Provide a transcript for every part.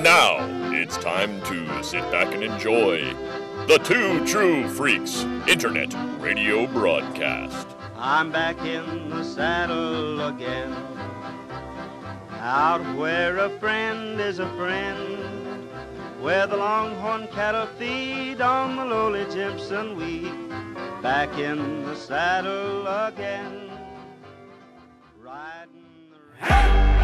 And now it's time to sit back and enjoy the Two True Freaks Internet Radio Broadcast. I'm back in the saddle again. Out where a friend is a friend. Where the longhorn cattle feed on the lowly Jimson wheat. Back in the saddle again. Riding the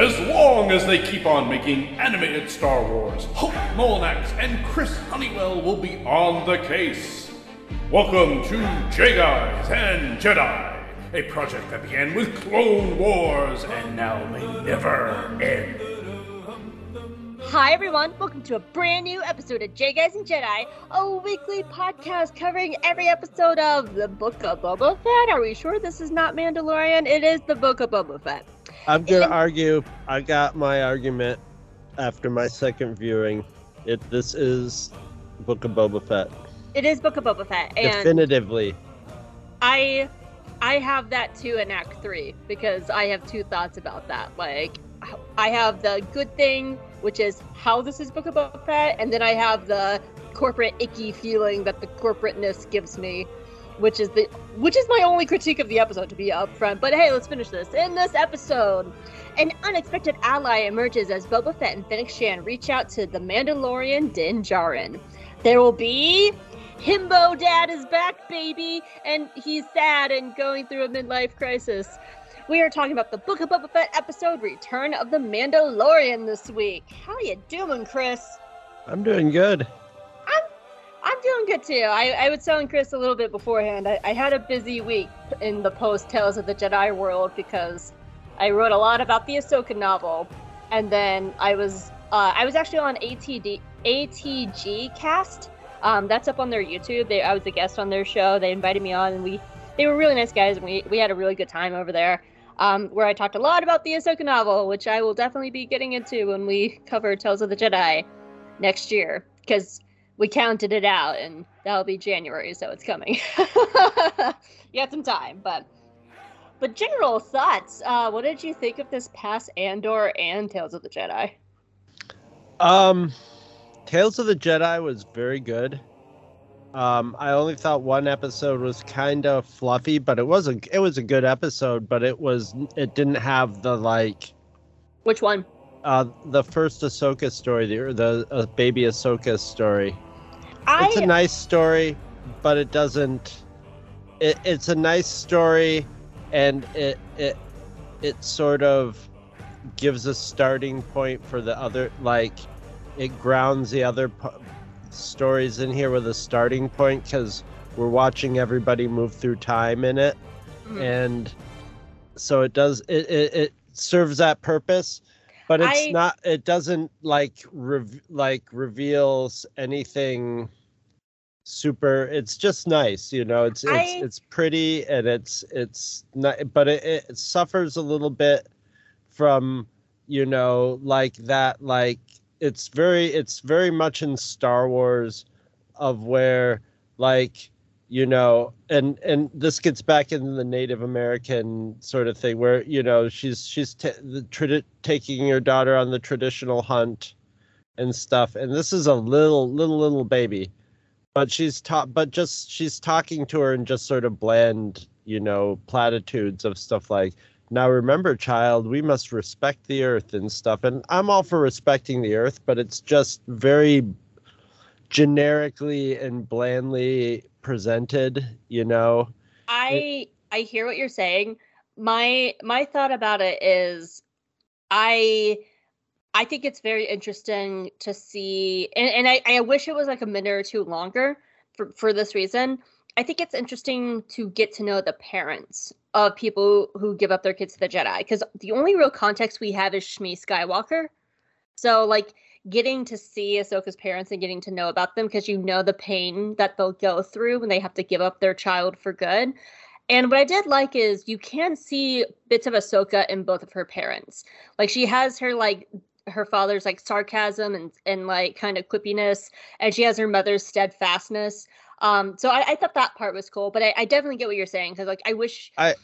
As long as they keep on making animated Star Wars, Hope Molinax and Chris Honeywell will be on the case. Welcome to J Guys and Jedi, a project that began with Clone Wars and now may never end. Hi, everyone. Welcome to a brand new episode of J Guys and Jedi, a weekly podcast covering every episode of the Book of Boba Fett. Are we sure this is not Mandalorian? It is the Book of Boba Fett. I'm gonna And- argue. I got my argument after my second viewing. It this is Book of Boba Fett It is Book of Boba Fett, and definitively. I, I have that too in Act Three because I have two thoughts about that. Like, I have the good thing, which is how this is Book of Boba Fett, and then I have the corporate icky feeling that the corporateness gives me, which is the which is my only critique of the episode to be upfront. But hey, let's finish this. In this episode, an unexpected ally emerges as Boba Fett and Fennec Shand reach out to the Mandalorian Din Djarin. There will be Himbo Dad is back, baby, and he's sad and going through a midlife crisis. We are talking about the Book of Boba Fett episode Return of the Mandalorian this week. How you doing, Chris? I'm doing good. I'm doing good too. I, I was telling Chris a little bit beforehand. I, I had a busy week in the post Tales of the Jedi world because I wrote a lot about the Ahsoka novel, and then I was uh, I was actually on ATD ATG Cast. Um, that's up on their YouTube. They, I was a guest on their show. They invited me on, and we they were really nice guys, and we we had a really good time over there. Um, where I talked a lot about the Ahsoka novel, which I will definitely be getting into when we cover Tales of the Jedi next year, because we counted it out and that'll be January, so it's coming. you got some time, but but general thoughts. Uh, what did you think of this past Andor and Tales of the Jedi? Um, Tales of the Jedi was very good. Um, I only thought one episode was kind of fluffy, but it was a it was a good episode. But it was it didn't have the like Which one? uh the first Ahsoka story, the the uh, baby Ahsoka story. I it's a nice story, but it doesn't. It, it's a nice story, and it it it sort of gives a starting point for the other. Like, it grounds the other p- stories in here with a starting point because we're watching everybody move through time in it, Mhm. and so it does. It it, it serves that purpose. But it's I- not. It doesn't like rev- like reveals anything super it's just nice you know it's it's I- it's pretty and it's it's not but it, it suffers a little bit from you know like that like it's very it's very much in star wars of where like you know and and this gets back into the native american sort of thing where you know she's she's ta the taking her daughter on the traditional hunt and stuff. And this is a little little little baby but she's taught but just she's talking to her in just sort of bland you know platitudes of stuff like now remember child we must respect the earth and stuff and i'm all for respecting the earth but it's just very generically and blandly presented you know I I hear what you're saying. My my thought about it is I I think it's very interesting to see and, and I, I wish it was like a minute or two longer for, for this reason. I think it's interesting to get to know the parents of people who give up their kids to the Jedi because the only real context we have is Shmi Skywalker. So like getting to see Ahsoka's parents and getting to know about them because you know the pain that they'll go through when they have to give up their child for good. And what I did like is you can see bits of Ahsoka in both of her parents. Like she has her like her father's like sarcasm and and like kind of quippiness, and she has her mother's steadfastness. Um, so I, I thought that part was cool, but I, I definitely get what you're saying because like I wish I-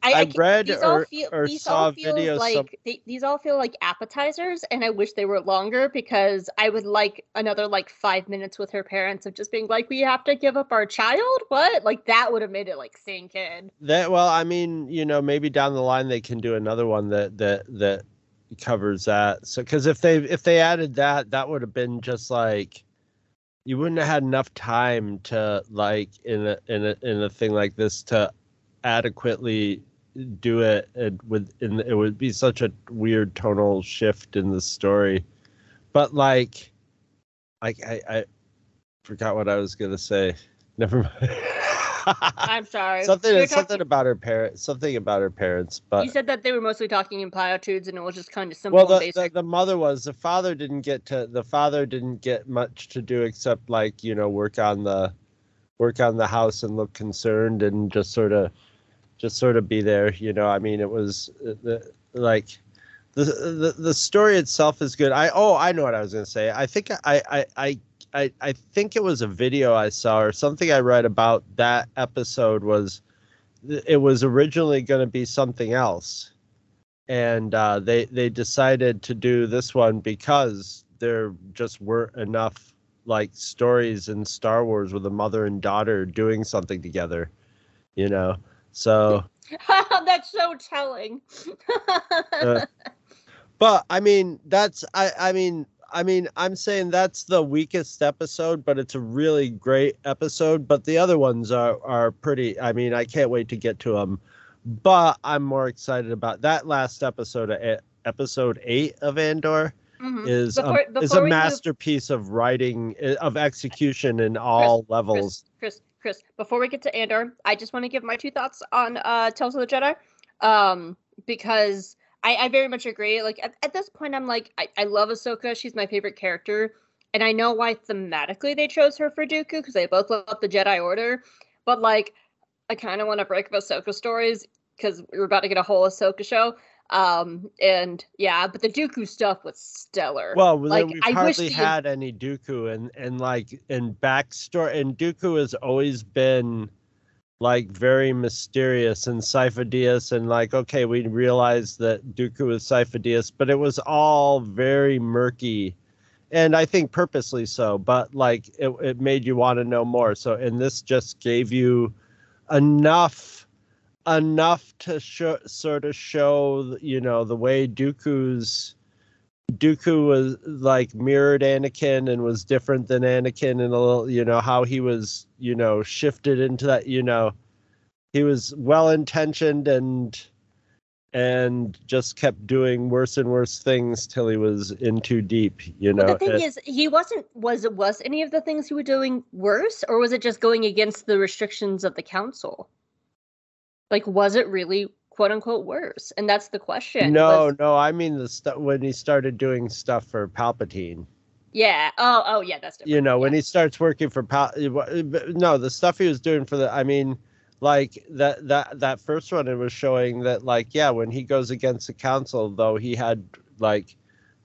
I can- read these all or- feel, or these saw all feel video like some- they, these all feel like appetizers, and I wish they were longer because I would like another like five minutes with her parents of just being like, we have to give up our child. What? Like that would have made it like sink in. That well, I mean, you know, maybe down the line they can do another one that that that covers that. So because if they if they added that, that would have been just like you wouldn't have had enough time to like in a in a in a thing like this to adequately do it and with in it would be such a weird tonal shift in the story. But like like I I forgot what I was gonna say. Never mind. I'm sorry. something something talking- about her parents something about her parents but you said that they were mostly talking in platitudes, and it was just kind of simple well the, the, the mother was the father didn't get to the father didn't get much to do except like you know work on the work on the house and look concerned and just sort of just sort of be there you know? I mean it was uh, the like the, the the story itself is good. I oh i know what i was going to say. I think i i i I, I think it was a video I saw or something I read about that episode was it was originally going to be something else and uh, they they decided to do this one because there just weren't enough like stories in Star Wars with a mother and daughter doing something together you know so That's so telling. uh, but I mean that's I I mean I mean I'm saying that's the weakest episode but it's a really great episode but the other ones are are pretty I mean I can't wait to get to them but I'm more excited about that last episode of e- episode 8 of Andor Mhm. is Before- a, is a we move- masterpiece of writing uh, of execution in all levels Chris, Chris, before we get to Andor, I just want to give my two thoughts on uh, Tales of the Jedi, um, because I, I very much agree. Like at, at this point, I'm like, I, I love Ahsoka. She's my favorite character, and I know why thematically they chose her for Dooku because they both love the Jedi Order. But like, I kind of want to break up Ahsoka stories because we're about to get a whole Ahsoka show. Um, and yeah, but the Dooku stuff was stellar. Well, Like, we've I wish hardly the- had any Dooku, and and like in backstory, and Dooku has always been like very mysterious and Sifo-Dyas, and like okay, we realized that Dooku was Sifo-Dyas, but it was all very murky, and I think purposely so. But like it, it made you want to know more. So, and this just gave you enough enough to sort of show you know the way Dooku's Dooku was like mirrored Anakin and was different than Anakin and a little, you know, how he was, you know, shifted into that, you know, he was well intentioned and and just kept doing worse and worse things till he was in too deep, you know. But the thing and- is, he wasn't. Was it was any of the things he was doing worse, or was it just going against the restrictions of the council? Like, was it really quote unquote worse? And that's the question. no, was- no, I mean the stuff when he started doing stuff for Palpatine. yeah. Oh, oh, yeah. That's different. you know when he starts working for Pal- eh, eh, no the stuff he was doing for the i mean like that that that first one it was showing that like yeah when he goes against the council though he had like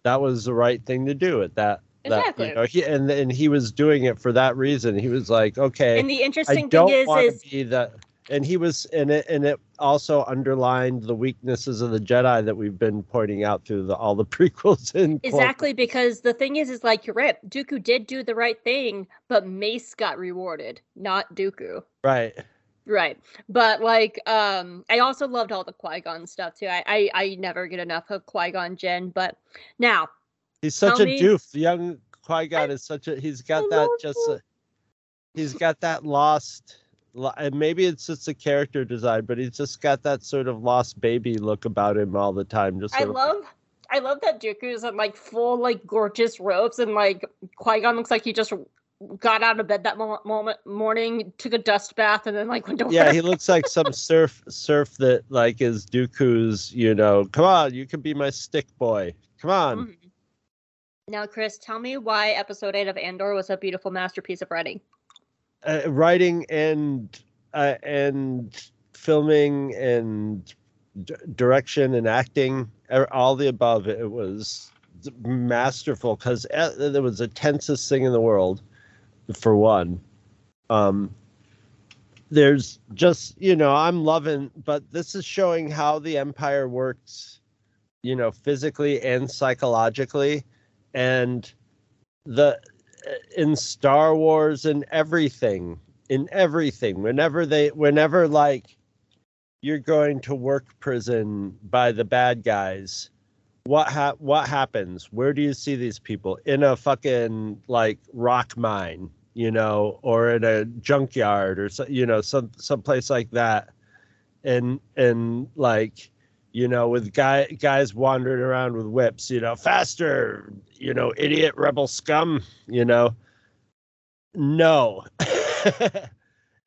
that was the right thing to do at that that Exactly. you know he and and he was doing it for that reason he was like okay And the i interesting don't thing is, is be the and he was and it and it also underlined the weaknesses of the jedi that we've been pointing out through the all the prequels and Clone- exactly because the thing is, is like you're right. Dooku did do the right thing, but Mace got rewarded, not Dooku. right Right. But like um I also loved all the Qui-Gon stuff too. I I, I never get enough of Qui-Gon Jinn, but now He's such a me- doof. The young Qui Gon is such a. He's got I that just. A, he's got that lost. Maybe it's just a character design, but he's just got that sort of lost baby look about him all the time. Just I sort of like- love I love that Dooku's in like full like gorgeous robes and like Qui-Gon looks like he just got out of bed that mo- moment morning, took a dust bath and then like went to work. yeah, he looks like some surf surf that like is Dooku's. You know, come on, you can be my stick boy. Come on. Mhm. Now, Chris, tell me why episode 8 of Andor was a beautiful masterpiece of writing. Uh, writing and uh, and filming and d- direction and acting all the above it was masterful because it was the tensest thing in the world for one. Um there's just you know i'm loving but this is showing how the empire works you know physically and psychologically. And the in star wars and everything in everything. Whenever they whenever like you're going to work prison by the bad guys what ha- what happens? Where do you see these people? In a fucking like rock mine you know or in a junkyard or so you know some some place like that. And and like you know with guy guys wandering around with whips you know faster you know idiot rebel scum you know. No.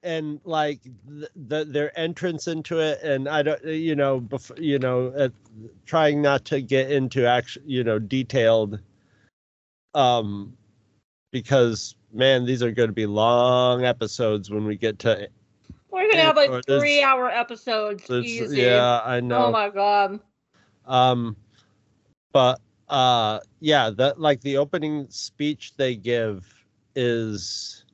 And like the, the, their entrance into it and i don't you know before you know uh, trying not to get into actual you know detailed um because man these are going to be long episodes when we get to We're gonna have like there's- three hour episodes. Easy. yeah i know Oh my god. um but uh yeah that like the opening speech they give is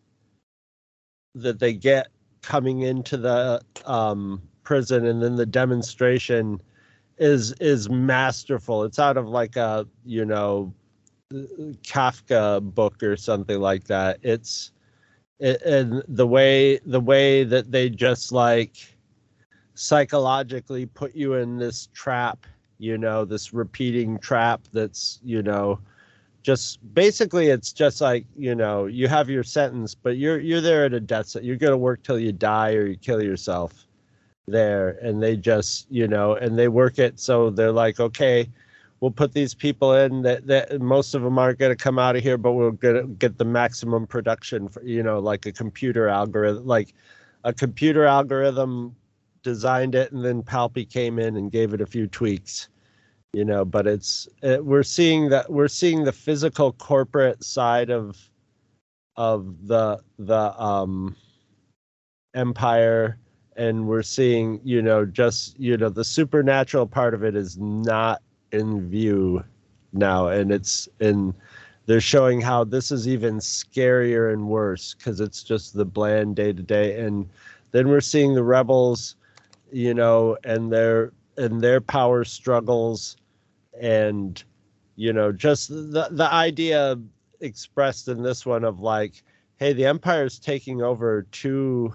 that they get coming into the um prison and then the demonstration is is masterful it's out of like a you know kafka book or something like that it's it, and the way the way that they just like psychologically put you in this trap you know this repeating trap that's you know just basically it's just like you know you have your sentence but you're you're there at a death sentence you're going to work till you die or you kill yourself there. And they just you know and they work it so they're like okay we'll put these people in that, that most of them aren't going to come out of here but we'll get get the maximum production for you know like a computer algorithm like a computer algorithm designed it and then palpy came in and gave it a few tweaks you know but it's it, we're seeing that we're seeing the physical corporate side of of the the um empire and we're seeing you know just you know the supernatural part of it is not in view now and it's in they're showing how this is even scarier and worse because it's just the bland day to day and then we're seeing the rebels you know and their and their power struggles and you know just the the idea expressed in this one of like hey the empire's taking over too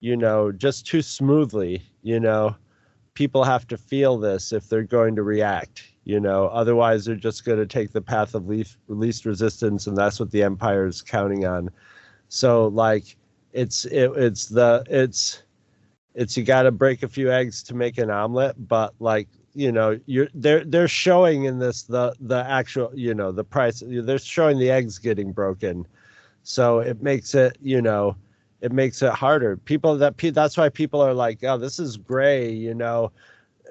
you know just too smoothly you know people have to feel this if they're going to react you know? Otherwise they're just going to take the path of least, resistance and that's what the empire is counting on. So like it's it, it's the it's it's you got to break a few eggs to make an omelet but like you know you're they're they're showing in this the the actual you know the price they're showing the eggs getting broken. So it makes it you know it makes it harder. People that that's why people are like oh this is gray you know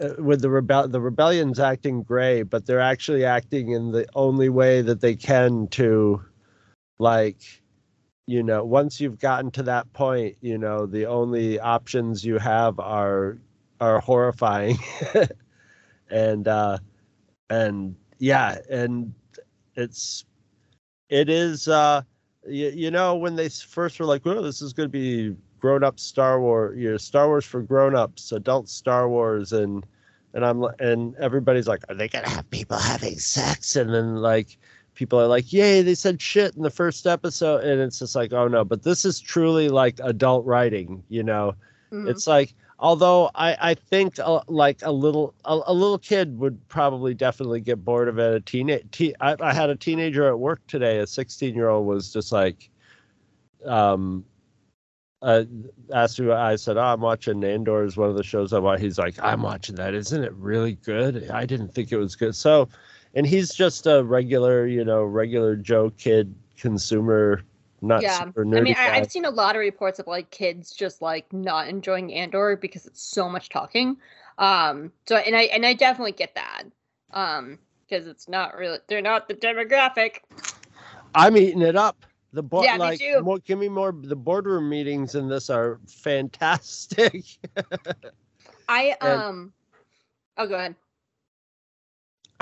uh, with the rebel the rebellion's acting gray but they're actually acting in the only way that they can to like you know once you've gotten to that point you know the only options you have are are horrifying. And uh and yeah and it's it is uh you, you know when they first were like oh this is going to be grown up star wars you know star wars for grown-ups adult star wars and and i'm and everybody's like are they going to have people having sex and then like people are like yay they said shit in the first episode and it's just like oh no but this is truly like adult writing you know Mhm. it's like although i i think uh, like a little a, a little kid would probably definitely get bored of it a teenage te- I, I had a teenager at work today a 16 year old was just like um uh, asked who I said, oh, I'm watching Andor is one of the shows I watch. He's like, I'm watching that. Isn't it really good? I didn't think it was good. So, and he's just a regular, you know, regular Joe kid consumer, not yeah. super nerdy. I mean, I, I've seen a lot of reports of like kids just like not enjoying Andor because it's so much talking. Um. So and I and I definitely get that. Um. Because it's not really they're not the demographic. I'm eating it up. The board, Yeah, me like, too. more, give me more. The boardroom meetings in this are fantastic. I And- um. Oh, go ahead.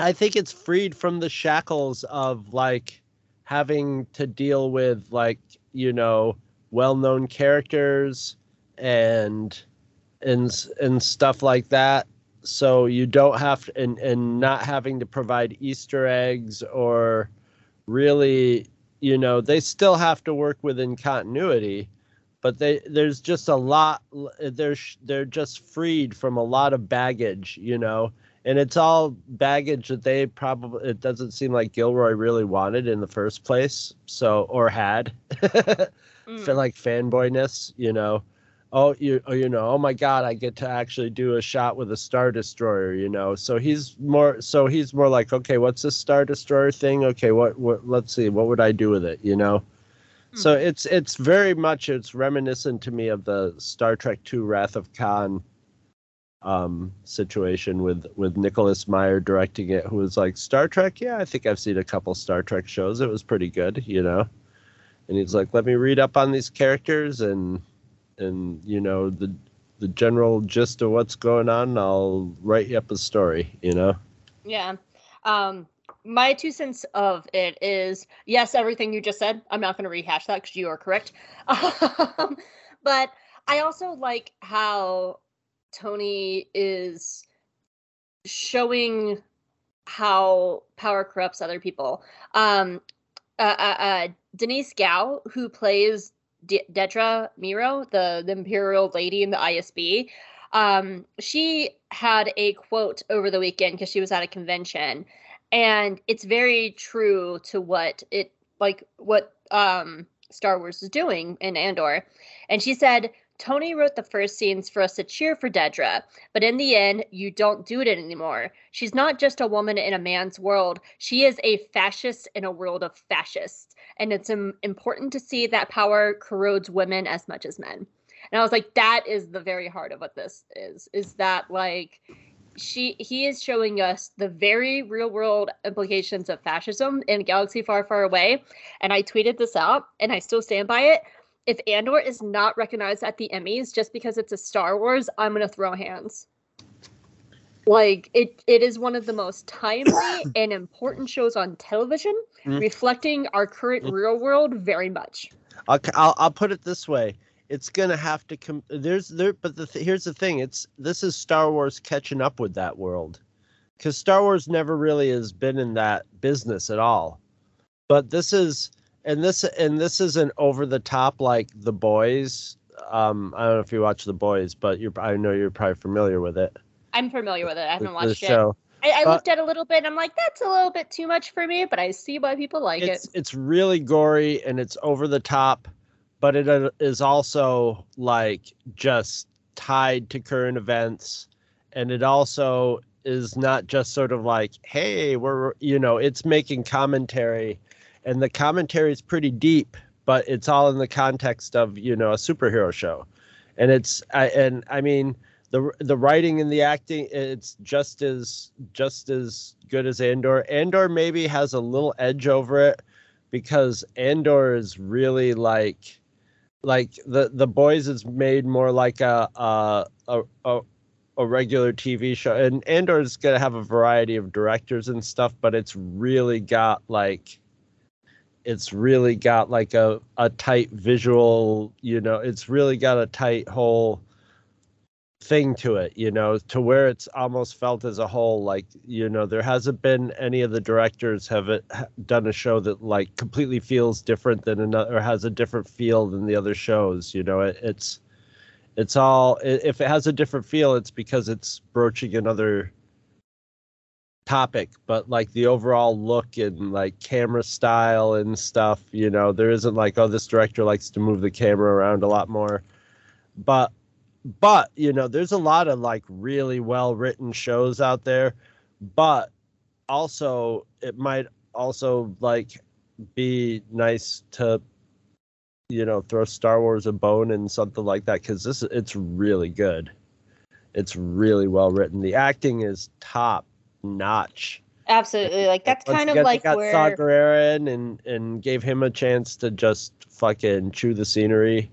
I think it's freed from the shackles of like having to deal with like you know well-known characters and and and stuff like that. So you don't have to, and and not having to provide easter eggs or really you know they still have to work within continuity but they there's just a lot they're they're just freed from a lot of baggage you know and it's all baggage that they probably it doesn't seem like Gilroy really wanted in the first place so or had. Mm. for like fanboyness you know. Oh you oh, you know oh my god i get to actually do a shot with a star destroyer you know. So he's more so he's more like okay what's this star destroyer thing? Okay what what let's see what would i do with it? You know? Mm-hmm. so it's it's very much it's reminiscent to me of the star trek 2 wrath of khan um situation with with nicholas meyer directing it who was like star trek? Yeah i think i've seen a couple star trek shows. It was pretty good you know? And he's like let me read up on these characters and and you know the the general gist of what's going on i'll write you up a story you know? Yeah. Um my two cents of it is yes everything you just said i'm not going to rehash that because you are correct. Um, but i also like how tony is showing how power corrupts other people um uh, uh, uh denise Gough, who plays De- Dedra Meero, the, the Imperial lady in the ISB, um, she had a quote over the weekend because she was at a convention, and it's very true to what it like what um, Star Wars is doing in Andor. And she said, Tony wrote the first scenes for us to cheer for Dedra, but in the end, you don't do it anymore. She's not just a woman in a man's world, she is a fascist in a world of fascists. And it's important to see that power corrodes women as much as men. And I was like, that is the very heart of what this is, is that like she he is showing us the very real world implications of fascism in galaxy far far away and i tweeted this out and i still stand by it if Andor is not recognized at the Emmys just because it's a Star Wars, I'm gonna throw hands. Like it, it is one of the most timely and important shows on television, mm. reflecting our current mm. real world very much. Okay, I'll I'll put it this way: it's gonna have to come. There's there, but the th- here's the thing: it's this is Star Wars catching up with that world, because Star Wars never really has been in that business at all. But this is and this and this isn't over the top like the boys. Um i don't know if you watch the boys but you're i know you're probably familiar with it. I'm familiar with it. I haven't watched it. show. i, I looked at a little bit i'm like that's a little bit too much for me but i see why people like it's, it. it's really gory and it's over the top but it uh, also like just tied to current events. And it also is not just sort of like hey we're you know it's making commentary and the commentary is pretty deep, but it's all in the context of you know a superhero show, and it's I, and I mean the the writing and the acting it's just as just as good as Andor. Andor maybe has a little edge over it because Andor is really like like the the boys is made more like a a a, a, regular TV show and Andor is gonna have a variety of directors and stuff, but it's really got like it's really got like a, a tight visual you know it's really got a tight whole thing to it you know to where it's almost felt as a whole like you know there hasn't been any of the directors have it done a show that like completely feels different than another or has a different feel than the other shows you know it, it's it's all if it has a different feel it's because it's broaching another topic, but like the overall look and like camera style and stuff, you know, there isn't like, oh, this director likes to move the camera around a lot more. But but you know, there's a lot of like really well written shows out there, but also it might also like be nice to you know throw Star Wars a bone and something like that because this it's really good. It's really well written. The acting is top notch. Absolutely, like that's Once kind of like got where Saw Gerrera and and gave him a chance to just fucking chew the scenery.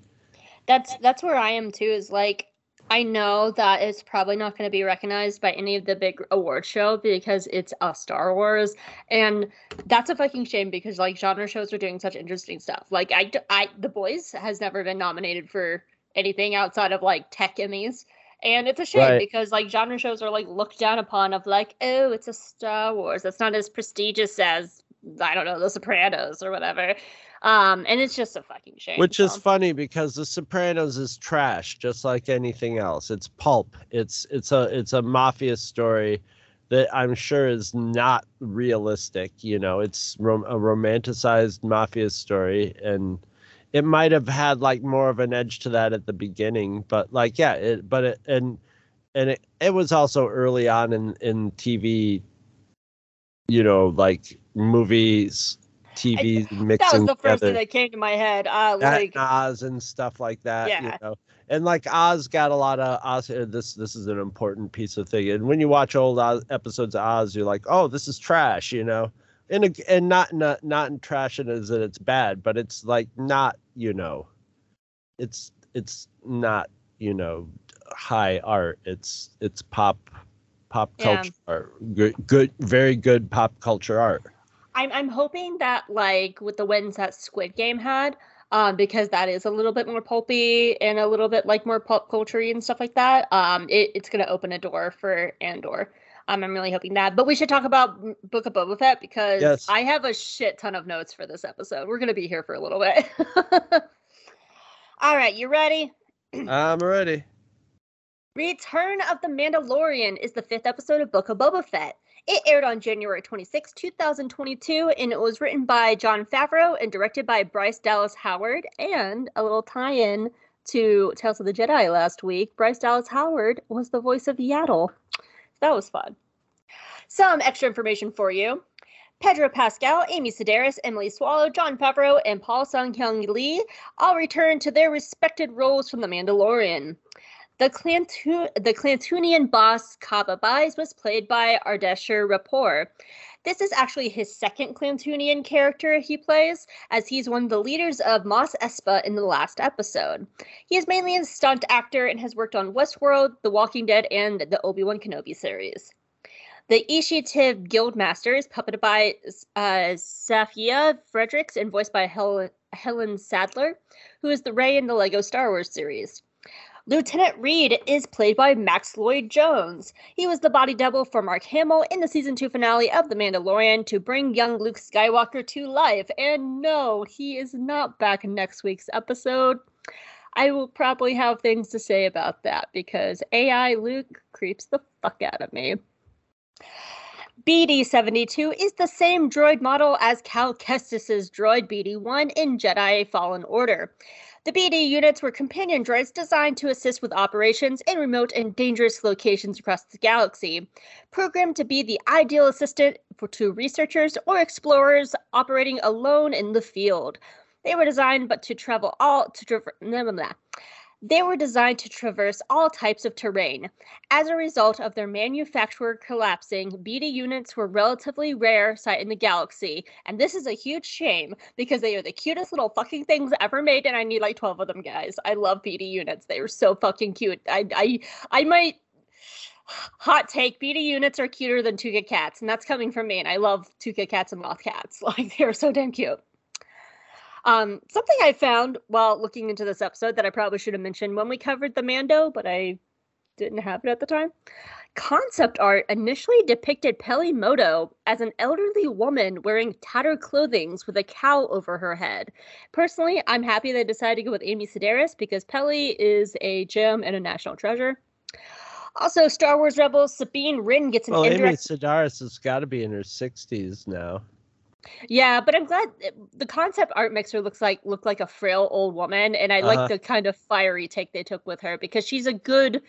That's that's where I am too. Is like I know that it's probably not going to be recognized by any of the big award show because it's a Star Wars, and that's a fucking shame because like genre shows are doing such interesting stuff. Like I, I, The Boys has never been nominated for anything outside of like tech Emmys. And it's a shame Right. because like genre shows are like looked down upon of like, oh, it's a Star Wars. That's not as prestigious as I don't know, The Sopranos or whatever. Um, and it's just a fucking shame. Which is funny because The Sopranos is trash, just like anything else. It's pulp. It's it's a it's a mafia story that I'm sure is not realistic. You know, it's rom- a romanticized mafia story, and it might have had like more of an edge to that at the beginning. But like, yeah, it but it and and it, it was also early on in in TV. You know, like movies, TV mixing that was the first together thing that came to my head. Uh, like, and Oz and stuff like that. You Yeah. know, and like Oz got a lot of Oz. uh, This this is an important piece of thing. And when you watch old Oz, episodes of Oz, you're like, oh, this is trash. You know, and and not not not in trash and as that it's bad, but it's like not you know, it's it's not you know high art. It's it's pop pop Yeah. culture art. Good good very good pop culture art. I'm I'm hoping that like with the wins that Squid Game had, um, because that is a little bit more pulpy and a little bit like more pop culture and stuff like that. Um, it, it's gonna open a door for Andor. Um, I'm really hoping that. But we should talk about Book of Boba Fett because Yes. I have a shit ton of notes for this episode. We're gonna be here for a little bit. All right, you ready? I'm ready. Return of the Mandalorian is the fifth episode of Book of Boba Fett. It aired on January 26, 2022, and it was written by Jon Favreau and directed by Bryce Dallas Howard. And a little tie in to Tales of the Jedi last week Bryce Dallas Howard was the voice of Yaddle. That was fun. Some extra information for you. Pedro Pascal, Amy Sedaris, Emily Swallow, Jon Favreau, and Paul Sun-Hyung Lee all return to their respected roles from The Mandalorian. The, Clantu- the Klatooinian boss Kaba Bais was played by Ardeshir Radpour. This is actually his second Klatooinian character he plays, as he's one of the leaders of Mos Espa in the last episode. He is mainly a stunt actor and has worked on Westworld, The Walking Dead, and the Obi Wan Kenobi series. The Ishi Tib Guildmaster is puppeted by uh, Safia Fredericks and voiced by Hel- Helen Sadler, who is the Rey in the Lego Star Wars series. Lieutenant Reed is played by Max Lloyd Jones. He was the body double for Mark Hamill in the season 2 finale of The Mandalorian to bring young Luke Skywalker to life. And no, he is not back in next week's episode. I will probably have things to say about that because AI Luke creeps the fuck out of me. BD-72 is the same droid model as Cal Kestis's droid BD-1 in Jedi Fallen Order. The BD units were companion droids designed to assist with operations in remote and dangerous locations across the galaxy, programmed to be the ideal assistant for to researchers or explorers operating alone in the field. They were designed but to travel all to They were designed to traverse all types of terrain. As a result of their manufacturer collapsing, BD units were relatively rare sight in the galaxy, and this is a huge shame because they are the cutest little fucking things ever made, and I need like twelve of them, guys. I love BD units; they are so fucking cute. I, I, I might hot take BD units are cuter than Tooka cats, and that's coming from me. And I love Tooka cats and Loth-cats; like they are so damn cute. Um, something I found while looking into this episode that I probably should have mentioned when we covered the Mando, but I didn't have it at the time. Concept art initially depicted Peli Motto as an elderly woman wearing tattered clothing with a cowl over her head. Personally, I'm happy they decided to go with Amy Sedaris because Peli is a gem and a national treasure. Also, Star Wars Rebels Sabine Wren gets an Well, Amy. Sedaris has got to be in her 60s now. Yeah, but I'm glad eh, the concept art mixer looks like looked like a frail old woman, and I Uh-huh. like the kind of fiery take they took with her because she's a good,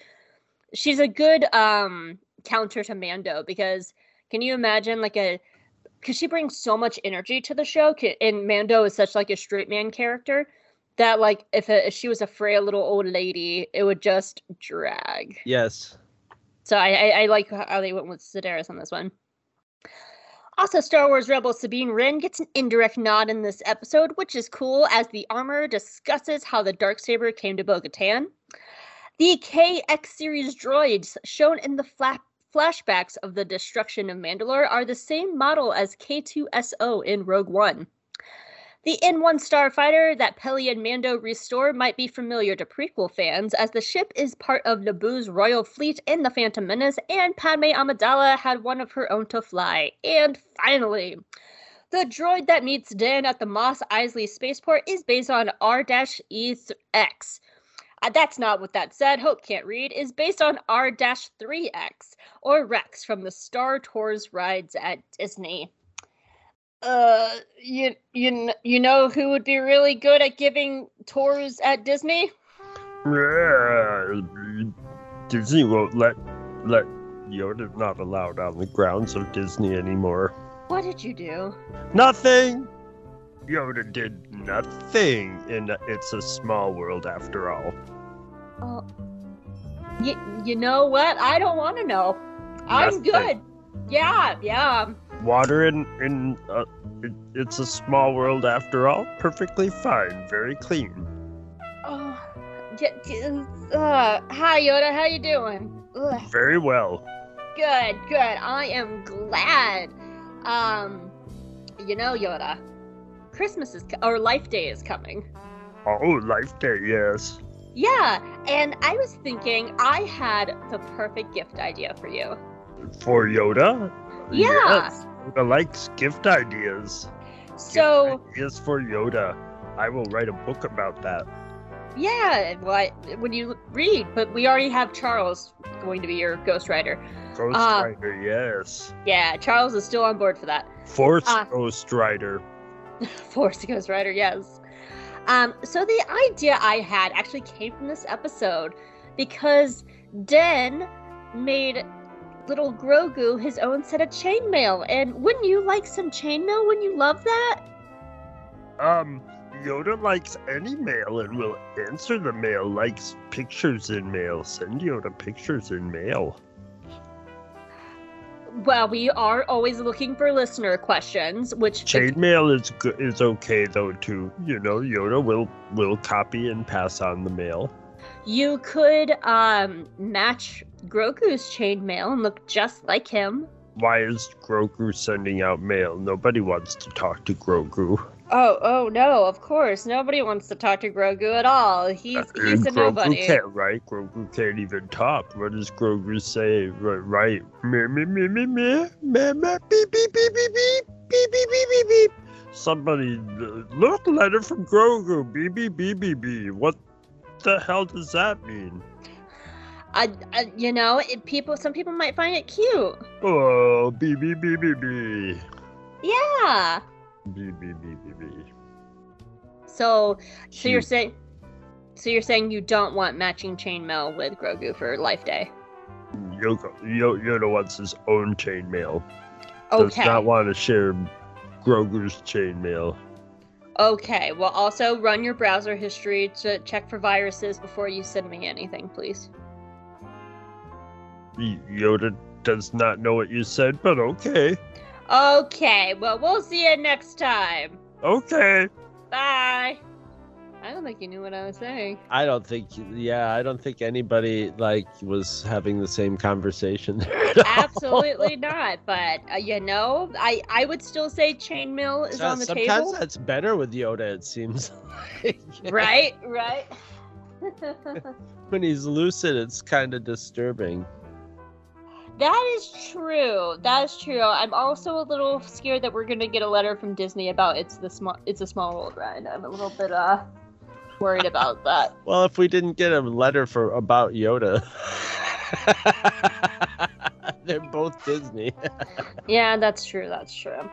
she's a good um counter to Mando. Because can you imagine like a, because she brings so much energy to the show, and Mando is such like a straight man character that like if, a, if she was a frail little old lady, it would just drag. Yes. So I, I, I like how they went with Sedaris on this one. Also, Star Wars Rebel Sabine Wren gets an indirect nod in this episode, which is cool as the armor discusses how the Darksaber came to Bo Katan. The KX series droids shown in the fla- flashbacks of the destruction of Mandalore are the same model as K2SO in Rogue One. The N1 Starfighter that Peli and Mando restored might be familiar to prequel fans, as the ship is part of Naboo's royal fleet in The Phantom Menace, and Padme Amidala had one of her own to fly. And finally, the droid that meets Dan at the Mos Eisley spaceport is based on R-E-X. Uh, that's not what that said. Hope can't read. Is based on R-3X or Rex from the Star Tours rides at Disney. Uh, you you you know who would be really good at giving tours at Disney? Yeah, Disney won't let let Yoda not allowed on the grounds of Disney anymore. What did you do? Nothing. Yoda did nothing, and it's a small world after all. Oh, you, you know what? I don't want to know. I'm good. Yeah, yeah. Water in in uh, it, it's a small world after all. Perfectly fine, very clean. Oh, uh, hi Yoda. How you doing? Ugh. Very well. Good, good. I am glad. Um, you know, Yoda, Christmas is co- or Life Day is coming. Oh, Life Day, yes. Yeah, and I was thinking I had the perfect gift idea for you. For Yoda. Yeah. Yes. Yoda likes gift ideas. So, Gift ideas for Yoda. I will write a book about that. yeah, what when you read, but we already have Charles going to be your ghostwriter. Ghost Ah. Rider, yes. Yeah, Charles is still on board for that. Force Ah. Ghost Rider. Force Ghostwriter, yes. Um, so the idea I had actually came from this episode because Den made little Grogu his own set of chainmail, and wouldn't you like some chainmail? Wouldn't you love that? Um, Yoda likes any mail and will answer the mail, likes pictures in mail. Send Yoda pictures in mail. Well, we are always looking for listener questions, which chainmail is good is okay though too. You know, Yoda will will copy and pass on the mail. You could um match Grogu's chainmail and look just like him. Why is Grogu sending out mail? Nobody wants to talk to Grogu. Oh, oh no! Of course, nobody wants to talk to Grogu at all. He's Uh, he's a Grogu nobody. can't, right? Grogu can't even talk. What does Grogu say? Right, right. Me, me, me, me, me, me, me, beep, beep, beep, beep, beep, beep, beep, beep, beep, beep. Somebody, uh, look, letter from Grogu. Beep, beep, beep, beep, beep. What the hell does that mean? I, I, you know, it, people. Some people might find it cute. Oh, beep, beep, beep, beep, beep. Yeah. Beep, beep, beep, beep, beep. So, so you're saying, so you're saying you don't want matching chainmail with Grogu for Life Day? Yoko, Yo, Yoda wants his own chainmail. Okay. Does not want to share Grogu's chainmail. Okay. Well, also run your browser history to check for viruses before you send me anything, please. Yoda does not know what you said, but okay. Okay. Well, we'll see you next time. Okay. Bye. I don't think you knew what I was saying. I don't think, yeah, I don't think anybody like was having the same conversation there. at all. Absolutely not. But uh, you know, I I would still say chainmail is on the sometimes table. that's better with Yoda. It seems like Right. Right. when he's lucid, it's kind of disturbing. That is true. That is true. I'm also a little scared that we're gonna get a letter from Disney about it's the small it's a small world ride. I'm a little bit uh worried about that. Well, if we didn't get a letter for about Yoda, they're both Disney. Yeah, that's true. That's true.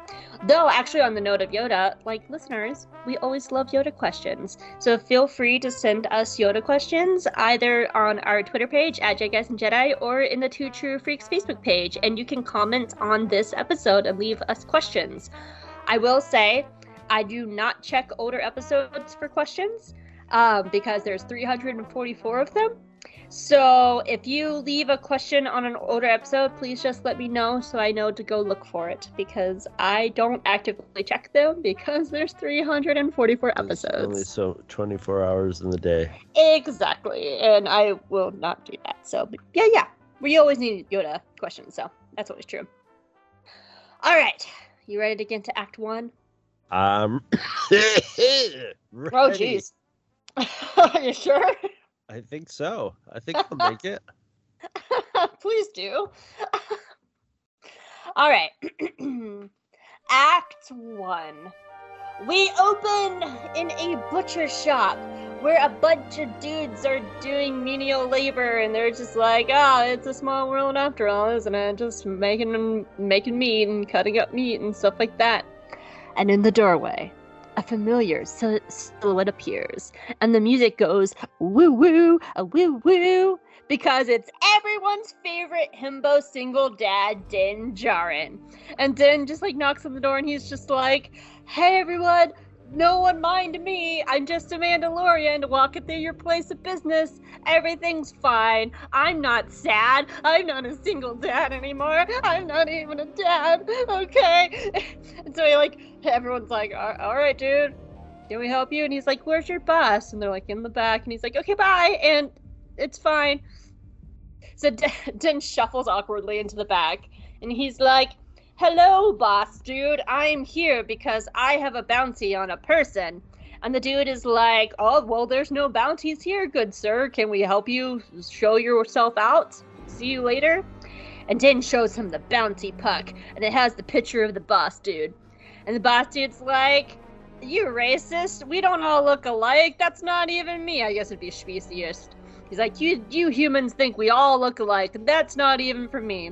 Though, actually, on the note of Yoda, like listeners, we always love Yoda questions. So feel free to send us Yoda questions either on our Twitter page at Jedi and Jedi or in the Two True Freaks Facebook page, and you can comment on this episode and leave us questions. I will say, I do not check older episodes for questions um, because there's 344 of them. So if you leave a question on an older episode, please just let me know so I know to go look for it because I don't actively check them because there's 344 episodes. Only so 24 hours in the day. Exactly, and I will not do that. So yeah, yeah, we always need Yoda questions, so that's always true. All right, you ready to get into Act One? Um. Oh, jeez. Are you sure? I think so. I think I'll make it. Please do. All right. Act one. We open in a butcher shop where a bunch of dudes are doing menial labor and they're just like, oh, it's a small world after all, isn't it? Just making making meat and cutting up meat and stuff like that. And in the doorway, a familiar sil- silhouette appears, and the music goes woo woo, a woo woo, because it's everyone's favorite himbo single dad, Din Djarin. And Din just like knocks on the door and he's just like, Hey everyone, no one mind me. I'm just a Mandalorian walking through your place of business. Everything's fine. I'm not sad. I'm not a single dad anymore. I'm not even a dad. Okay. And so he like everyone's like, all right, dude. Can we help you? And he's like, Where's your bus? And they're like in the back. And he's like, Okay, bye. And it's fine. So D- Din shuffles awkwardly into the back, and he's like, "Hello, boss dude. I'm here because I have a bounty on a person." And the dude is like, "Oh, well, there's no bounties here, good sir. Can we help you show yourself out? See you later." And Din shows him the bounty puck, and it has the picture of the boss dude. And the boss dude's like, "You racist? We don't all look alike. That's not even me. I guess it'd be speciest." He's like, you you humans think we all look alike. That's not even for me.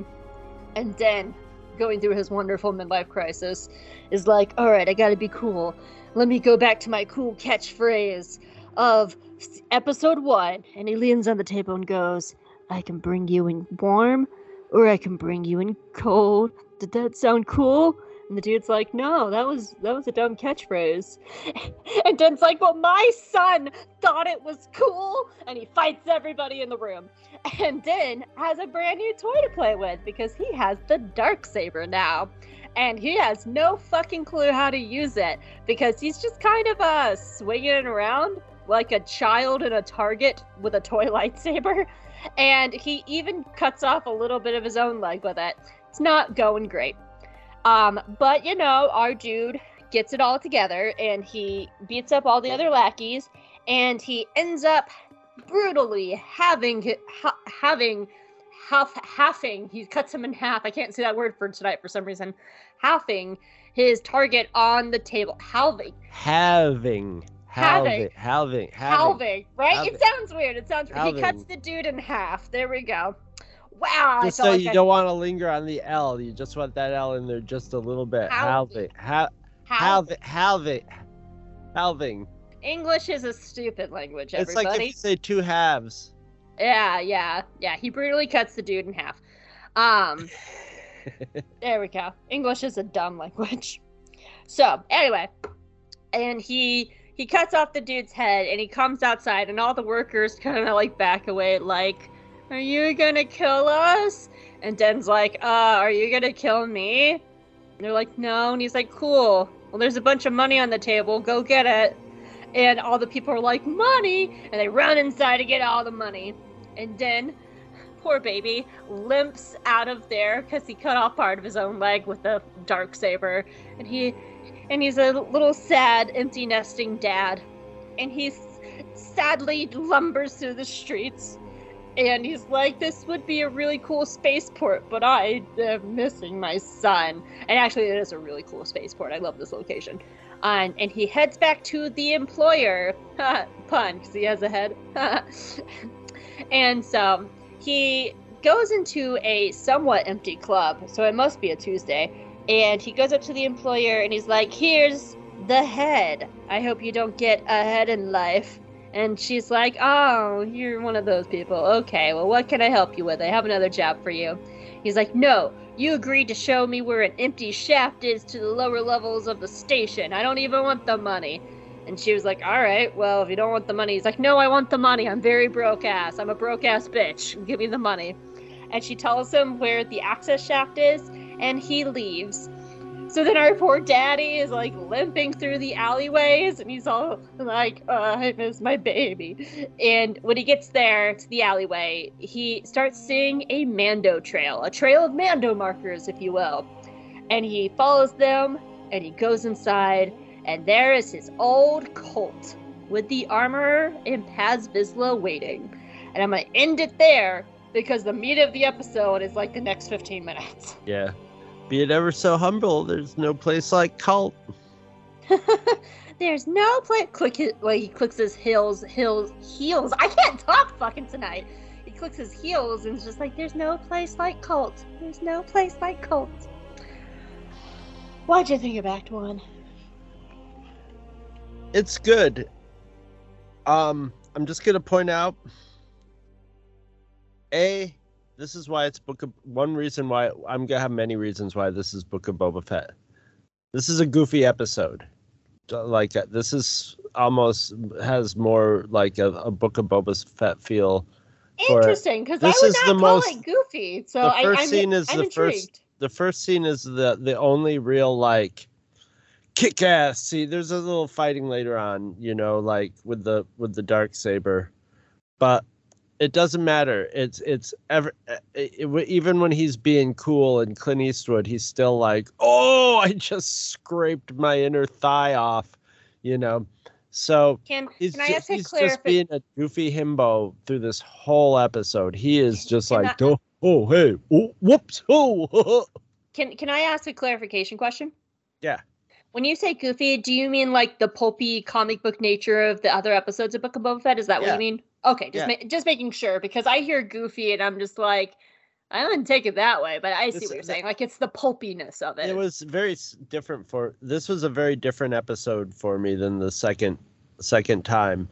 And then, going through his wonderful midlife crisis, is like, all right, I gotta be cool. Let me go back to my cool catchphrase of episode one. And he leans on the table and goes, I can bring you in warm, or I can bring you in cold. Did that sound cool? And the dude's like, no, that was that was a dumb catchphrase. And Den's like, well, my son thought it was cool, and he fights everybody in the room. And Den has a brand new toy to play with because he has the dark saber now. And he has no fucking clue how to use it because he's just kind of uh swinging it around like a child in a target with a toy lightsaber. And he even cuts off a little bit of his own leg with it. It's not going great. Um, but you know, our dude gets it all together and he beats up all the other lackeys and he ends up brutally having ha- having half halving he cuts him in half i can't say that word for tonight for some reason halving his target on the table halving Having. Having. Halving. Halving. Halving. halving right Halving. it sounds weird it sounds weird. he cuts the dude in half there we go wow Just I so like you I- don't want to linger on the L. You just want that L in there just a little bit. Halving. Halving. Ha- halving. halving. Halving. Halving. english is a stupid language It's everybody like if you say two halves. Yeah, yeah, yeah. He brutally cuts the dude in half. Um, there we go. English is a dumb language. So anyway, and he he cuts off the dude's head and he comes outside and all the workers kind of like back away like, "Are you gonna kill us?" And Den's like, "Uh, are you gonna kill me?" And they're like, "No." And he's like, "Cool. Well, there's a bunch of money on the table. Go get it." And all the people are like, "Money!" And they run inside to get all the money. And Den, poor baby, limps out of there because he cut off part of his own leg with a dark saber, and he, and he's a little sad, empty nesting dad, and he sadly lumbers through the streets. And he's like, this would be a really cool spaceport, but I am missing my son. And actually, it is a really cool spaceport. I love this location. And, and he heads back to the employer. Pun, because he has a head. and so he goes into a somewhat empty club. So it must be a Tuesday. And he goes up to the employer and he's like, Here's the head. I hope you don't get ahead in life. And she's like, Oh, you're one of those people. Okay, well, what can I help you with? I have another job for you. He's like, No, you agreed to show me where an empty shaft is to the lower levels of the station. I don't even want the money. And she was like, All right, well, if you don't want the money. He's like, No, I want the money. I'm very broke ass. I'm a broke ass bitch. Give me the money. And she tells him where the access shaft is, and he leaves. So then our poor daddy is like limping through the alleyways, and he's all like, uh, I miss my baby. And when he gets there to the alleyway, he starts seeing a Mando trail, a trail of Mando markers, if you will. And he follows them, and he goes inside, and there is his old colt with the armorer and Paz Vizsla waiting. And I'm gonna end it there because the meat of the episode is like the next 15 minutes. Yeah. Be it ever so humble, there's no place like cult. There's no place. Click his, like he clicks his heels, heels, heels. I can't talk fucking tonight. He clicks his heels and it's just like, there's no place like cult. There's no place like cult. What'd you think of Act One? It's good. Um, I'm just gonna point out. A, this is why it's Book of one reason why I'm gonna have many reasons why this is Book of Boba Fett. This is a goofy episode. Like uh, this is almost has more like a, a Book of Boba Fett feel. Interesting, because I would not the call most- it goofy. So the I, first I'm, scene is I'm the intrigued. first the first scene is the the only real like kick ass see there's a little fighting later on you know like with the with the dark saber but it doesn't matter it's it's ever it, it- even when he's being cool and clint eastwood he's still like oh i just scraped my inner thigh off you know so Can, he's, can I ask a he's just being a goofy himbo through this whole episode he is just like I- oh, oh hey oh, whoops oh Can Can I ask a clarification question? Yeah. When you say goofy, do you mean like the pulpy comic book nature of the other episodes of Book of Boba Fett? Is that what you mean? Okay, just Yeah. ma- just making sure because I hear goofy and I'm just like, I didn't take it that way, but I see what you're saying. Like it's the pulpiness of it. it was very different for this was a very different episode for me than the second second time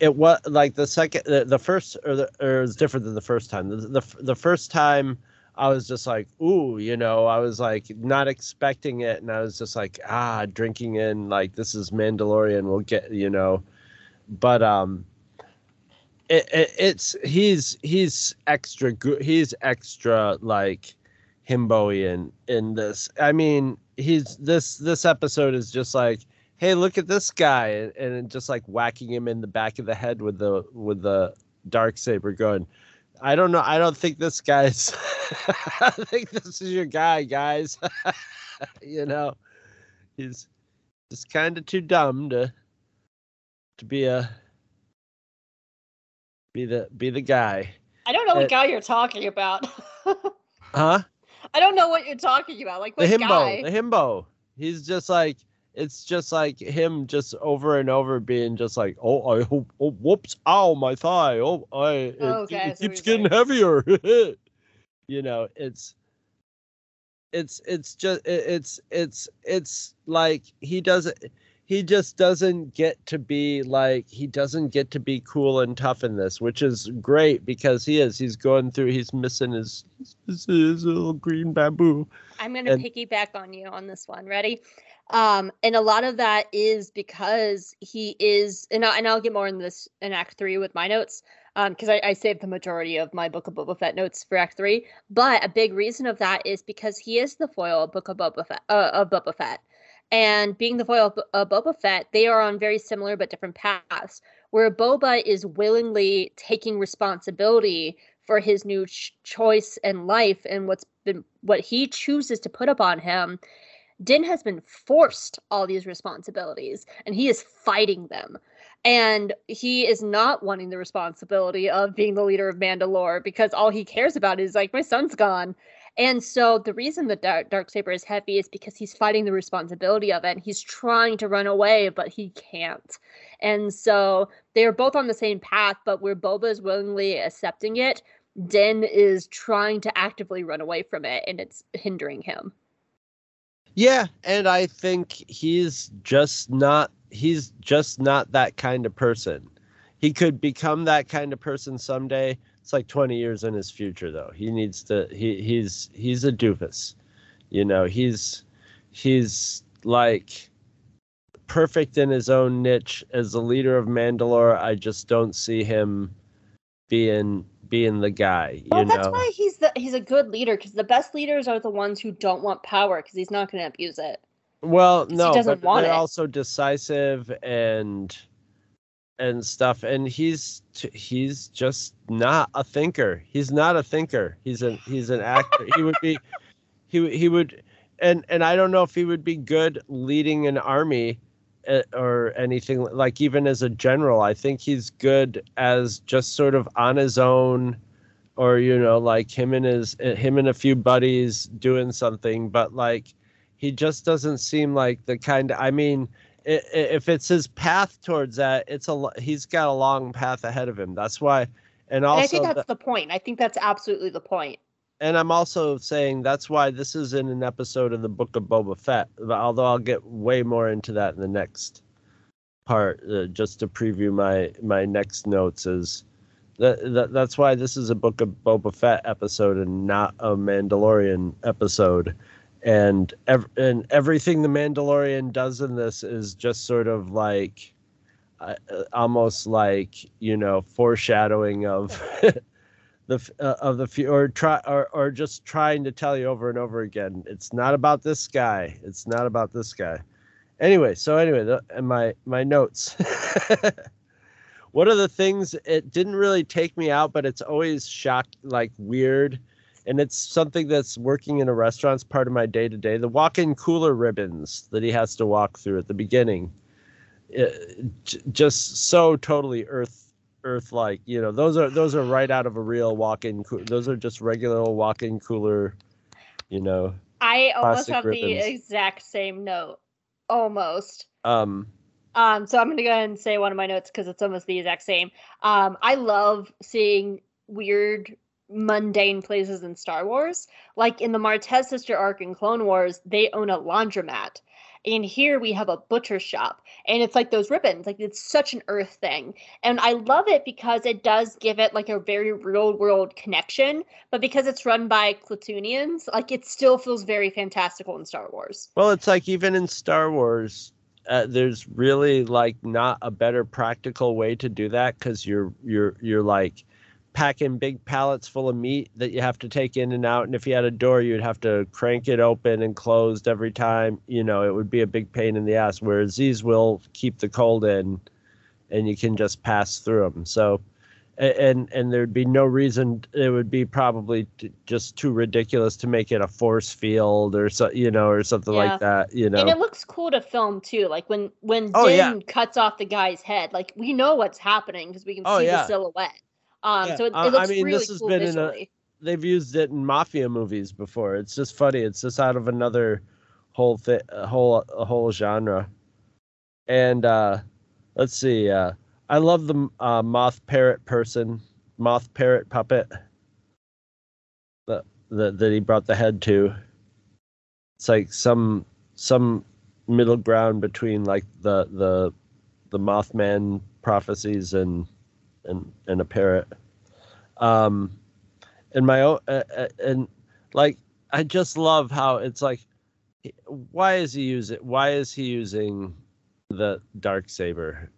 it was like the second the, the first or the or it was different than the first time the, the the first time i was just like ooh you know i was like not expecting it and i was just like ah drinking in like this is mandalorian we'll get you know but um it, it it's he's he's extra good he's extra like himboian in this. I mean he's this this episode is just like hey look at this guy and, and just like whacking him in the back of the head with the with the dark saber going i don't know i don't think this guy's i think this is your guy guys. You know? He's just kind of too dumb to to be a be the be the guy I don't know what it- guy you're talking about. huh I don't know what you're talking about. Like the himbo guy? the himbo he's just like it's just like him just over and over being just like oh i hope oh whoops ow my thigh oh i it, Oh, okay, it see keeps getting heavier you know it's it's it's just it- it's it's it's like he doesn't he just doesn't get to be like he doesn't get to be cool and tough in this which is great because he is he's going through he's missing his his, his little green bamboo I'm gonna And- piggyback on you on this one. Ready? Um, and a lot of that is because he is, and, I, and I'll get more in this in Act Three with my notes, um, because I, I saved the majority of my Book of Boba Fett notes for Act Three. But a big reason of that is because he is the foil of Book of Boba Fett, uh, of Boba Fett, and being the foil of, Bo- of Boba Fett, they are on very similar but different paths. Where Boba is willingly taking responsibility for his new ch- choice in life and what's been what he chooses to put upon him din has been forced all these responsibilities and he is fighting them and he is not wanting the responsibility of being the leader of mandalore because all he cares about is like my son's gone and so the reason the dark, dark saber is heavy is because he's fighting the responsibility of it and he's trying to run away but he can't and so they are both on the same path but where boba is willingly accepting it Den is trying to actively run away from it and it's hindering him. Yeah, and I think he's just not he's just not that kind of person. He could become that kind of person someday. It's like 20 years in his future though. He needs to he he's he's a doofus. You know, he's he's like perfect in his own niche as the leader of Mandalore. I just don't see him being being the guy, you Well, know. that's why he's the he's a good leader because the best leaders are the ones who don't want power because he's not going to abuse it. Well, no, he doesn't but want they're it. also decisive and and stuff. And he's he's just not a thinker. He's not a thinker. He's a he's an actor. he would be he he would and and I don't know if he would be good leading an army uh, or anything like even as a general. I think he's good as just sort of on his own, or you know, like him and his uh, him and a few buddies doing something. But like, he just doesn't seem like the kind. I mean, if it's his path towards that, it's a he's got a long path ahead of him. That's why, and also and I think that's the, the point. I think that's absolutely the point. and I'm also saying that's why this is in an episode of the Book of Boba Fett. Although I'll get way more into that in the next part, uh, just to preview my my next notes. Is that, that that's why this is a Book of Boba Fett episode and not a Mandalorian episode. And ev- and everything the Mandalorian does in this is just sort of like, uh, almost like you know foreshadowing of the uh, of the or try or, or just trying to tell you over and over again it's not about this guy it's not about this guy. Anyway so anyway the, and my my notes. One of the things it didn't really take me out but it's always shocked like weird and it's something that's working in a restaurant's part of my day to day the walk-in cooler ribbons that he has to walk through at the beginning it, just so totally earth earth like you know those are those are right out of a real walk-in those are just regular walk-in cooler you know i almost have ribbons. the exact same note almost. Um um so i'm gonna go ahead and say one of my notes because it's almost the exact same. Um i love seeing weird mundane places in star wars. Like in the martez sister arc in clone wars they own a laundromat. And here we have a butcher shop. And it's like those ribbons like it's such an earth thing. And i love it because it does give it like a very real world connection. But because it's run by Klatooinians like it still feels very fantastical in star wars. Well it's like even in star wars uh, there's really like not a better practical way to do that because you're you're you're like packing big pallets full of meat that you have to take in and out. And if you had a door, you'd have to crank it open and closed every time. You know, it would be a big pain in the ass. Whereas these will keep the cold in, and you can just pass through them. So, and and there'd be no reason. It would be probably just too ridiculous to make it a force field or so, you know, or something yeah. like that. You know, and it looks cool to film too. Like when when oh, Din yeah. cuts off the guy's head, like we know what's happening because we can oh, see yeah. the silhouette. Um, yeah. so it, it, looks I mean, really this has cool been visually. in a, they've used it in mafia movies before. It's just funny. It's just out of another whole thing, whole a whole genre. And uh, let's see. Uh, I love the uh, moth parrot person, moth parrot puppet. That that that he brought the head to. It's like some some middle ground between like the the the Mothman prophecies and and and a parrot. Um, and my own uh, uh, and like I just love how it's like, why is he using? Why is he using the dark saber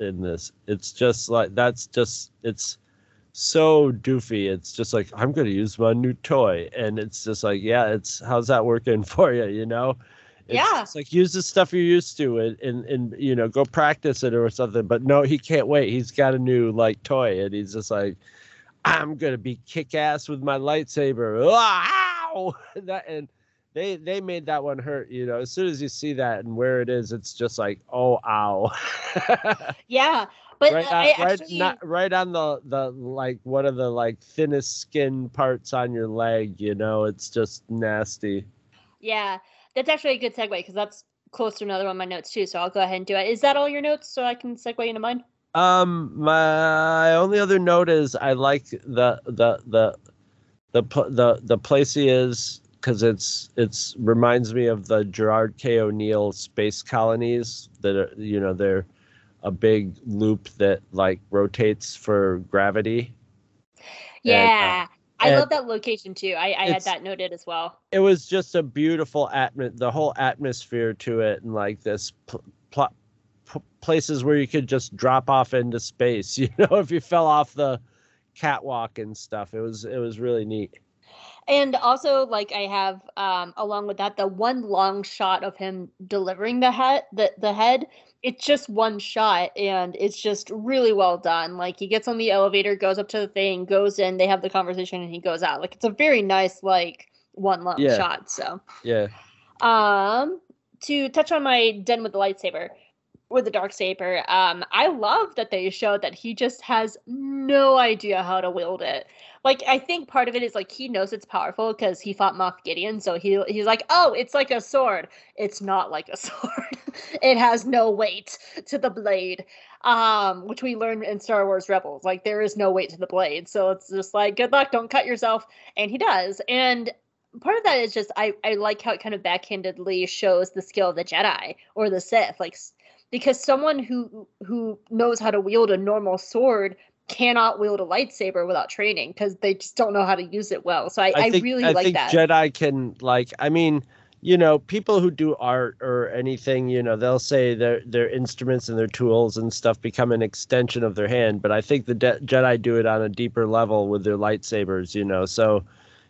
in this? It's just like that's just it's so doofy. It's just like I'm going to use my new toy, and it's just like, yeah, it's how's that working for you? You know, it's, yeah. It's like use the stuff you're used to and, and, and, you know, go practice it or something. But no, he can't wait. He's got a new like toy and he's just like, I'm gonna be kick ass with my lightsaber. Ow! that and they they made that one hurt, you know. As soon as you see that and where it is, it's just like, oh ow. yeah. But right, on, uh, right, actually... not, right on the the like one of the like thinnest skin parts on your leg, you know, it's just nasty. Yeah that's actually a good segue because that's close to another one of my notes too. So I'll go ahead and do it. Is that all your notes? So I can segue into mine. Um, my only other note is I like the the the the the the place he is because it's it's reminds me of the Gerard K. O'Neill space colonies that are you know they're a big loop that like rotates for gravity. Yeah. And, uh, I and love that location too. I, I had that noted as well. It was just a beautiful atmos, the whole atmosphere to it, and like this pl- pl- places where you could just drop off into space. You know, if you fell off the catwalk and stuff, it was it was really neat. And also, like I have, um, along with that, the one long shot of him delivering the head, the the head it's just one shot and it's just really well done. Like he gets on the elevator, goes up to the thing, goes in, they have the conversation and he goes out. Like it's a very nice like one long yeah. shot. So Yeah. Um to touch on my den with the lightsaber with the dark saber, um, I love that they showed that he just has no idea how to wield it. Like I think part of it is like he knows it's powerful because he fought Moff Gideon, so he he's like, oh, it's like a sword. It's not like a sword. it has no weight to the blade, um, which we learned in Star Wars Rebels. Like there is no weight to the blade, so it's just like good luck, don't cut yourself, and he does. And part of that is just I I like how it kind of backhandedly shows the skill of the Jedi or the Sith, like because someone who who knows how to wield a normal sword cannot wield a lightsaber without training because they just don't know how to use it well. So I, I, think, I really I like think that. Jedi can like I mean, you know, people who do art or anything, you know, they'll say their their instruments and their tools and stuff become an extension of their hand. But I think the De- Jedi do it on a deeper level with their lightsabers, you know. So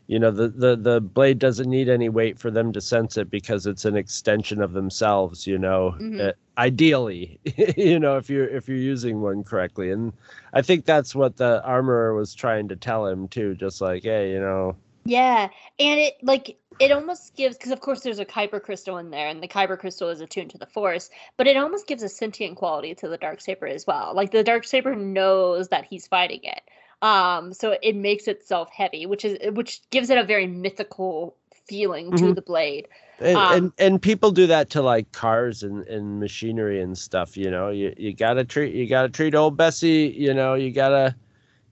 you know the, the the blade doesn't need any weight for them to sense it because it's an extension of themselves you know mm-hmm. uh, ideally you know if you're if you're using one correctly. And i think that's what the armorer was trying to tell him too just like hey you know. Yeah and it like it almost gives because of course there's a kyber crystal in there and the kyber crystal is attuned to the force but it almost gives a sentient quality to the dark saber as well. Like the dark saber knows that he's fighting it um, so it makes itself heavy, which is which gives it a very mythical feeling mm-hmm. to the blade. And, um, and, and people do that to like cars and, and machinery and stuff. You know, you you gotta treat you gotta treat old Bessie. You know, you gotta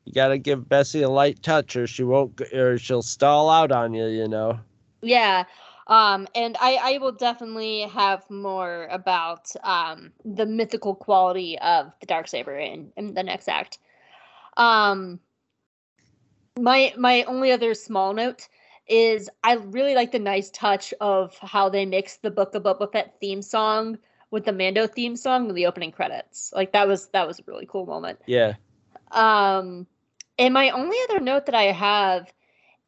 you gotta give Bessie a light touch, or she won't, or she'll stall out on you. You know. Yeah. Um, and I, I will definitely have more about um, the mythical quality of the dark saber in, in the next act. Um, my my only other small note is I really like the nice touch of how they mix the Book of Boba Fett theme song with the Mando theme song in the opening credits. Like that was that was a really cool moment. Yeah. Um, and my only other note that I have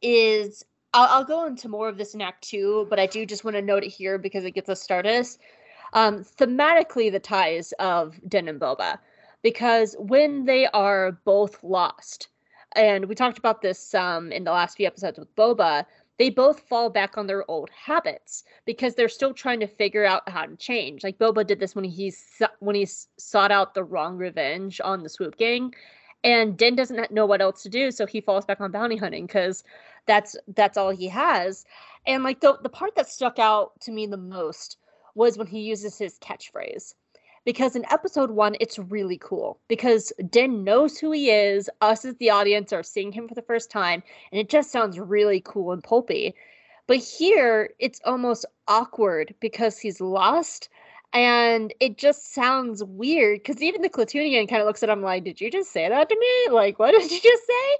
is I'll, I'll go into more of this in Act Two, but I do just want to note it here because it gets us started. Um, thematically, the ties of Den and Boba because when they are both lost, and we talked about this um, in the last few episodes with Boba, they both fall back on their old habits because they're still trying to figure out how to change. Like Boba did this when he when he sought out the wrong revenge on the Swoop Gang, and Din doesn't know what else to do, so he falls back on bounty hunting because that's that's all he has. And like the the part that stuck out to me the most was when he uses his catchphrase because in episode one, it's really cool because Din knows who he is. Us as the audience are seeing him for the first time, and it just sounds really cool and pulpy. But here, it's almost awkward because he's lost, and it just sounds weird. Because even the Klatooinian kind of looks at him like, "Did you just say that to me? Like, what did you just say?"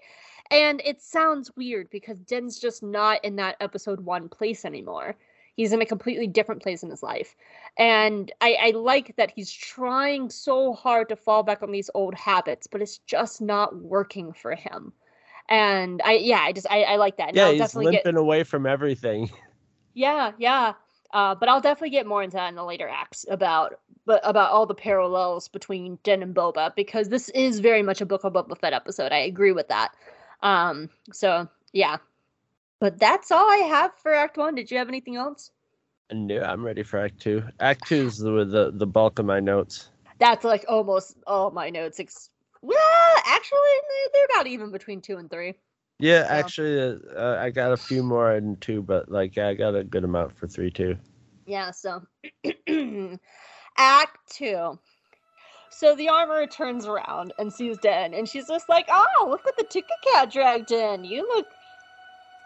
And it sounds weird because Den's just not in that episode one place anymore. He's in a completely different place in his life. And I, I like that he's trying so hard to fall back on these old habits, but it's just not working for him. And I, yeah, I just, I, I like that. And yeah, I'll he's limping get, away from everything. Yeah, yeah. Uh, but I'll definitely get more into that in the later acts about but about all the parallels between Din and Boba because this is very much a Book of Boba Fett episode. I agree with that. Um, so yeah, but that's all I have for Act One. Did you have anything else? No, I'm ready for Act Two. Act Two is the the, the bulk of my notes. That's like almost all my notes. Ex- well, actually, they're about even between two and three. Yeah, so. actually, uh, uh, I got a few more in two, but like I got a good amount for three too. Yeah. So, Act Two. So the armor turns around and sees Den, and she's just like, "Oh, look what the Tooka Cat dragged in. You look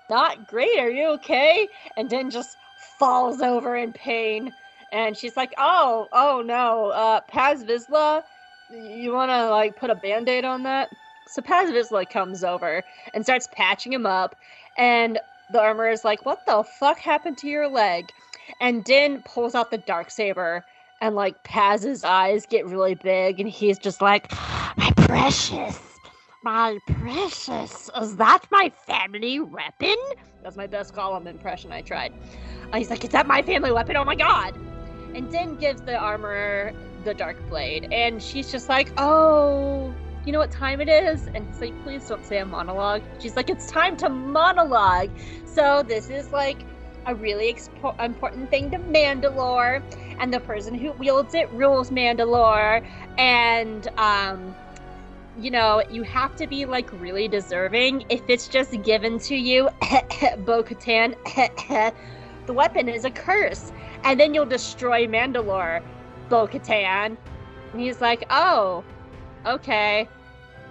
not great. Are you okay? And then just falls over in pain. And she's like, oh, oh no, uh, Paz Vizsla, you want to like put a band aid on that? So Paz Vizsla comes over and starts patching him up. And the armor is like, what the fuck happened to your leg? And Din pulls out the dark saber and like Paz's eyes get really big and he's just like, my precious my precious, is that my family weapon? That's my best Gollum impression I tried. Uh, he's like, is that my family weapon? Oh my god! And Din gives the armorer the dark blade, and she's just like, oh, you know what time it is? And he's like, please don't say a monologue. She's like, it's time to monologue. So this is like a really expo- important thing to Mandalore, and the person who wields it rules Mandalore, and um, you know, you have to be like really deserving. If it's just given to you, Bo Katan, the weapon is a curse, and then you'll destroy Mandalore, Bo Katan. And he's like, oh, okay.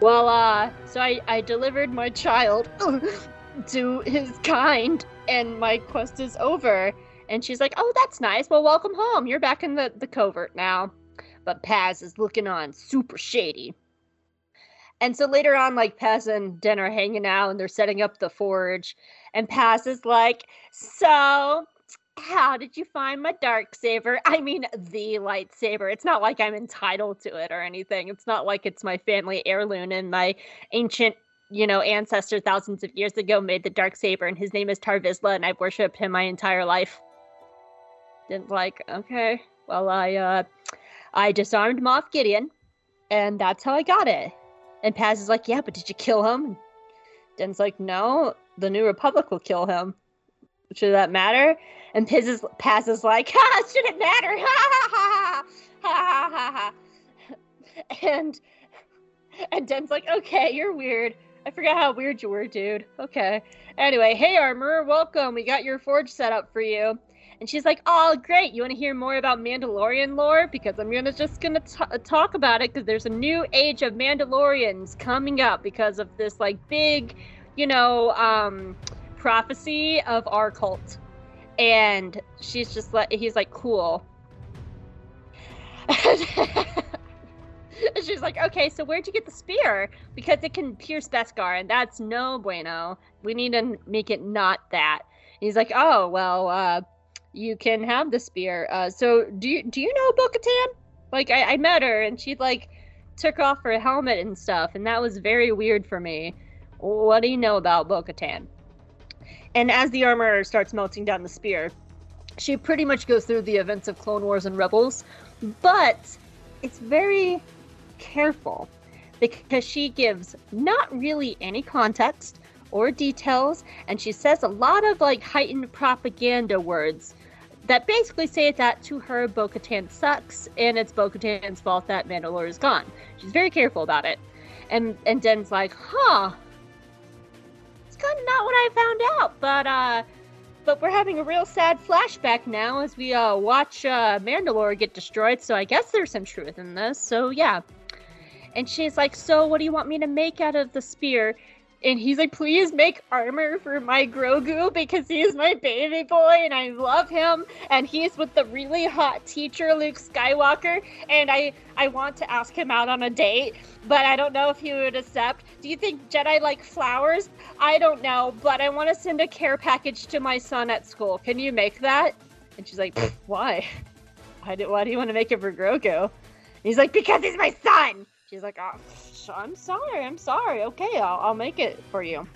Well, uh, so I, I delivered my child to his kind, and my quest is over. And she's like, oh, that's nice. Well, welcome home. You're back in the, the covert now. But Paz is looking on super shady. And so later on, like Paz and Den are hanging out and they're setting up the forge. And Paz is like, So, how did you find my dark saber? I mean, the lightsaber. It's not like I'm entitled to it or anything. It's not like it's my family heirloom and my ancient, you know, ancestor thousands of years ago made the dark saber, and his name is Tarre Vizsla and I've worshipped him my entire life. Didn't like, okay, well, I, uh, I disarmed Moff Gideon, and that's how I got it. And Paz is like, yeah, but did you kill him? And Den's like, no, the New Republic will kill him. Should that matter? And Piz is, Paz is like, ha, should it matter? Ha ha ha ha ha ha ha. And and Den's like, okay, you're weird. I forgot how weird you were, dude. Okay. Anyway, hey Armor, welcome. We got your forge set up for you. And she's like, "Oh, great! You want to hear more about Mandalorian lore? Because I'm gonna just gonna t- talk about it because there's a new age of Mandalorians coming up because of this like big, you know, um, prophecy of our cult." And she's just like, he's like, "Cool." she's like, "Okay, so where'd you get the spear? Because it can pierce Beskar, and that's no bueno. We need to make it not that." He's like, "Oh, well." uh you can have the spear. Uh, so do you do you know Bo-Katan? Like I, I met her and she like took off her helmet and stuff, and that was very weird for me. What do you know about Bo-Katan? And as the armor starts melting down the spear, she pretty much goes through the events of Clone Wars and Rebels, but it's very careful because she gives not really any context or details, and she says a lot of like heightened propaganda words that basically say that to her Bo Katan sucks, and it's Bo Katan's fault that Mandalore is gone. She's very careful about it. And and Den's like, huh. It's kind of not what I found out, but uh but we're having a real sad flashback now as we uh watch uh Mandalore get destroyed, so I guess there's some truth in this. So yeah. And she's like, "So what do you want me to make out of the spear?" And he's like, please make armor for my Grogu because he's my baby boy and I love him. And he's with the really hot teacher, Luke Skywalker. And I, I want to ask him out on a date, but I don't know if he would accept. Do you think Jedi like flowers? I don't know, but I want to send a care package to my son at school. Can you make that? And she's like, why? Why do, why do you want to make it for Grogu? And he's like, because he's my son. She's like, oh, I'm sorry, I'm sorry. Okay, I'll, I'll make it for you.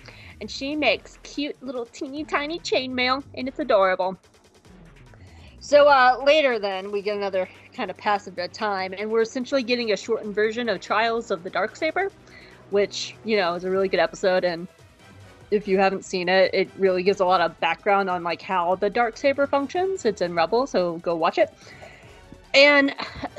And she makes cute little teeny tiny chainmail, and it's adorable. So uh, later, then we get another kind of passive at time, and we're essentially getting a shortened version of Trials of the Dark Saber, which you know is a really good episode. And if you haven't seen it, it really gives a lot of background on like how the Dark Saber functions. It's in Rebel, so go watch it. And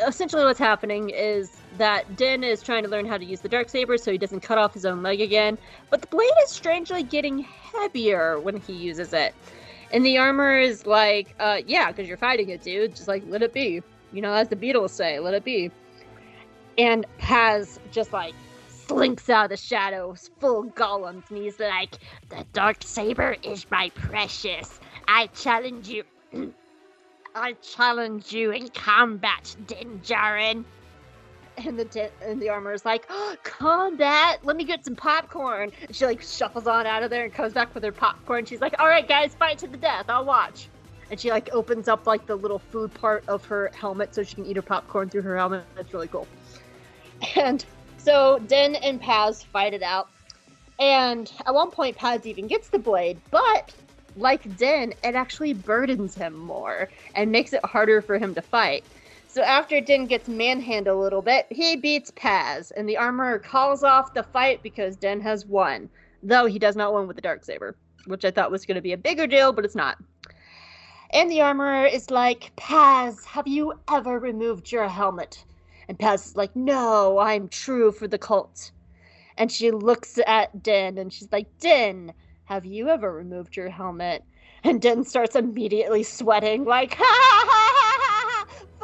essentially, what's happening is that Din is trying to learn how to use the dark saber so he doesn't cut off his own leg again. But the blade is strangely getting heavier when he uses it. And the armor is like, uh, yeah, because you're fighting it, dude. Just like, let it be. You know, as the Beatles say, let it be. And Paz just like slinks out of the shadows, full Gollums, and he's like, The dark saber is my precious. I challenge you. I challenge you in combat, Din Djarin and the and the armor is like, oh, combat. Let me get some popcorn. And she like shuffles on out of there and comes back with her popcorn. She's like, all right, guys, fight to the death. I'll watch. And she like opens up like the little food part of her helmet so she can eat her popcorn through her helmet. That's really cool. And so Den and Paz fight it out. And at one point, Paz even gets the blade, but like Den, it actually burdens him more and makes it harder for him to fight. So after Din gets manhandled a little bit, he beats Paz, and the armorer calls off the fight because Din has won, though he does not win with the dark saber, which I thought was going to be a bigger deal, but it's not. And the armorer is like, Paz, have you ever removed your helmet? And Paz is like, No, I'm true for the cult. And she looks at Din and she's like, Din, have you ever removed your helmet? And Din starts immediately sweating, like, ha ha ha ha ha,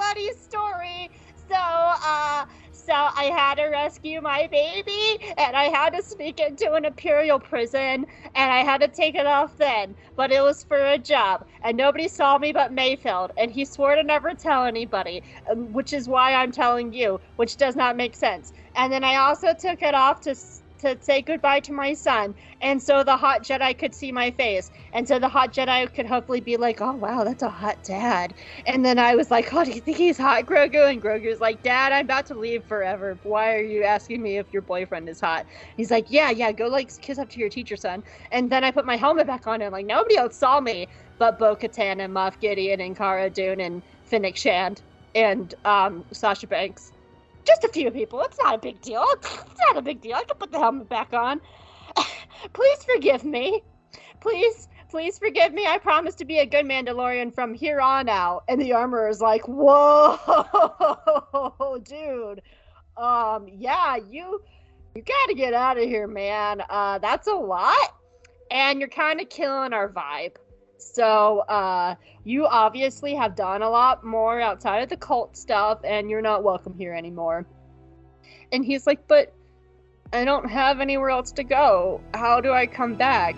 funny story. So, uh, so I had to rescue my baby, and I had to sneak into an imperial prison, and I had to take it off then. But it was for a job, and nobody saw me but Mayfield, and he swore to never tell anybody, um, which is why I'm telling you, which does not make sense. And then I also took it off to to say goodbye to my son, and so the hot Jedi could see my face, and so the hot Jedi could hopefully be like, "Oh wow, that's a hot dad." And then I was like, "Oh, do you think he's hot, Grogu?" And Grogu's like, "Dad, I'm about to leave forever. Why are you asking me if your boyfriend is hot?" He's like, "Yeah, yeah, go like kiss up to your teacher, son." And then I put my helmet back on, and like nobody else saw me but Bo-Katan and Moff Gideon and Cara Dune and Fennec Shand and um, Sasha Banks just a few people. It's not a big deal. It's not a big deal. I can put the helmet back on. please forgive me. Please, please forgive me. I promise to be a good Mandalorian from here on out. And the armorer is like, whoa, dude. Um, yeah, you, you gotta get out of here, man. Uh, that's a lot. And you're kind of killing our vibe. So, uh, you obviously have done a lot more outside of the cult stuff, and you're not welcome here anymore. And he's like, But I don't have anywhere else to go. How do I come back?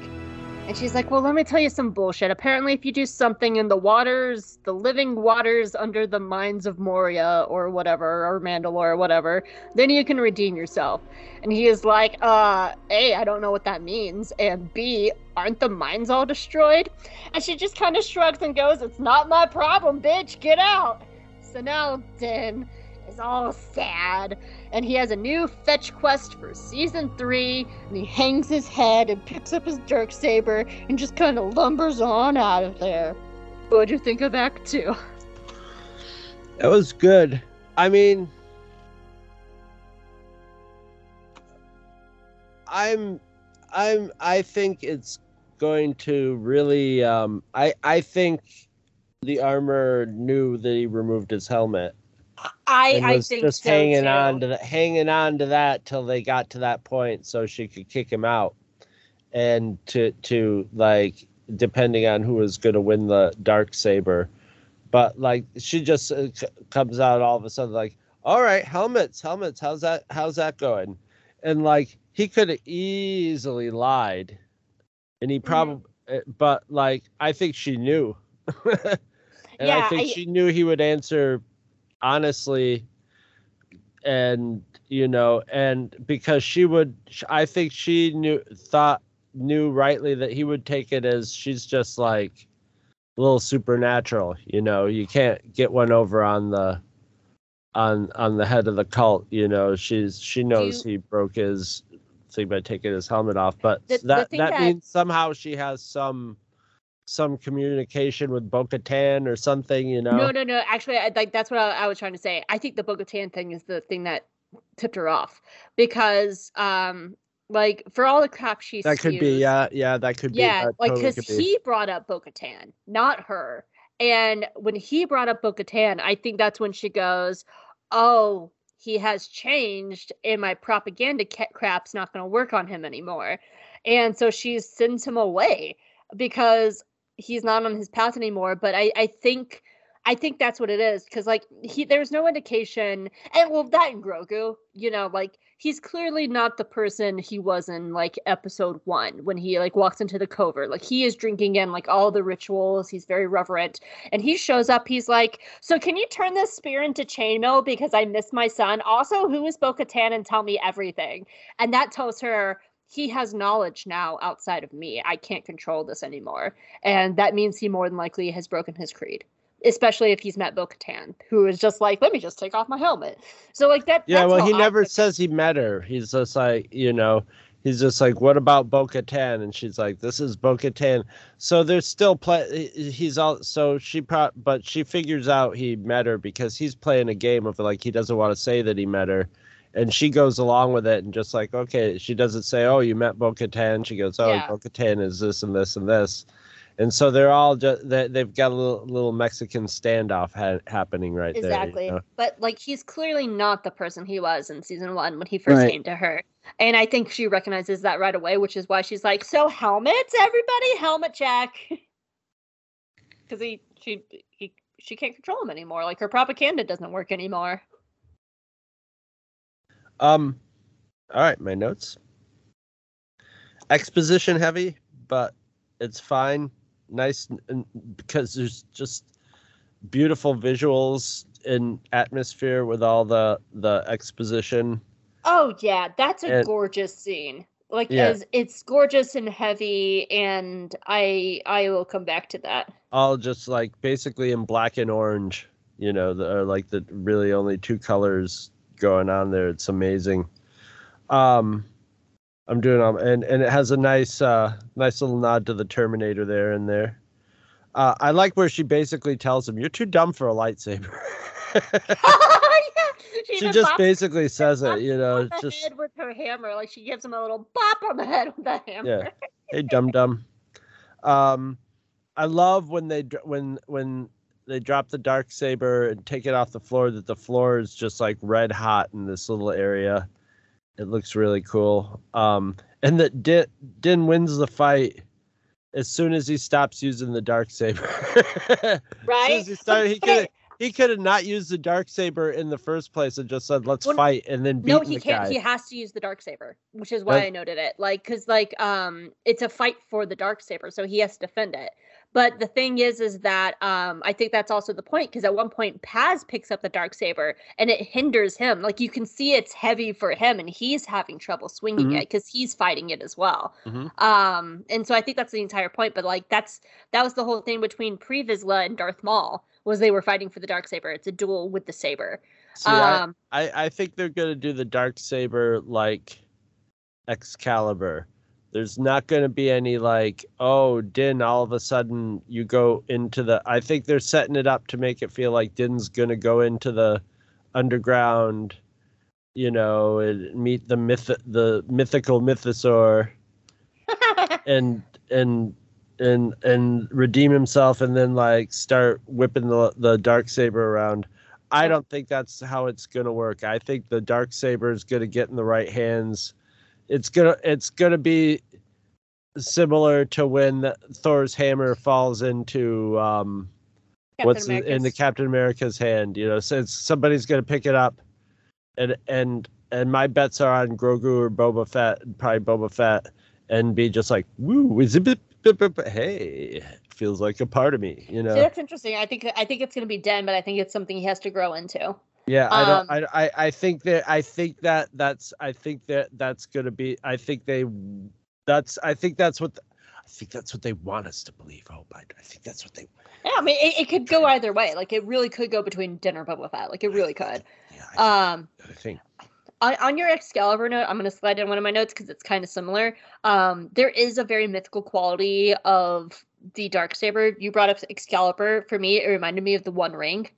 And she's like, Well, let me tell you some bullshit. Apparently, if you do something in the waters, the living waters under the mines of Moria or whatever, or Mandalore or whatever, then you can redeem yourself. And he is like, uh, A, I don't know what that means. And B, aren't the mines all destroyed? And she just kind of shrugs and goes, It's not my problem, bitch. Get out. So now Din is all sad and he has a new fetch quest for season three, and he hangs his head and picks up his dark saber and just kind of lumbers on out of there. What'd you think of Act Two? It was good. I mean, I'm, I'm, I think it's going to really. Um, I, I think the armor knew that he removed his helmet I, I think just so hanging too. on to that, hanging on to that till they got to that point, so she could kick him out, and to to like depending on who was going to win the dark saber, but like she just uh, c- comes out all of a sudden like, all right, helmets, helmets, how's that, how's that going, and like he could have easily lied, and Mm-hmm. he probably, but like I think she knew. And I think I- she knew he would answer honestly and you know and because she would i think she knew thought knew rightly that he would take it as she's just like a little supernatural you know? You can't get one over on the on on the head of the cult you know? She's she knows you- he broke his thing by taking his helmet off but The- the that thing that that- means somehow she has some some communication with Bo-Katan or something, you know. No, no, no. Actually, I, like that's what I, I was trying to say. I think the Bo-Katan thing is the thing that tipped her off because, um, like for all the crap she that could be, yeah, yeah, that could be. yeah, like totally because be. he brought up Bo-Katan, not her. And when he brought up Bo-Katan, I think that's when she goes, "Oh, he has changed, and my propaganda crap's not going to work on him anymore." And so she sends him away because he's not on his path anymore. But I, I think. I think that's what it is because like he there's no indication and well that and Grogu you know like he's clearly not the person he was in like episode one when he like walks into the covert like he is drinking in like all the rituals he's very reverent and he shows up he's like so can you turn this spear into chainmail because I miss my son also who is Bo-Katan and tell me everything and that tells her he has knowledge now outside of me I can't control this anymore and that means he more than likely has broken his creed especially if he's met Bo-Katan, who is just like, let me just take off my helmet. So like that. Yeah, well, he never says he met her. He's just like, you know, he's just like, what about Bo Katan? And she's like, this is Bo Katan. So there's still play. He's all so she pro, but she figures out he met her because he's playing a game of like he doesn't want to say that he met her. And she goes along with it and just like, okay, she doesn't say, oh, you met Bo Katan. She goes, oh, Yeah. Bo Katan is this and this and this. and so they're all just they, they've got a little, little Mexican standoff ha- happening right exactly. there. you know? But like he's clearly not the person he was in season one when he first Right. came to her. And I think she recognizes that right away, which is why she's like, So helmets, everybody, helmet check. Because he she he she can't control him anymore. Like her propaganda doesn't work anymore. Um, all right, my notes. Exposition heavy, but it's fine. Nice n- because there's just beautiful visuals and atmosphere with all the the exposition. Oh yeah, that's a And- gorgeous scene. Like Yeah. as it's gorgeous and heavy, and I I will come back to that. All just like basically in black and orange. You know, the, are like the really only two colors going on there. It's amazing. Um, I'm doing um, and and it has a nice uh nice little nod to the Terminator there in there. Uh, I like where she basically tells him, "You're too dumb for a lightsaber." yeah, she even just bops basically says it, you know, just head with her hammer. Like she gives him a little bop on the head with the hammer. yeah. Hey, dum dum. Um, I love when they when when they drop the dark saber and take it off the floor. That the floor is just like red hot in this little area. It looks really cool. Um, and that Din, Din wins the fight as soon as he stops using the dark saber. Right? he started, he could he could have not used the dark saber in the first place and just said, "Let's Well, fight," and then beat no, the he can't. guy. He has to use the dark saber, which is why I noted it. Like, cause like um, it's a fight for the dark saber, so he has to defend it. But the thing is, is that um, I think that's also the point because at one point Paz picks up the dark saber and it hinders him. Like you can see it's heavy for him, and he's having trouble swinging Mhm. it because he's fighting it as well. Mhm. Um, and so I think that's the entire point. But like that's that was the whole thing between Pre Vizsla and Darth Maul was they were fighting for the dark saber. It's a duel with the saber. See, I- um, I, I think they're gonna do the dark saber like Excalibur. There's not gonna be any like, oh, Din. All of a sudden, you go into the. I think they're setting it up to make it feel like Din's gonna go into the underground, you know, and meet the myth, the mythical mythosaur, and and and and redeem himself, and then like start whipping the the dark saber around. I don't think that's how it's gonna work. I think the dark saber is gonna get in the right hands. It's gonna it's gonna be similar to when Thor's hammer falls into um, what's in- in the Captain America's hand. You know, so somebody's gonna pick it up, and and and my bets are on Grogu or Boba Fett, probably Boba Fett, and be just like, woo, is it? Hey, feels like a part of me. You know. See, that's interesting. I think I think it's going to be Den, but I think it's something he has to grow into. Yeah, I Um, don't. I, I I think that I think that that's I think that that's gonna be. I think they. That's I think that's what. I think that's what they want us to believe. Hope I, I think that's what they. Yeah, I mean, it, it could go either way. Like, it really could go between Din or Boba Fett. Like, it really could. Yeah, I, Um, I think. on, on your Excalibur note, I'm going to slide in one of my notes because it's kind of similar. Um, there is a very mythical quality of the dark saber. You brought up Excalibur. For me, it reminded me of the One Ring.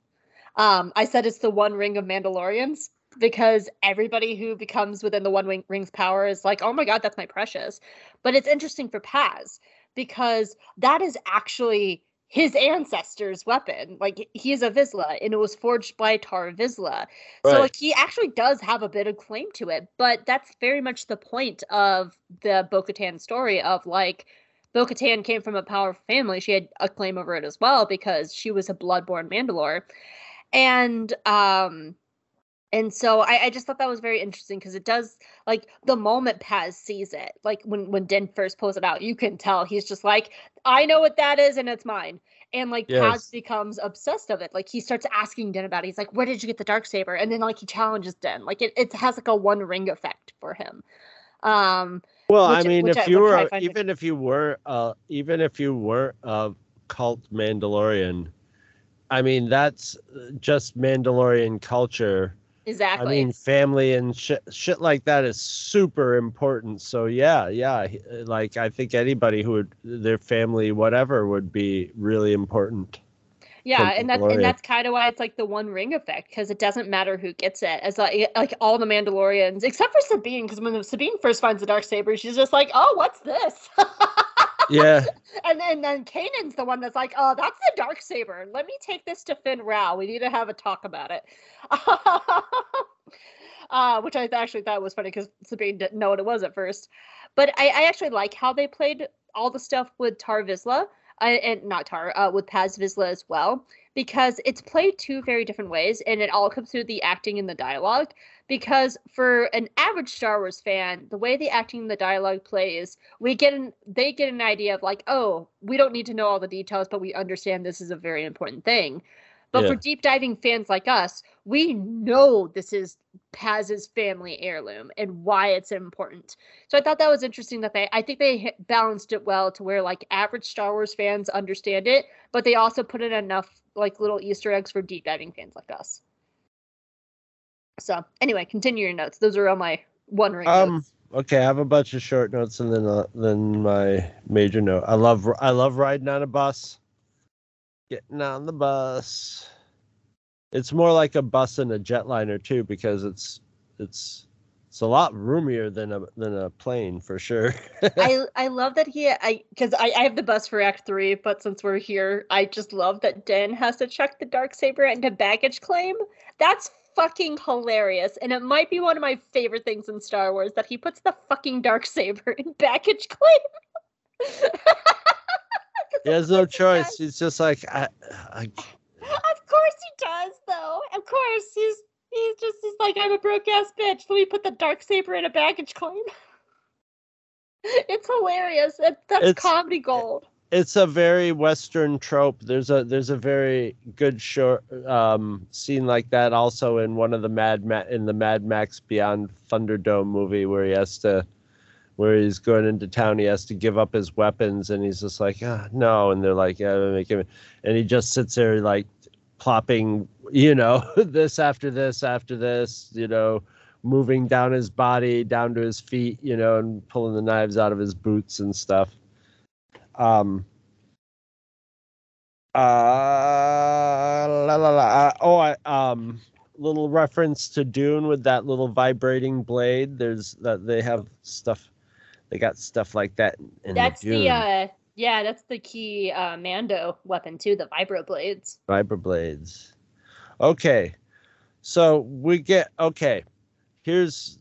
Um, I said it's the One Ring of Mandalorians because everybody who becomes within the One Ring's power is like, oh my god, that's my precious. But it's interesting for Paz because that is actually his ancestor's weapon. Like he is a Vizsla, and it was forged by Tarre Vizsla. So like he actually does have a bit of claim to it, but that's very much the point of the Bo-Katan story of like Bo-Katan came from a powerful family. She had a claim over it as well because she was a bloodborne Mandalore. And um and so I, I just thought that was very interesting because it does like the moment Paz sees it, like when when Den first pulls it out, you can tell he's just like, I know what that is and it's mine. And like Paz becomes obsessed of it. Like he starts asking Den about it. He's like, Where did you get the dark saber? And then like he challenges Den. Like it, it has like a one ring effect for him. Um Well, Which- I mean, if I- you were even if you were uh even if you were a cult Mandalorian, I mean that's just Mandalorian culture. exactly. I mean, family and shit, shit like that is super important. So yeah, yeah, like I think anybody who would their family, whatever, would be really important. Yeah, and that's and that's kind of why it's like the one ring effect because it doesn't matter who gets it. As like like all the Mandalorians except for Sabine, because when Sabine first finds the dark saber, she's just like, "Oh, what's this?" Yeah. And then, then Kanan's the one that's like, oh, that's the dark saber. Let me take this to Fenn Rau. We need to have a talk about it. uh, which I actually thought was funny because Sabine didn't know what it was at first. But I, I actually like how they played all the stuff with Tarre Vizsla, uh, and not Tarre, uh, with Paz as well, because it's played two very different ways, and it all comes through the acting and the dialogue. Because for an average Star Wars fan, the way the acting and the dialogue plays, we get an they get an idea of like, oh, we don't need to know all the details, but we understand this is a very important thing. But Yeah. for deep diving fans like us, we know this is Paz's family heirloom and why it's important. So I thought that was interesting that they, I think they balanced it well to where like average Star Wars fans understand it, but they also put in enough like little Easter eggs for deep diving fans like us. So anyway, continue your notes. Those are all my wondering Um. notes. Okay, I have a bunch of short notes and then uh, then my major note. I love I love riding on a bus. Getting on the bus. It's more like a bus and a jetliner too because it's it's it's a lot roomier than a than a plane for sure. I I love that he I because I, I have the bus for Act Three, but since we're here, I just love that Den has to check the dark saber into baggage claim. That's fucking hilarious, and it might be one of my favorite things in Star Wars that he puts the fucking dark saber in baggage claim. he has no choice. He's just like I, I Of course he does, though. Of course he's he's just he's like I'm a broke ass bitch. Let me put the dark saber in a baggage claim. It's hilarious. It, that's It's- comedy gold. It's a very western trope. There's a there's a very good short um scene like that also in one of the mad Ma- in the mad max beyond thunderdome movie where he has to where he's going into town he has to give up his weapons and he's just like ah, no. And they're like yeah make him and he just sits there like plopping you know this after this after this you know moving down his body down to his feet you know and pulling the knives out of his boots and stuff um uh, la, la, la, uh oh I, um little reference to dune with that little vibrating blade there's that they have stuff they got stuff like that in, That's the, the uh yeah, that's the key uh Mando weapon too, the vibro blades. Vibro blades. Okay. So we get okay. Here's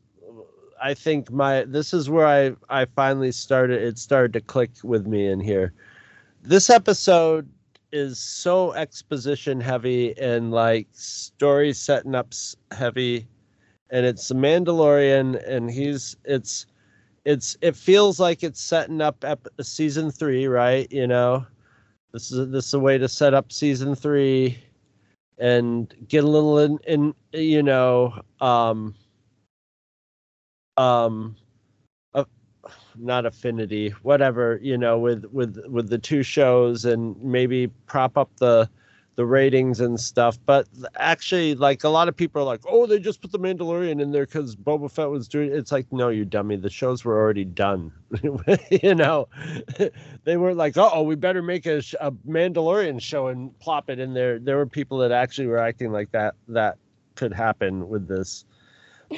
I think my this is where I I finally started it started to click with me in here. This episode is so exposition heavy and like story setting up heavy and it's the Mandalorian and he's it's it's it feels like it's setting up ep- season 3, right? You know. This is this is a way to set up season three, and get a little in, in you know, um, um, not affinity, whatever you know, with with with the two shows, and maybe prop up the the ratings and stuff. But actually, like a lot of people are like, oh, they just put the Mandalorian in there because Boba Fett was doing. It's like, no, you dummy. The shows were already done. you know, they weren't like, oh, we better make a, a Mandalorian show and plop it in there. There were people that actually were acting like that. That could happen with this.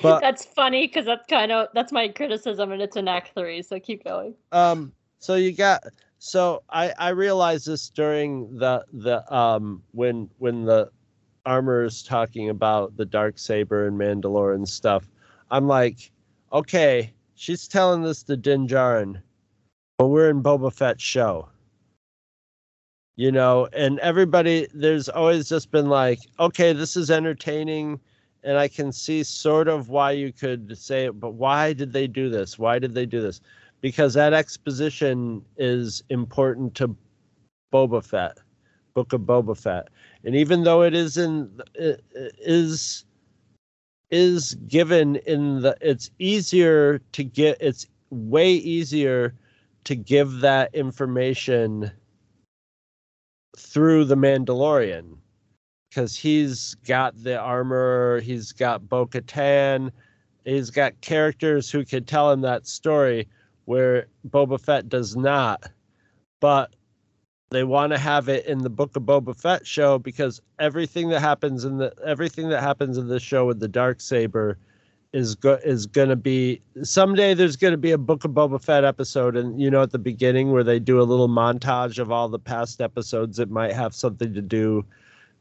But that's funny because that's kind of that's my criticism and it's in Act Three, so keep going. um, so you got so I I realized this during the the um when when the armor is talking about the dark saber and Mandalorian stuff. I'm like, okay, she's telling this to Din Djarin, but we're in Boba Fett's show. You know, and everybody there's always just been like, okay, this is entertaining and I can see sort of why you could say it, but why did they do this? Why did they do this? Because that exposition is important to Boba Fett, Book of Boba Fett, and even though it is in it is is given in the, it's easier to get. It's way easier to give that information through the Mandalorian because he's got the armor, he's got Bo Katan, he's got characters who can tell him that story where Boba Fett does not. But they want to have it in the Book of Boba Fett show because everything that happens in the everything that happens in this show with the dark saber is go- is going to be someday there's going to be a Book of Boba Fett episode and you know at the beginning where they do a little montage of all the past episodes it might have something to do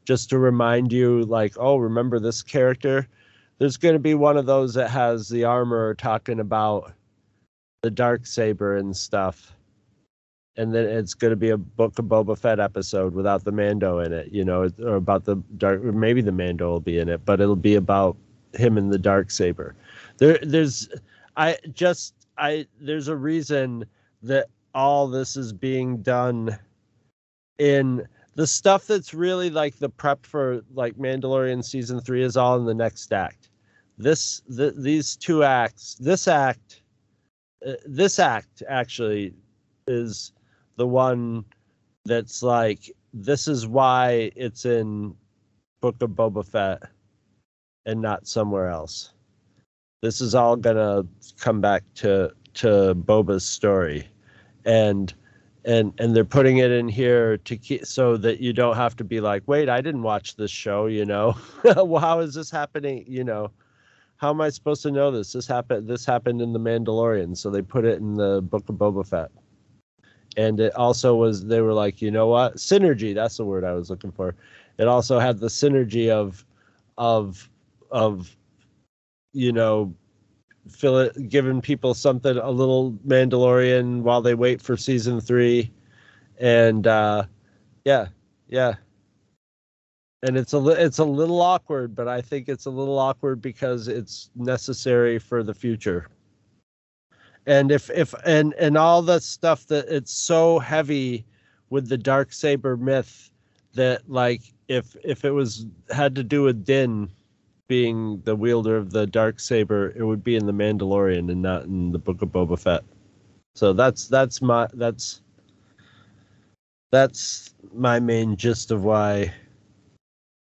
just to remind you like oh remember this character there's going to be one of those that has the armor talking about the dark saber and stuff and then it's going to be a Book of Boba Fett episode without the Mando in it, you know, or about the dark. Or maybe the Mando will be in it, but it'll be about him and the dark saber. There, there's, I just, I there's a reason that all this is being done in the stuff that's really like the prep for like Mandalorian season three is all in the next act. This, the, these two acts, this act, uh, this act actually is the one that's like this is why it's in Book of Boba Fett and not somewhere else. This is all gonna come back to to Boba's story, and and and they're putting it in here to keep so that you don't have to be like, wait, I didn't watch this show, you know, well, how is this happening, you know. How am I supposed to know this? This happened. This happened in the Mandalorian, so they put it in the Book of Boba Fett and it also was they were like you know what synergy that's the word i was looking for it also had the synergy of of of you know fill it giving people something a little mandalorian while they wait for season three. And uh yeah yeah. And it's a li- it's a little awkward but i think it's a little awkward because it's necessary for the future. And if if and and all the stuff that it's so heavy with the dark saber myth that like if if it was had to do with din being the wielder of the dark saber it would be in the mandalorian and not in the book of boba fett so that's that's my that's that's my main gist of why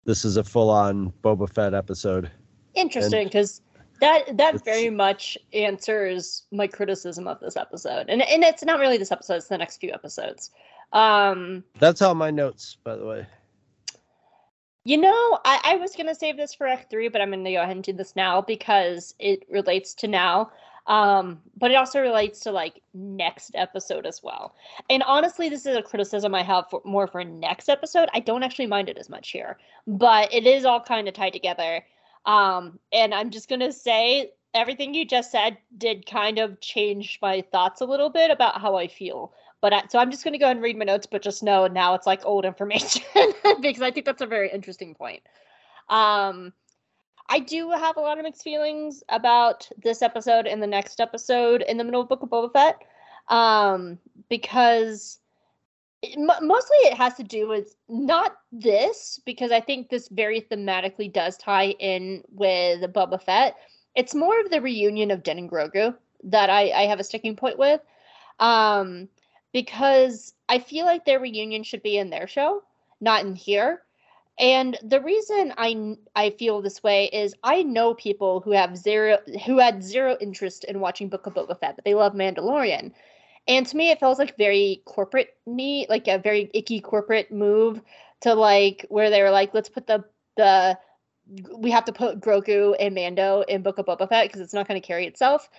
this is a full-on boba fett episode Interesting, because that that very much answers my criticism of this episode, and and it's not really this episode; it's the next few episodes. Um, that's all my notes, by the way. You know, I, I was gonna save this for Act Three, but I'm gonna go ahead and do this now because it relates to now. Um, but it also relates to like next episode as well. And honestly, this is a criticism I have for, more for next episode. I don't actually mind it as much here, but it is all kind of tied together. Um, and I'm just gonna say everything you just said did kind of change my thoughts a little bit about how I feel. But I, so I'm just gonna go and read my notes, but just know now it's like old information because I think that's a very interesting point. Um, I do have a lot of mixed feelings about this episode and the next episode in the middle of Book of Boba Fett, um, because mostly it has to do with not this because I think this very thematically does tie in with Boba Fett. It's more of the reunion of Den and Grogu that I, I have a sticking point with, um, because I feel like their reunion should be in their show, not in here. And the reason I I feel this way is I know people who have zero who had zero interest in watching Book of Boba Fett, but they love Mandalorian. And to me, it feels like very corporate me, like a very icky corporate move to like where they were like, let's put the the we have to put Grogu and Mando in Book of Boba Fett because it's not going to carry itself.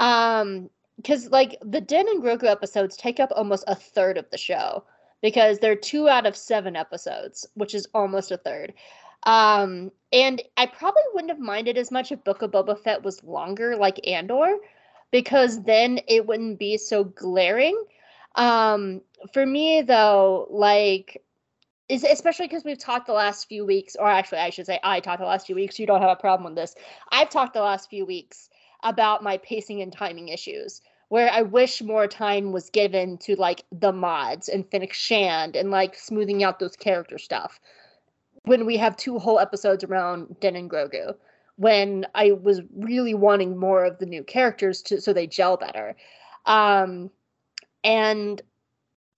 Um, because like the Din and Grogu episodes take up almost a third of the show because they're two out of seven episodes, which is almost a third. Um, and I probably wouldn't have minded as much if Book of Boba Fett was longer, like Andor, because then it wouldn't be so glaring. Um, for me though, like is especially because we've talked the last few weeks, or actually I should say I talked the last few weeks. You don't have a problem with this. I've talked the last few weeks about my pacing and timing issues where I wish more time was given to like the mods and Fennec Shand and like smoothing out those character stuff when we have two whole episodes around Den and Grogu when I was really wanting more of the new characters to so they gel better. Um, and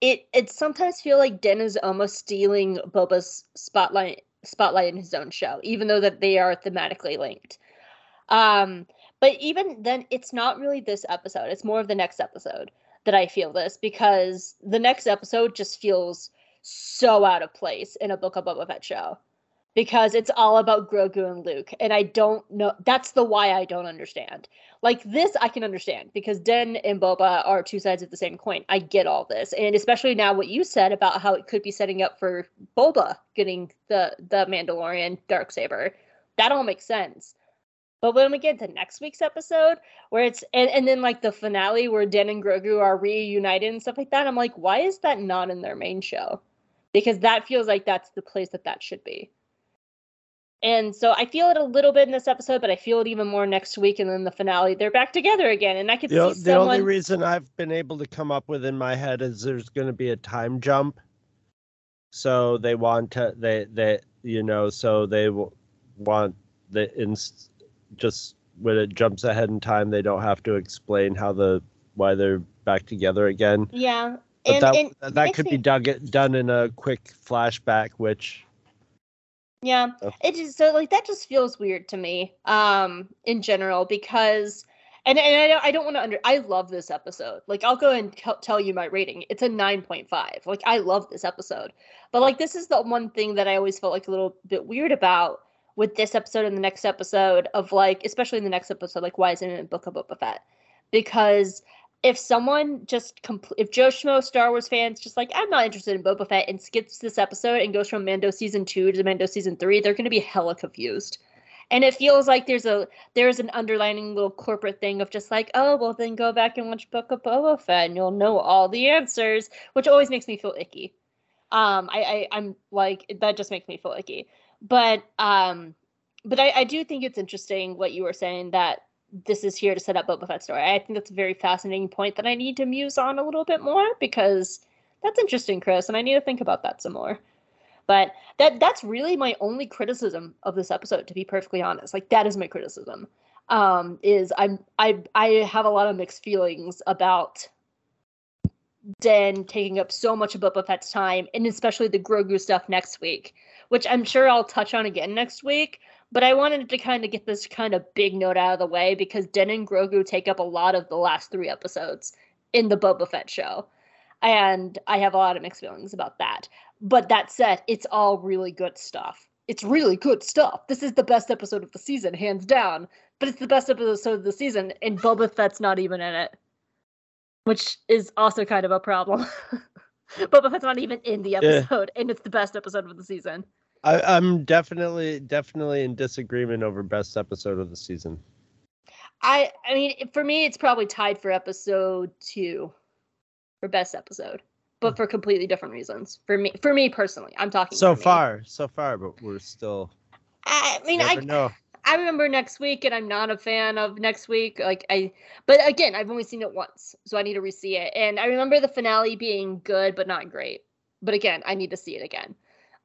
it it sometimes feel like Den is almost stealing Boba's spotlight spotlight in his own show, even though that they are thematically linked. Um, but even then, it's not really this episode. It's more of the next episode that I feel this because the next episode just feels so out of place in a Book of Boba Fett show. because it's all about Grogu and Luke. And I don't know. That's the why I don't understand. Like this, I can understand because Den and Boba are two sides of the same coin. I get all this, and especially now what you said about how it could be setting up for Boba getting the the Mandalorian dark saber. That all makes sense. But when we get to next week's episode, where it's and, and then like the finale where Den and Grogu are reunited and stuff like that, I'm like, why is that not in their main show? Because that feels like that's the place that that should be. And so I feel it a little bit in this episode, but I feel it even more next week. And then the finale, they're back together again. And I could see the only reason I've been able to come up with in my head is there's going to be a time jump. So they want to they they you know so they w- want the ins just when it jumps ahead in time they don't have to explain how the why they're back together again. yeah. But and, that and that could be dug, done in a quick flashback, which Yeah, Oh. it just so like that just feels weird to me, um, in general because, and and I don't, I don't want to under. I love this episode. Like I'll go and tell tell you my rating. It's a nine point five. Like I love this episode, but like this is the one thing that I always felt like a little bit weird about with this episode and the next episode of like, especially in the next episode, like why isn't it in Book of Boba Fett? Because if someone just compl- if Joe Schmo Star Wars fans just like I'm not interested in Boba Fett and skips this episode and goes from Mando season two to Mando season three, they're going to be hella confused. And it feels like there's a there's an underlining little corporate thing of just like oh well then go back and watch Book of Boba Fett and you'll know all the answers, which always makes me feel icky. Um, I, I I'm like that just makes me feel icky. But um, but I, I do think it's interesting what you were saying that this is here to set up Boba Fett's story. I think that's a very fascinating point that I need to muse on a little bit more because that's interesting, Chris, and I need to think about that some more. But that that's really my only criticism of this episode, to be perfectly honest. Like that is my criticism. Um, is I'm I I have a lot of mixed feelings about Den taking up so much of Boba Fett's time, and especially the Grogu stuff next week, which I'm sure I'll touch on again next week. But I wanted to kind of get this kind of big note out of the way because Den and Grogu take up a lot of the last three episodes in the Boba Fett show. And I have a lot of mixed feelings about that. But that said, it's all really good stuff. It's really good stuff. This is the best episode of the season, hands down. But it's the best episode of the season, and Boba Fett's not even in it. Which is also kind of a problem. Boba Fett's not even in the episode, and it's the best episode of the season. I, I'm definitely definitely in disagreement over best episode of the season. I I mean, for me, it's probably tied for episode two, for best episode, but hmm. for completely different reasons. For me, for me personally, I'm talking. So far, so far, but we're still I mean, I know. I remember next week, and I'm not a fan of next week. Like I, but again, I've only seen it once, so I need to re-see it. And I remember the finale being good, but not great. But again, I need to see it again.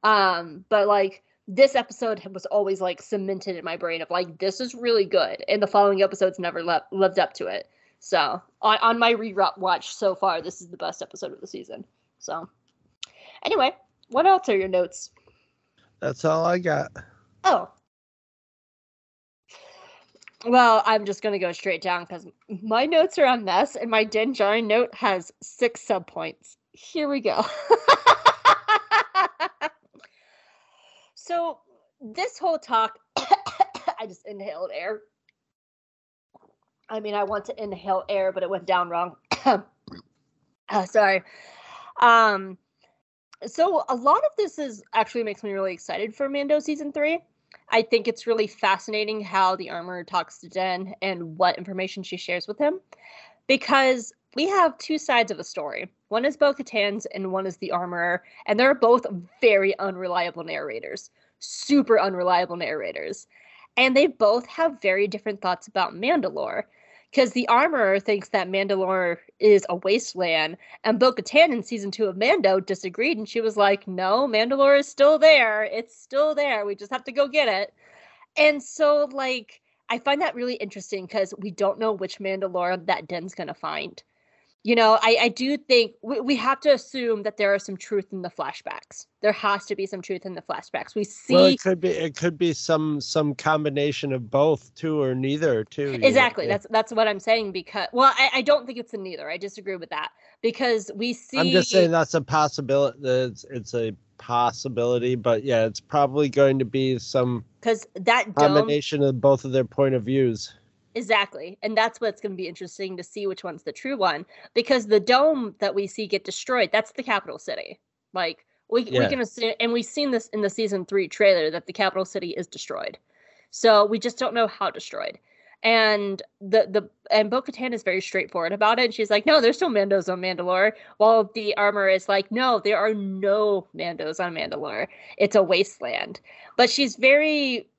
Um, but like this episode was always like cemented in my brain of like this is really good, and the following episodes never le- lived up to it. So on on my rewatch watch so far, this is the best episode of the season. So anyway, what else are your notes? That's all I got. Oh. Well, I'm just gonna go straight down because my notes are a mess, and my Din Djarin note has six subpoints. Here we go. so this whole talk, I just inhaled air. I mean, I want to inhale air, but it went down wrong. uh, sorry. Um, so a lot of this is actually makes me really excited for Mando season three. I think it's really fascinating how the armor talks to Den and what information she shares with him, because we have two sides of a story. One is Bo-Katan's and one is the armorer, and they're both very unreliable narrators, super unreliable narrators, and they both have very different thoughts about Mandalore. Because the armorer thinks that Mandalore is a wasteland, and Bo Katan in season two of Mando disagreed, and she was like, No, Mandalore is still there. It's still there. We just have to go get it. And so, like, I find that really interesting because we don't know which Mandalore that Den's going to find. You know, I, I do think we, we have to assume that there are some truth in the flashbacks. There has to be some truth in the flashbacks. We see Well, it could be it could be some some combination of both, too, or neither, too. you know? exactly. That's that's what I'm saying because well, I, I don't think it's a neither. I disagree with that because we see. I'm just saying that's a possibility. It's it's a possibility, but yeah, it's probably going to be some because that dome combination of both of their point of views. Exactly. And that's what's going to be interesting to see which one's the true one because the dome that we see get destroyed, that's the capital city. Like we we can assume and we've seen this in the season 3 trailer that the capital city is destroyed. So we just don't know how destroyed. And the the and Bo-Katan is very straightforward about it. And she's like, "No, there's still Mandos on Mandalore." While the armor is like, "No, there are no Mandos on Mandalore. It's a wasteland." But she's very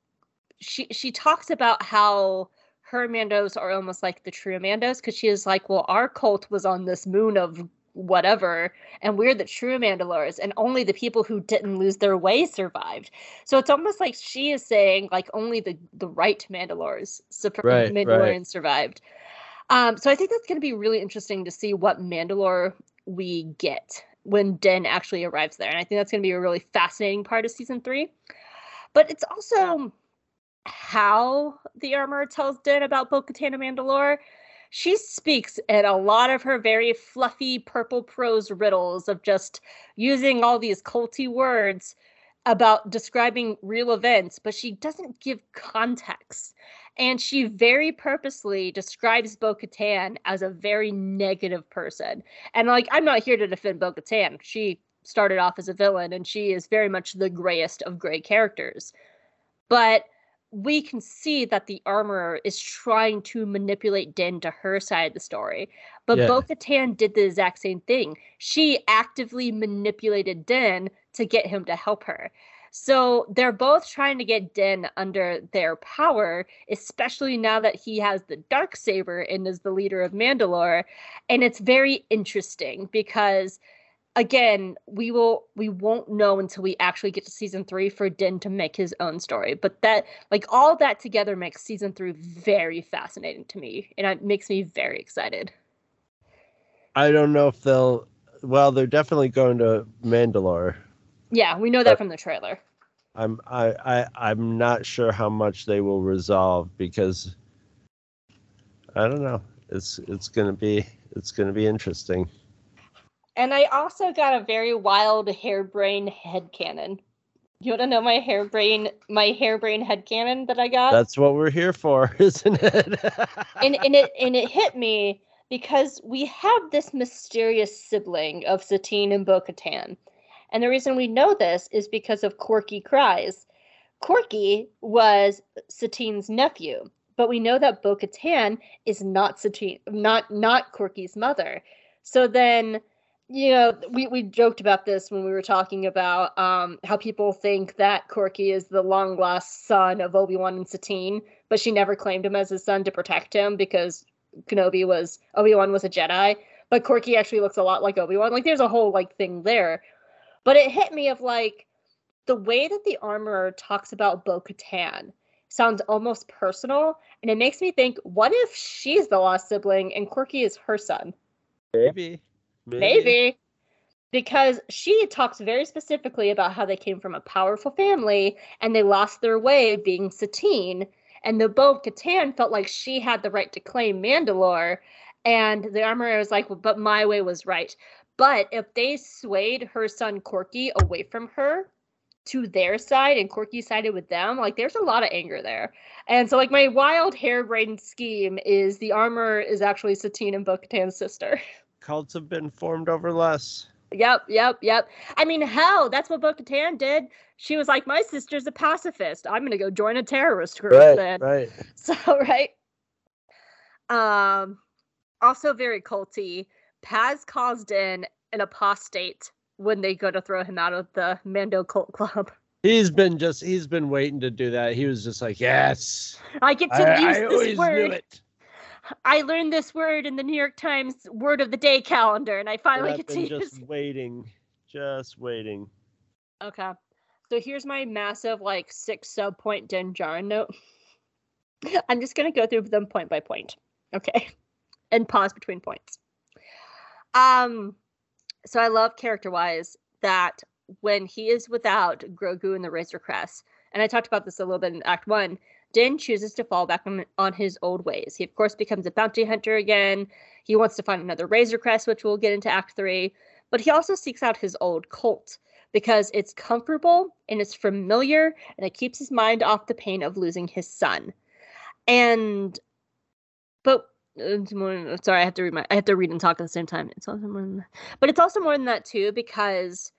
she she talks about how her Mandos are almost like the true Mandos because she is like, well, our cult was on this moon of whatever, and we're the true Mandalores, and only the people who didn't lose their way survived. So it's almost like she is saying like only the the right Mandalores, sup- Right, right. Mandalorians survived. Um, so I think that's going to be really interesting to see what Mandalore we get when Den actually arrives there, and I think that's going to be a really fascinating part of season three. But it's also how the armor tells Den about Bo-Katan and Mandalore. She speaks in a lot of her very fluffy purple prose riddles of just using all these culty words about describing real events, but she doesn't give context. And she very purposely describes Bo Katan as a very negative person. And like, I'm not here to defend Bo Katan. She started off as a villain and she is very much the grayest of gray characters. But we can see that the armorer is trying to manipulate Din to her side of the story. But Yeah. Bo Katan did the exact same thing. She actively manipulated Din to get him to help her. So they're both trying to get Din under their power, especially now that he has the dark saber and is the leader of Mandalore. And it's very interesting because again, we will we won't know until we actually get to season 3 for Din to make his own story. But that like all that together makes season 3 very fascinating to me and it makes me very excited. I don't know if they'll. Well, they're definitely going to Mandalore. Yeah, we know that from the trailer. I'm I, I I'm not sure how much they will resolve because I don't know. It's it's gonna be it's gonna be interesting. And I also got a very wild harebrained headcanon. You want to know my hairbrain, my harebrained headcanon that I got? That's what we're here for, isn't it? and and it and it hit me because we have this mysterious sibling of Satine and Bo-Katan. And the reason we know this is because of Korkie Kryze. Korkie was Satine's nephew, but we know that Bo-Katan is not Satine, not not Korkie's mother. So then, you know, we, we joked about this when we were talking about um, how people think that Korkie is the long lost son of Obi-Wan and Satine, but she never claimed him as his son to protect him because Kenobi was Obi-Wan was a Jedi, but Korkie actually looks a lot like Obi-Wan. Like there's a whole like thing there. But it hit me of like the way that the armorer talks about Bo-Katan sounds almost personal, and it makes me think, what if she's the lost sibling and Korkie is her son? maybe, Maybe. Because she talks very specifically about how they came from a powerful family and they lost their way being Satine. And the Bo Katan felt like she had the right to claim Mandalore. And the armorer was like, well, but my way was right. But if they swayed her son Korkie away from her to their side and Korkie sided with them, like there's a lot of anger there. And so like my wild harebrained scheme is the armor is actually Satine and Bo Katan's sister. Cults have been formed over less. Yep, yep, yep. I mean, hell, that's what Bo Katan did. She was like, My sister's a pacifist. I'm gonna go join a terrorist group Right, then. right. So right. Um also very culty. Paz caused in an apostate when they go to throw him out of the Mando cult club. He's been just he's been waiting to do that. He was just like, yes, I get to I, use I this always knew word. I learned this word in the New York Times word of the day calendar, and I finally get to been use just waiting, just waiting. Okay. So here's my massive like six sub point Din Djarin note. I'm just gonna go through them point by point. Okay. And pause between points. Um, so I love character wise that when he is without Grogu and the Razor Crest, and I talked about this a little bit in Act One, Din chooses to fall back on, on his old ways. He, of course, becomes a bounty hunter again. He wants to find another Razor Crest, which we'll get into Act Three. But he also seeks out his old cult because it's comfortable and it's familiar and it keeps his mind off the pain of losing his son. And, but sorry, I have to read my, I have to read and talk at the same time. It's also more than that. But it's also more than that too because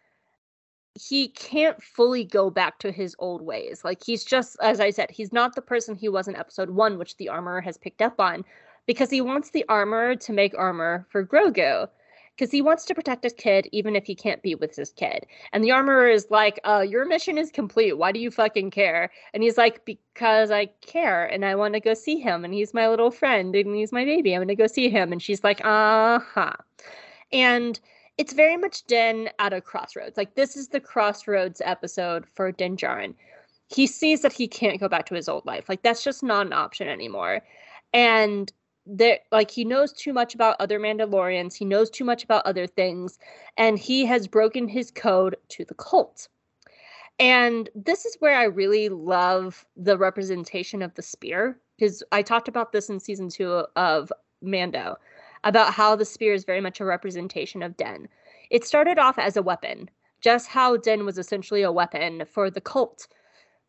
he can't fully go back to his old ways. Like he's just, as I said, he's not the person he was in episode one, which the armor has picked up on, because he wants the armor to make armor for Grogu because he wants to protect his kid even if he can't be with his kid. And the armorer is like, uh, your mission is complete. Why do you fucking care? And he's like, because I care and I want to go see him. And he's my little friend and he's my baby. I'm going to go see him. And she's like, uh huh. And it's very much Din at a crossroads. Like, this is the crossroads episode for Din Djarin. He sees that he can't go back to his old life. Like, that's just not an option anymore. And there like he knows too much about other mandalorians he knows too much about other things and he has broken his code to the cult and this is where i really love the representation of the spear because i talked about this in season two of mando about how the spear is very much a representation of den. It started off as a weapon just how den was essentially a weapon for the cult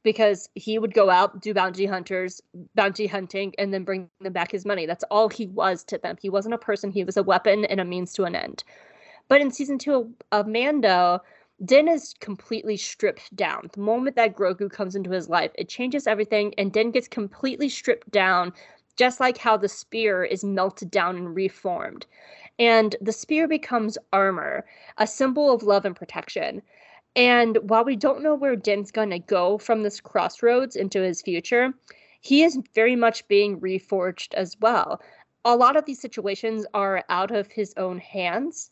because he would go out do bounty hunters bounty hunting and then bring them back his money. That's all he was to them. He wasn't a person. He was a weapon and a means to an end. But in season two of mando din is completely stripped down. The moment that grogu comes into his life it changes everything and din gets completely stripped down just like how the spear is melted down and reformed and the spear becomes armor a symbol of love and protection and while we don't know where Din's going to go from this crossroads into his future, he is very much being reforged as well. A lot of these situations are out of his own hands.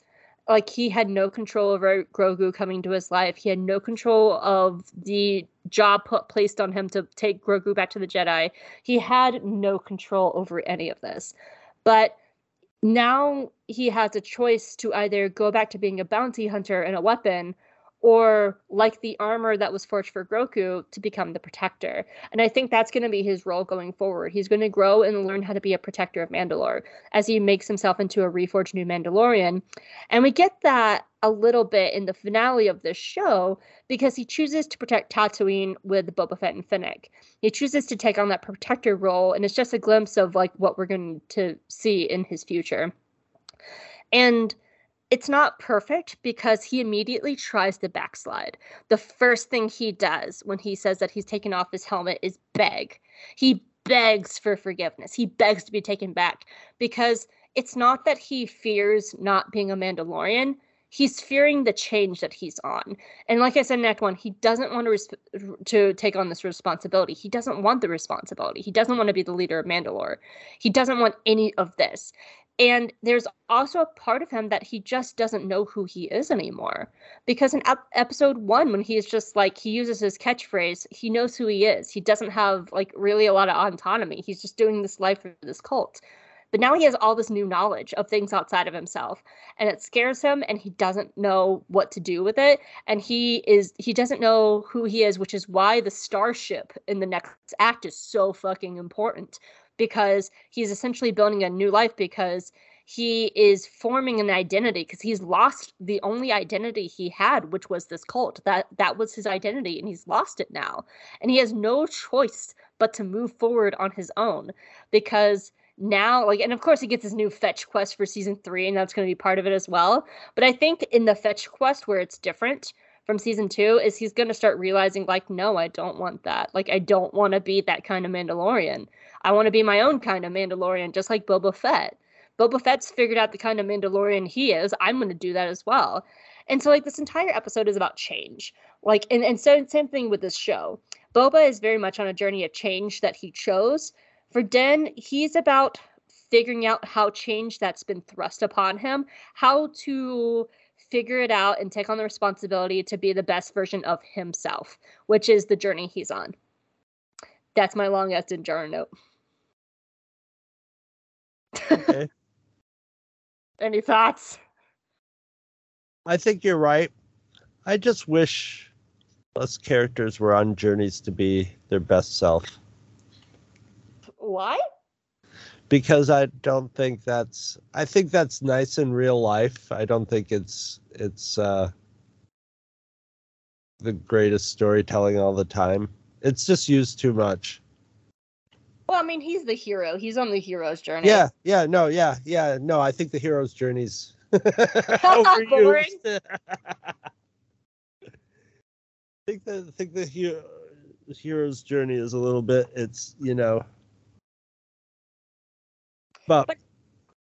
Like he had no control over Grogu coming to his life. He had no control of the job put, placed on him to take Grogu back to the Jedi. He had no control over any of this. But now he has a choice to either go back to being a bounty hunter and a weapon or like the armor that was forged for Grogu to become the protector. And I think that's going to be his role going forward. He's going to grow and learn how to be a protector of Mandalore as he makes himself into a reforged new Mandalorian. And we get that a little bit in the finale of this show because he chooses to protect Tatooine with Boba Fett and Fennec. He chooses to take on that protector role, and it's just a glimpse of like what we're going to see in his future. And it's not perfect because he immediately tries to backslide. The first thing he does when he says that he's taken off his helmet is beg. He begs for forgiveness. He begs to be taken back because it's not that he fears not being a Mandalorian. He's fearing the change that he's on. And like I said in Act 1, he doesn't want to to take on this responsibility. He doesn't want the responsibility. He doesn't want to be the leader of Mandalore. He doesn't want any of this. And there's also a part of him that he just doesn't know who he is anymore. Because in ep- episode one, when he's just like, he uses his catchphrase, he knows who he is. He doesn't have like really a lot of autonomy. He's just doing this life for this cult. But now he has all this new knowledge of things outside of himself, and it scares him, and he doesn't know what to do with it. And he is he doesn't know who he is, which is why the starship in the next act is so fucking important because he's essentially building a new life because he is forming an identity because he's lost the only identity he had which was this cult. That that was his identity and he's lost it now. And he has no choice but to move forward on his own because now like and of course he gets his new fetch quest for season 3 and that's going to be part of it as well. But i think in the fetch quest where it's different from season 2 is he's going to start realizing like no i don't want that. Like i don't want to be that kind of mandalorian I want to be my own kind of Mandalorian, just like Boba Fett. Boba Fett's figured out the kind of Mandalorian he is. I'm going to do that as well. And so, like, this entire episode is about change. Like, and, and so, same thing with this show. Boba is very much on a journey of change that he chose. For Den, he's about figuring out how change that's been thrust upon him, how to figure it out and take on the responsibility to be the best version of himself, which is the journey he's on. That's my long ass Djarin note. Okay. Any thoughts? I think you're right. I just wish less characters were on journeys to be their best self Why? because I don't think that's I think that's nice in real life. I don't think it's it's uh the greatest storytelling all the time. It's just used too much. Well, I mean, he's the hero. He's on the hero's journey. Yeah, yeah, no, yeah, yeah, no. I think the hero's journey's Boring. overused. I think the I think the hero, hero's journey is a little bit. It's you know, but, But-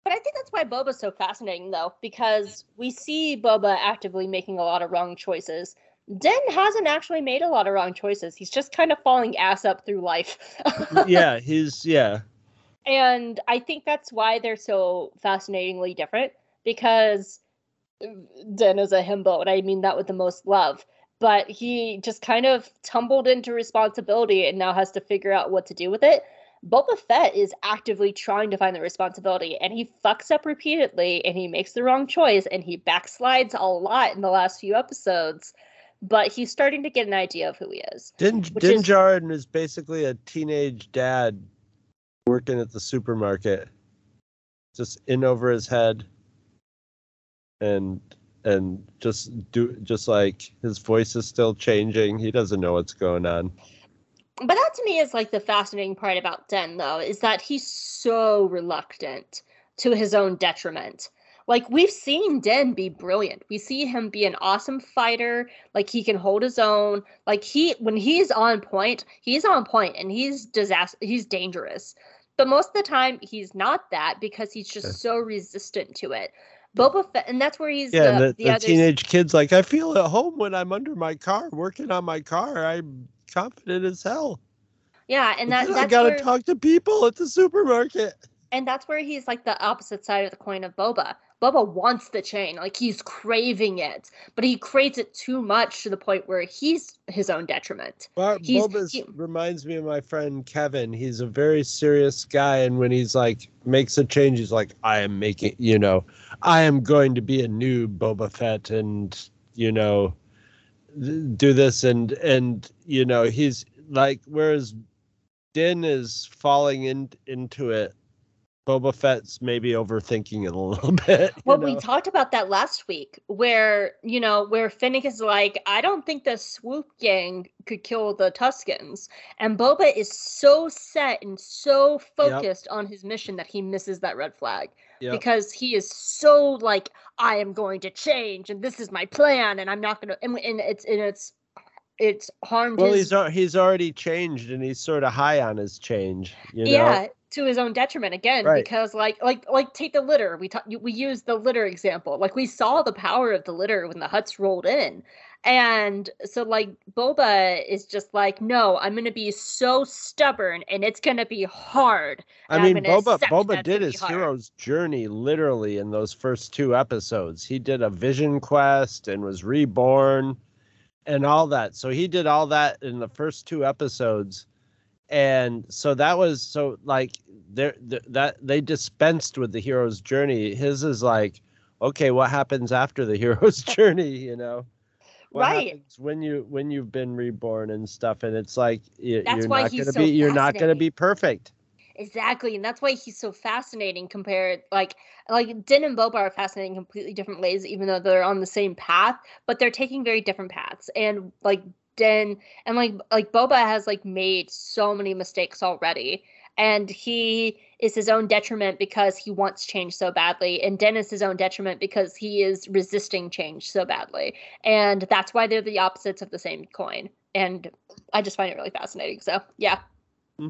But I think that's why Boba's so fascinating, though, because we see Boba actively making a lot of wrong choices. Den hasn't actually made a lot of wrong choices. He's just kind of falling ass up through life. yeah, he's yeah, And I think that's why they're so fascinatingly different because uh, Den is a himbo, and I mean that with the most love. But he just kind of tumbled into responsibility and now has to figure out what to do with it. Boba Fett is actively trying to find the responsibility and he fucks up repeatedly and he makes the wrong choice and he backslides a lot in the last few episodes. But he's starting to get an idea of who he is. Din Din is- Djarin is basically a teenage dad working at the supermarket, just in over his head, and and just do just like his voice is still changing. He doesn't know what's going on. But that to me is like the fascinating part about Den, though, is that he's so reluctant to his own detriment. Like we've seen Den be brilliant. We see him be an awesome fighter. Like he can hold his own. Like he, when he's on point, he's on point, and he's disaster. He's dangerous. But most of the time, he's not that because he's just so resistant to it. Boba Fett, and that's where he's Yeah, the, the, the, the teenage kid's like, I feel at home when I'm under my car, working on my car. I'm confident as hell. Yeah, and that I gotta where, talk to people at the supermarket. and that's where he's like the opposite side of the coin of Boba. Boba wants the chain, like he's craving it, but he craves it too much to the point where he's his own detriment. He's- Boba's he- reminds me of my friend Kevin. He's a very serious guy, and when he's like makes a change, he's like, "I am making, you know, I am going to be a new Boba Fett, and you know, do this, and and you know, he's like, whereas Din is falling in into it, Boba Fett's maybe overthinking it a little bit. Well, we talked about that last week, where you know, where Fennec is like, I don't think the Swoop Gang could kill the Tuskens, and Boba is so set and so focused on his mission that he misses that red flag Yep. because he is so like, I am going to change, and this is my plan, and I'm not going to, and, and it's and it's it's harmed well, his he's he's already changed, and he's sort of high on his change. You know? yeah to his own detriment again Right. because like like like take the litter we ta- we used the litter example like we saw the power of the litter when the Hutts rolled in and so like boba is just like no i'm gonna be so stubborn and it's gonna be hard I mean, Boba Boba did his hard. hero's journey literally in those first two episodes. He did a vision quest and was reborn and all that. So he did all that in the first two episodes. And so that was so like there th- that they dispensed with the hero's journey. His is like, okay, what happens after the hero's journey, you know? What Right. when you when you've been reborn and stuff and it's like y- That's you're why not going to so be you're not going to be perfect. Exactly, and that's why he's so fascinating compared like like Din and Boba are fascinating in completely different ways, even though they're on the same path, but they're taking very different paths. And like Din and like like Boba has like made so many mistakes already. And he is his own detriment because he wants change so badly. And Den is his own detriment because he is resisting change so badly. And that's why they're the opposites of the same coin. And I just find it really fascinating. So yeah. Hmm.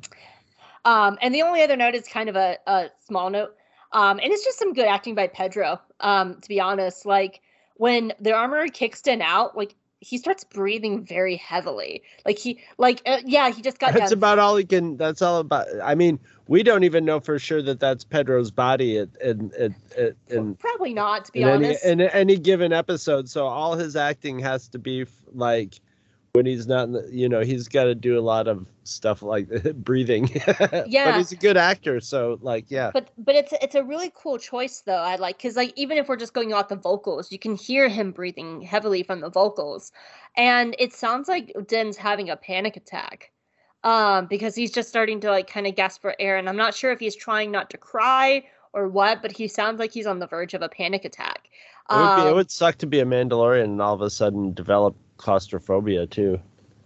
Um, and the only other note is kind of a, a small note. Um, and it's just some good acting by Pedro. Um, to be honest, like when the armorer kicks Den out, like he starts breathing very heavily. Like he, like uh, yeah, he just got That's about all he can. That's all about. I mean, we don't even know for sure that that's Pedro's body at in in in, in, Probably not, to be in any honest. in any given episode. So all his acting has to be like when he's not the, you know he's got to do a lot of stuff like breathing Yeah. but he's a good actor so like yeah But but it's it's a really cool choice though. I like because like even if we're just going off the vocals, you can hear him breathing heavily from the vocals, and it sounds like Den's having a panic attack, um, because he's just starting to like kind of gasp for air, and I'm not sure if he's trying not to cry or what, but he sounds like he's on the verge of a panic attack. it would, be, it Um, would suck to be a mandalorian and all of a sudden develop claustrophobia too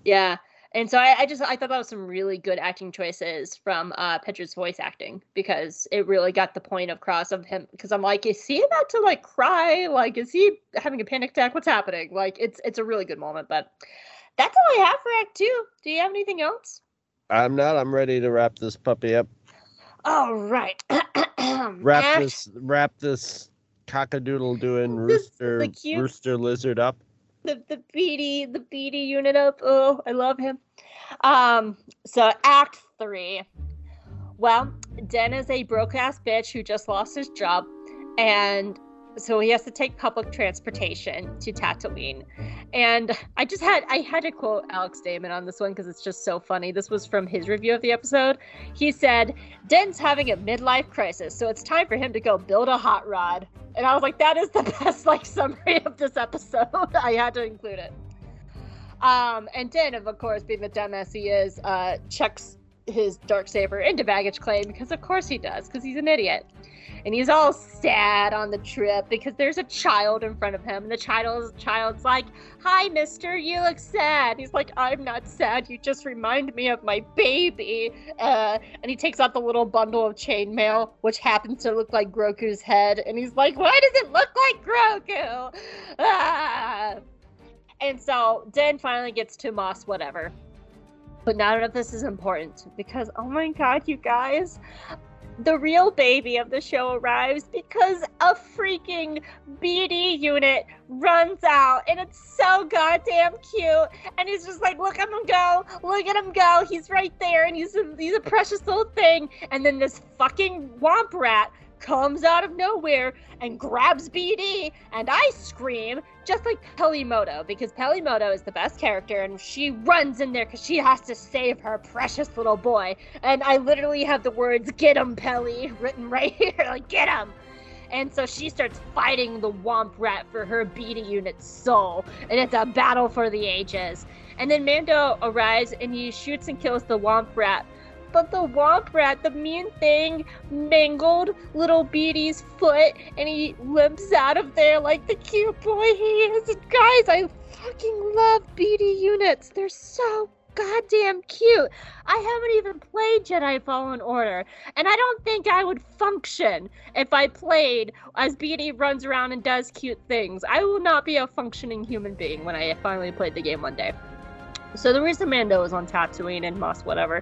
Yeah. And so I, I just I thought that was some really good acting choices from uh Pedro's voice acting because it really got the point across of him because I'm like, is he about to like cry? Like, is he having a panic attack? What's happening? Like it's it's a really good moment, but that's all I have for Act Two. Do you have anything else? i'm not i'm ready to wrap this puppy up All right. wrap Act- this wrap this cockadoodle doing rooster rooster lizard up the the BD the BD unit up. Oh, I love him. Um, so Act Three. Well, Den is a broke ass bitch who just lost his job, and so he has to take public transportation to Tatooine. And I just had I had to quote Alex Damon on this one because it's just so funny. This was from his review of the episode. He said, "Den's having a midlife crisis, so it's time for him to go build a hot rod." And I was like, "That is the best like summary of this episode." I had to include it. Um, and Den, of course, being the dumbass he is, uh, checks his dark saber into baggage claim because of course he does because he's an idiot and he's all sad on the trip because there's a child in front of him. And the child's child's like hi mister you look sad. He's like i'm not sad. You just remind me of my baby. Uh, and he takes out the little bundle of chainmail which happens to look like Grogu's head. And he's like why does it look like Grogu ah! and so den finally gets to Mos whatever. But none of this is important because, oh my god, you guys, the real baby of the show arrives because a freaking BD unit runs out and it's so goddamn cute. And he's just like, look at him go, look at him go. He's right there and he's a, he's a precious little thing. And then this fucking womp rat comes out of nowhere and grabs BD, and I scream just like Peli Motto because Peli Motto is the best character, and she runs in there because she has to save her precious little boy. And I literally have the words "Get him, Peli" written right here, like "Get him." And so she starts fighting the Womp Rat for her BD unit's soul, and it's a battle for the ages. And then Mando arrives and he shoots and kills the Womp Rat. But the Womp Rat, the mean thing, mangled little BD's foot and he limps out of there like the cute boy he is. And guys, I fucking love BD units. They're so goddamn cute. I haven't even played Jedi Fallen Order, and I don't think I would function if I played as BD runs around and does cute things. I will not be a functioning human being when I finally played the game one day. So the reason Mando is on Tatooine and Mos whatever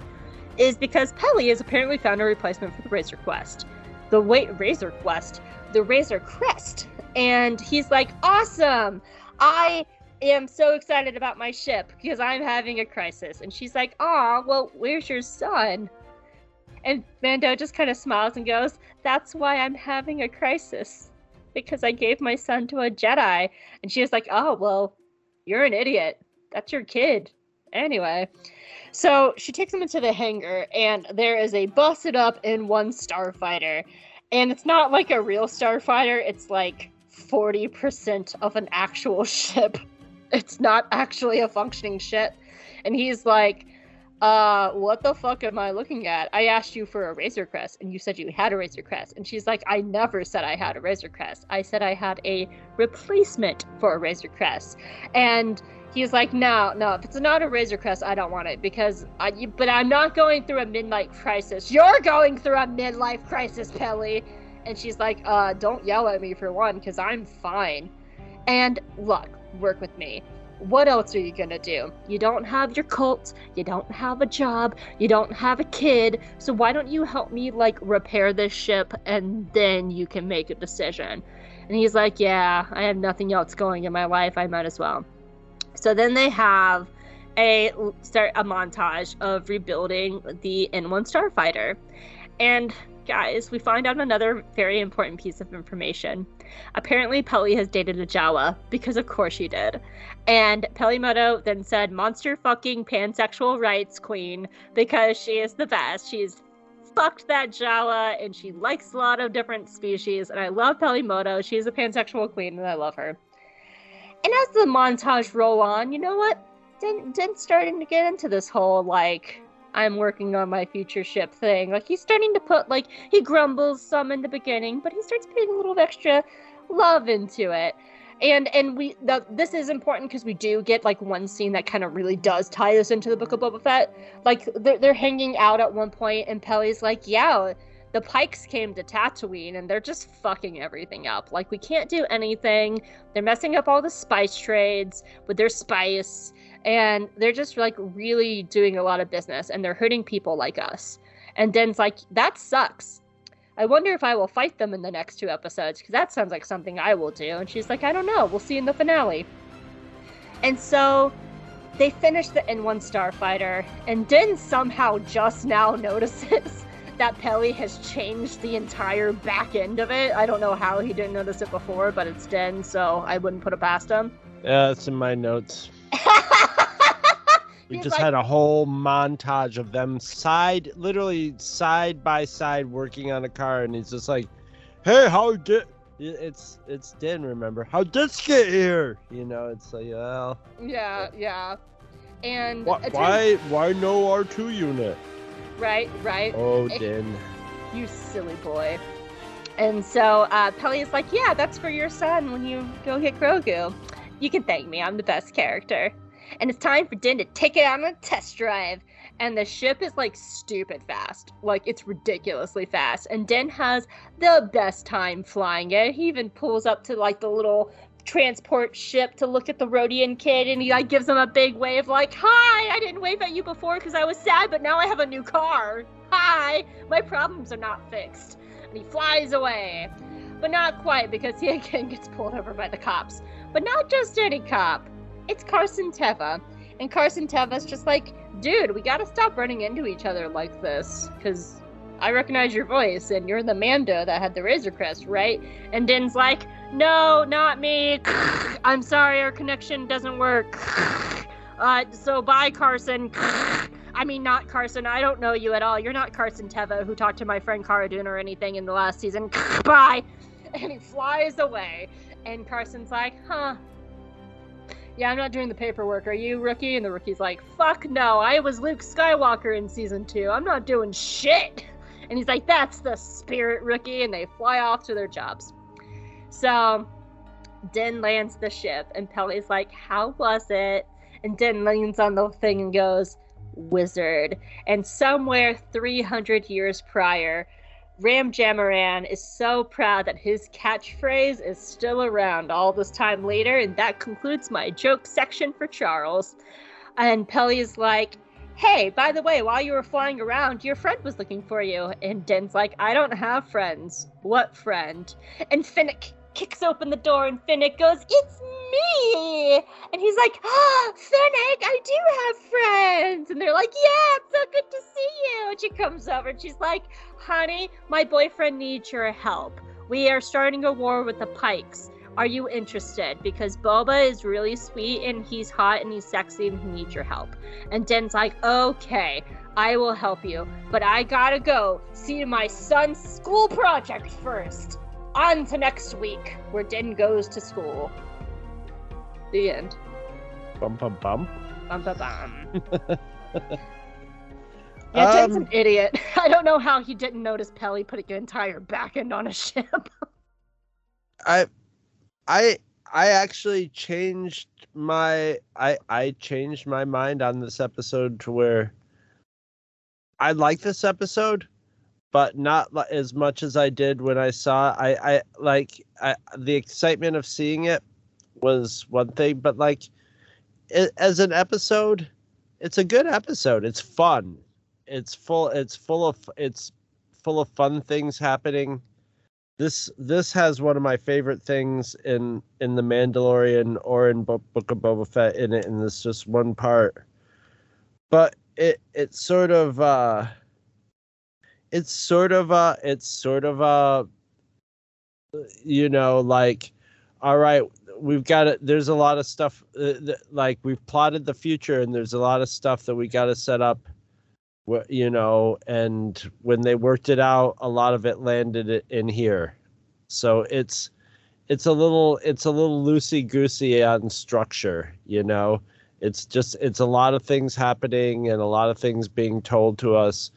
is because Peli has apparently found a replacement for the Razor Quest. The wait Razor Quest, the Razor Crest. And he's like, awesome! I am so excited about my ship because I'm having a crisis. And she's like, aw, well, where's your son? And Mando just kind of smiles and goes, that's why I'm having a crisis. Because I gave my son to a Jedi. And she was like, oh, well, you're an idiot. That's your kid. Anyway. So she takes him into the hangar, and there is a busted up N1 starfighter. And it's not like a real starfighter, it's like 40% of an actual ship. It's not actually a functioning ship. And he's like, uh, what the fuck am I looking at? I asked you for a Razor Crest, and you said you had a Razor Crest. And she's like, I never said I had a Razor Crest. I said I had a replacement for a Razor Crest. And he's like, no, no, if it's not a Razor Crest, I don't want it because I, but I'm not going through a midlife crisis. You're going through a midlife crisis, Peli. And she's like, uh, don't yell at me for one because I'm fine. And look, work with me. What else are you gonna do? You don't have your cult, you don't have a job, you don't have a kid, so why don't you help me like repair this ship and then you can make a decision? And he's like, Yeah, I have nothing else going in my life, I might as well. So then they have a start a montage of rebuilding the N1 Starfighter. And guys, we find out another very important piece of information. Apparently, Peli has dated a Jawa, because of course she did. And Peli Motto then said, monster fucking pansexual rights queen, because she is the best. She's fucked that Jawa, and she likes a lot of different species. And I love Peli Motto. She's a pansexual queen, and I love her. And as the montage roll on, you know what? Den, Den's starting to get into this whole, like, I'm working on my future ship thing. Like he's starting to put like he grumbles some in the beginning, but he starts putting a little extra love into it. And and we the, this is important because we do get like one scene that kind of really does tie us into the Book of Boba Fett. Like they're, they're hanging out at one point, and Peli's like, "Yeah, the Pikes came to Tatooine, and they're just fucking everything up. Like we can't do anything. They're messing up all the spice trades with their spice." and they're just like really doing a lot of business and they're hurting people like us. And Den's like, that sucks. I wonder if I will fight them in the next two episodes because that sounds like something I will do. And she's like, I don't know. We'll see in the finale. And so they finish the N1 Starfighter, and Den somehow just now notices that Peli has changed the entire back end of it. I don't know how he didn't notice it before, but it's Den, so I wouldn't put it past him. Yeah, it's in my notes. we He's just like- had a whole montage of them side, literally side by side, working on a car, and he's just like, "Hey, how did?" It's it's Din. Remember how did this get here? You know, it's like, well, Yeah, yeah. And why why, why no R two unit? Right, right. Oh, Eh. Din. You silly boy. And so uh, Peli is like, yeah, that's for your son when you go get Grogu. You can thank me. I'm the best character. And it's time for Din to take it on a test drive. And the ship is like stupid fast. Like it's ridiculously fast. And Din has the best time flying it. He even pulls up to like the little transport ship to look at the Rodian kid and he like gives him a big wave like, "Hi, I didn't wave at you before cuz I was sad, but now I have a new car. Hi, my problems are not fixed." And he flies away. But not quite because he again gets pulled over by the cops. But not just any cop. It's Carson Teva. And Carson Teva's just like, dude, we gotta stop running into each other like this. Because I recognize your voice, and you're the Mando that had the Razor Crest, right? And Din's like, no, not me. I'm sorry, our connection doesn't work. Uh, so bye, Carson. I mean, not Carson. I don't know you at all. You're not Carson Teva, who talked to my friend Cara Dune or anything in the last season. bye. And he flies away. And Carson's like, huh. Yeah, I'm not doing the paperwork. Are you, rookie? And the rookie's like, fuck no. I was Luke Skywalker in season two. I'm not doing shit. And he's like, that's the spirit, rookie. And they fly off to their jobs. So Den lands the ship, and Peli's like, How was it? And Den leans on the thing and goes, Wizard. And somewhere 300 years prior, Ram Jomaram is so proud that his catchphrase is still around all this time later, and that concludes my joke section for Charles. And Peli is like, Hey, by the way, while you were flying around, your friend was looking for you. And Den's like, I don't have friends. What friend? And Fennec kicks open the door, and Fennec goes, It's me! And he's like, Ah, Fennec, I do have friends. And they're like, Yeah, it's so good to see you. And she comes over and she's like, Honey, my boyfriend needs your help. We are starting a war with the Pikes. Are you interested? Because Boba is really sweet and he's hot and he's sexy and he needs your help. And Den's like, okay, I will help you, but I gotta go see my son's school project first. On to next week, where Den goes to school. The end. Bum bum bum. Bum, bum, bum. yeah, Den's Um, an idiot. I don't know how he didn't notice Peli putting an entire back end on a ship. I, I, I actually changed my I I changed my mind on this episode to where I like this episode, but not as much as I did when I saw. I I like I, the excitement of seeing it was one thing, but like it, as an episode, it's a good episode. It's fun. It's full. It's full of. It's full of fun things happening this this has one of my favorite things in in the Mandalorian or in Bo- Book of Boba Fett in it, and it's just one part. But it it sort of uh, it's sort of a it's sort of a you know like all right we've got it there's a lot of stuff uh, th- like we've plotted the future and there's a lot of stuff that we got to set up you know and when they worked it out a lot of it landed in here so it's it's a little it's a little loosey goosey on structure you know it's just it's a lot of things happening and a lot of things being told to us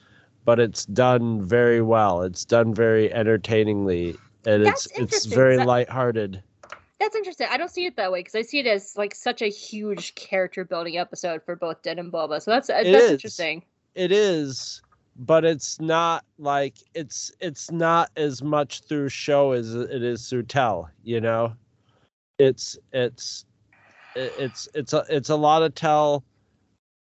but it's done very well it's done very entertainingly and That's it's it's very I- lighthearted That's interesting. I don't see it that way because I see it as like such a huge character building episode for both Den and Boba. So that's uh, It that's is. interesting. It is but it's not like it's it's not as much through show as it is through tell you know? It's it's it's it's a it's a lot of tell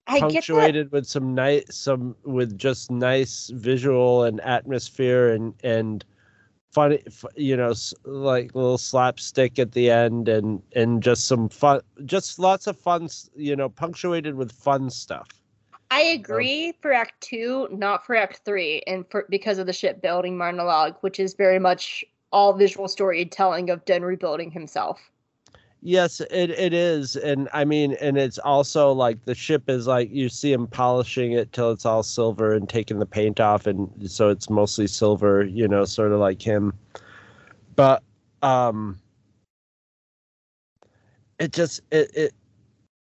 I punctuated with some nice some with just nice visual and atmosphere and and funny you know like little slapstick at the end and and just some fun just lots of fun you know punctuated with fun stuff I agree for Act Two, not for Act Three, and for because of the shipbuilding monologue, which is very much all visual storytelling of Den rebuilding himself. Yes, it, it is. And I mean, and it's also like the ship is like you see him polishing it till it's all silver and taking the paint off. And so it's mostly silver, you know, sort of like him. But, um, it just, it, it, it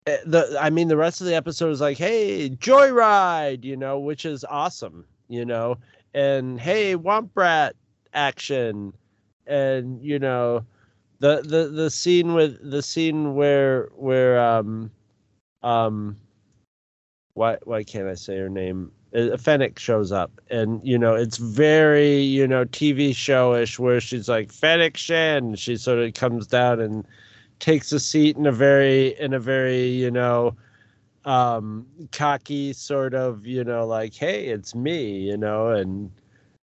the, I mean, the rest of the episode is like, hey, joyride, you know, which is awesome, you know, and hey, Womp Rat action. And, you know, the the the scene with the scene where where um um why why can't I say her name? Uh, Fennec shows up, and you know it's very you know TV showish where she's like Fennec Shand. She sort of comes down and takes a seat in a very in a very you know um cocky sort of you know like hey it's me you know and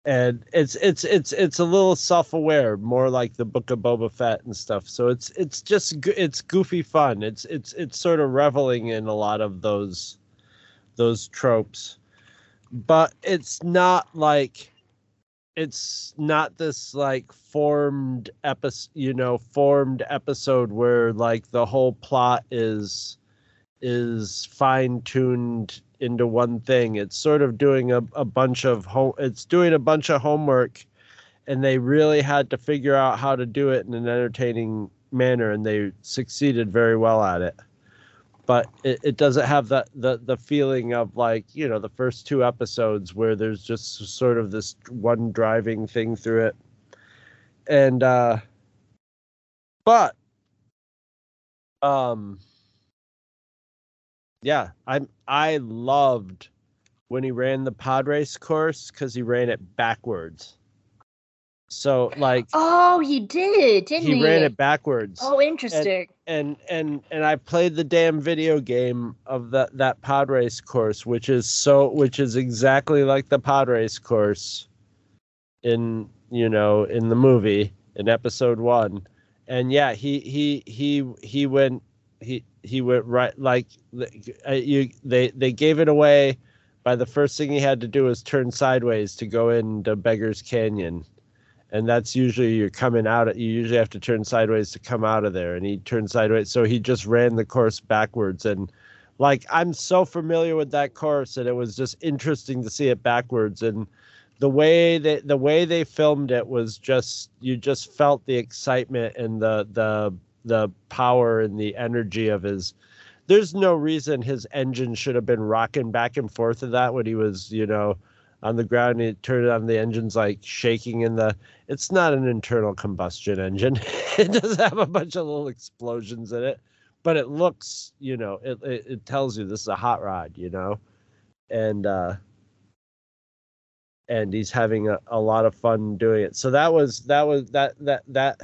and it's it's it's it's a little self-aware more like the book of boba fett and stuff. So it's it's just it's goofy fun. It's it's it's sort of reveling in a lot of those those tropes. But it's not like it's not this like formed episode you know formed episode where like the whole plot is is fine-tuned into one thing. It's sort of doing a, a bunch of home it's doing a bunch of homework and they really had to figure out how to do it in an entertaining manner and they succeeded very well at it. But it, it doesn't have that the the feeling of like you know the first two episodes where there's just sort of this one driving thing through it and uh but um yeah i'm i loved when he ran the pod race course because he ran it backwards so like Oh, he did, didn't he? he ran it backwards Oh, interesting. and and and I played the damn video game of that that pod race course, which is so which is exactly like the pod race course in you know in the movie in episode one, and yeah, he he he he went he he went right like uh, you they they gave it away by the first thing he had to do was turn sideways to go into Beggar's Canyon. And that's usually you're coming out you usually have to turn sideways to come out of there. And he turned sideways so he just ran the course backwards. And like i'm so familiar with that course and it was just interesting to see it backwards. And the way that the way they filmed it was just you just felt the excitement and the the the power and the energy of his there's no reason his engine should have been rocking back and forth of that when he was you know on the ground. And he turned on the engine's like shaking in the it's not an internal combustion engine. It does have a bunch of little explosions in it but it looks you know it, it, it tells you this is a hot rod you know? And uh and he's having a, a lot of fun doing it so that was that was that that that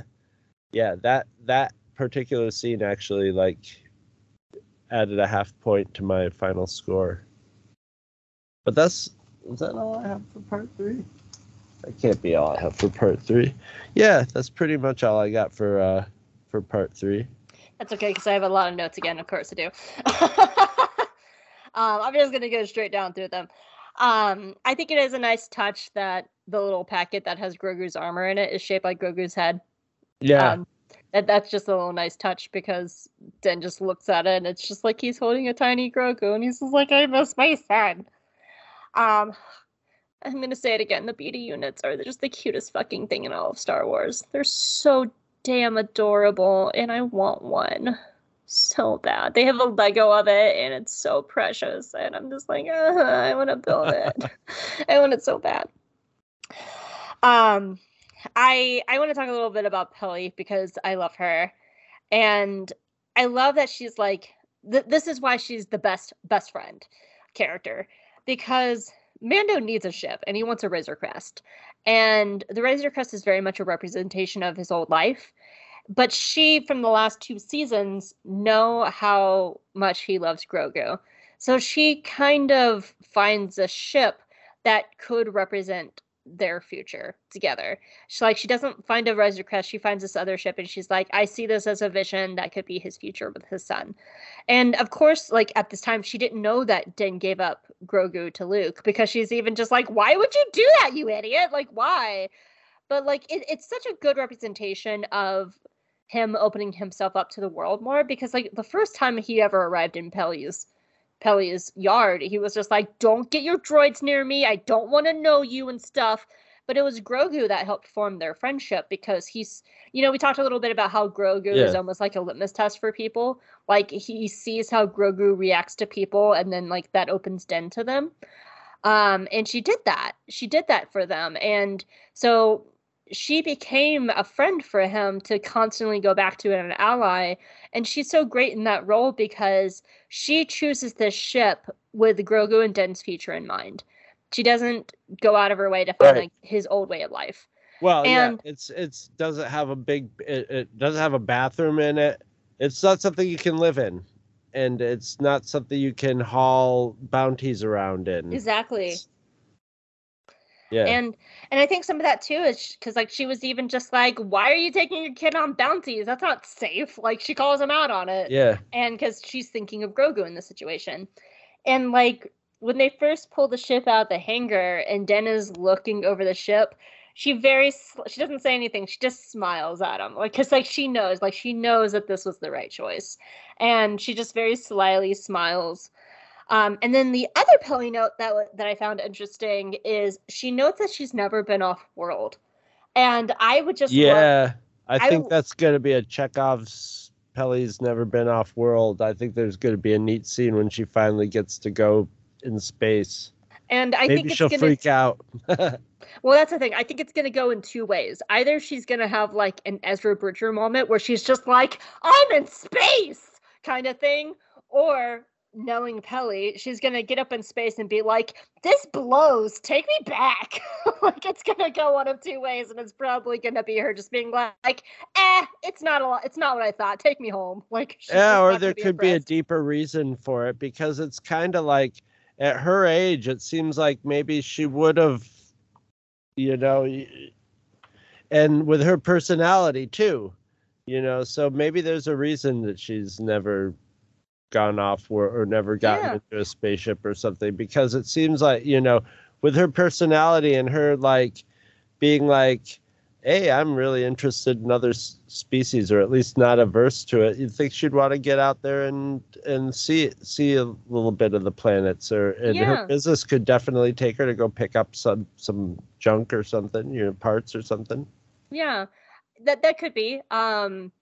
yeah that that particular scene actually like added a half point to my final score but that's is that all I have for part three? That can't be all I have for part three. Yeah, that's pretty much all I got for uh for part three. That's okay because I have a lot of notes again, of course I do. um, I'm just gonna go straight down through them. Um, I think it is a nice touch that the little packet that has Grogu's armor in it is shaped like Grogu's head. Yeah. Um, that that's just a little nice touch because Den just looks at it and it's just like he's holding a tiny Grogu and he's just like, I miss my son. Um, I'm gonna say it again. The BD units are just the cutest fucking thing in all of Star Wars. They're so damn adorable, and I want one so bad. They have a Lego of it, and it's so precious. And I'm just like, uh, I want to build it. I want it so bad. Um, I I want to talk a little bit about Peli because I love her, and I love that she's like th- this is why she's the best best friend character because Mando needs a ship and he wants a Razor Crest. And the Razor Crest is very much a representation of his old life. But she, from the last two seasons, know how much he loves Grogu. So she kind of finds a ship that could represent their future together. She like she doesn't find a Razor Crest, she finds this other ship and she's like, I see this as a vision that could be his future with his son. And of course, like at this time, she didn't know that Din gave up Grogu to Luke because she's even just like, Why would you do that, you idiot? Like, why? But like it, it's such a good representation of him opening himself up to the world more because like the first time he ever arrived in Peli's Peli's yard. He was just like, "Don't get your droids near me. I don't want to know you and stuff." But it was Grogu that helped form their friendship because he's, you know, we talked a little bit about how Grogu Yeah. is almost like a litmus test for people. Like he sees how Grogu reacts to people, and then like that opens den to them. Um, and she did that. She did that for them, and so she became a friend for him to constantly go back to and an ally. And she's so great in that role because she chooses this ship with Grogu and Den's future in mind. She doesn't go out of her way to find Right. like his old way of life. Well, And- yeah, it's it's doesn't have a big it, it doesn't have a bathroom in it. It's not something you can live in, and it's not something you can haul bounties around in. Exactly. Yeah, And and I think some of that too is because like she was even just like, why are you taking your kid on bounties? That's not safe. Like she calls him out on it. yeah, and because she's thinking of Grogu in this situation. And like when they first pull the ship out of the hangar and Den is looking over the ship, she very she doesn't say anything. She just smiles at him, like because like she knows, like she knows that this was the right choice, and she just very slyly smiles. Um, and then the other Peli note that that I found interesting is she notes that she's never been off world, and I would just love yeah. I I think that's going to be a Chekhov's. Peli's never been off world. I think there's going to be a neat scene when she finally gets to go in space. and I Maybe think it's she'll gonna freak out. Well, that's the thing. I think it's going to go in two ways. Either she's going to have like an Ezra Bridger moment where she's just like, I'm in space kind of thing. Or knowing Peli, she's going to get up in space and be like, this blows. Take me back. like it's going to go one of two ways. And it's probably going to be her just being like, eh, it's not a lot. It's not what I thought. Take me home. Like, she's yeah, or there gonna could be a deeper reason for it because it's kind of like at her age, it seems like maybe she would have, you know, and with her personality too, you know, so maybe there's a reason that she's never gone off or, or never gotten Yeah. into a spaceship or something because it seems like, you know, with her personality and her like being like, hey, I'm really interested in other s- species, or at least not averse to it. You'd think she'd want to get out there and and see see a little bit of the planets, or and Yeah. her business could definitely take her to go pick up some some junk or something, you know, parts or something. Yeah, that that could be. Um,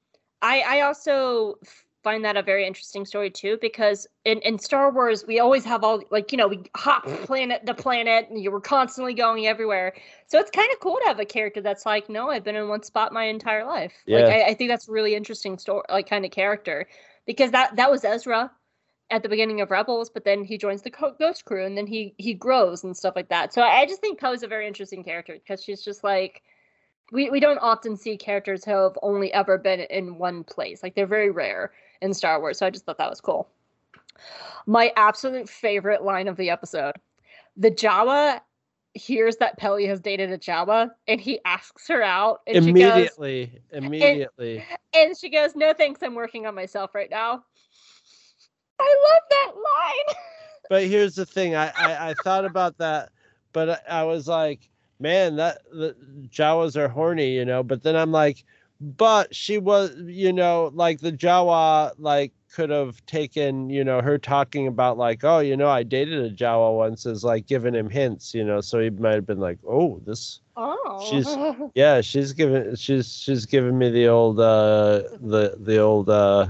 I I also find that a very interesting story too because in in Star Wars we always have all like you know we hop planet to planet and you were constantly going everywhere. So it's kind of cool to have a character that's like, no, I've been in one spot my entire life. Like I, I think that's really interesting story, like kind of character because that that was Ezra at the beginning of Rebels, but then he joins the Ghost Crew and then he he grows and stuff like that. So I just think Poe's a very interesting character because she's just like we, we don't often see characters who have only ever been in one place. Like they're very rare in Star Wars. So I just thought that was cool. My absolute favorite line of the episode. The Jawa hears that Peli has dated a Jawa and he asks her out and she goes immediately, immediately. and she goes, No thanks, I'm working on myself right now. I love that line. but here's the thing. I, I I thought about that, but I, I was like, man, that the Jawas are horny, you know. But then I'm like, but she was, you know, like the Jawa, like could have taken, you know, her talking about like, oh, you know, I dated a Jawa once as like giving him hints, you know, so he might have been like, oh, this. Oh. She's yeah, she's giving she's she's giving me the old uh the the old uh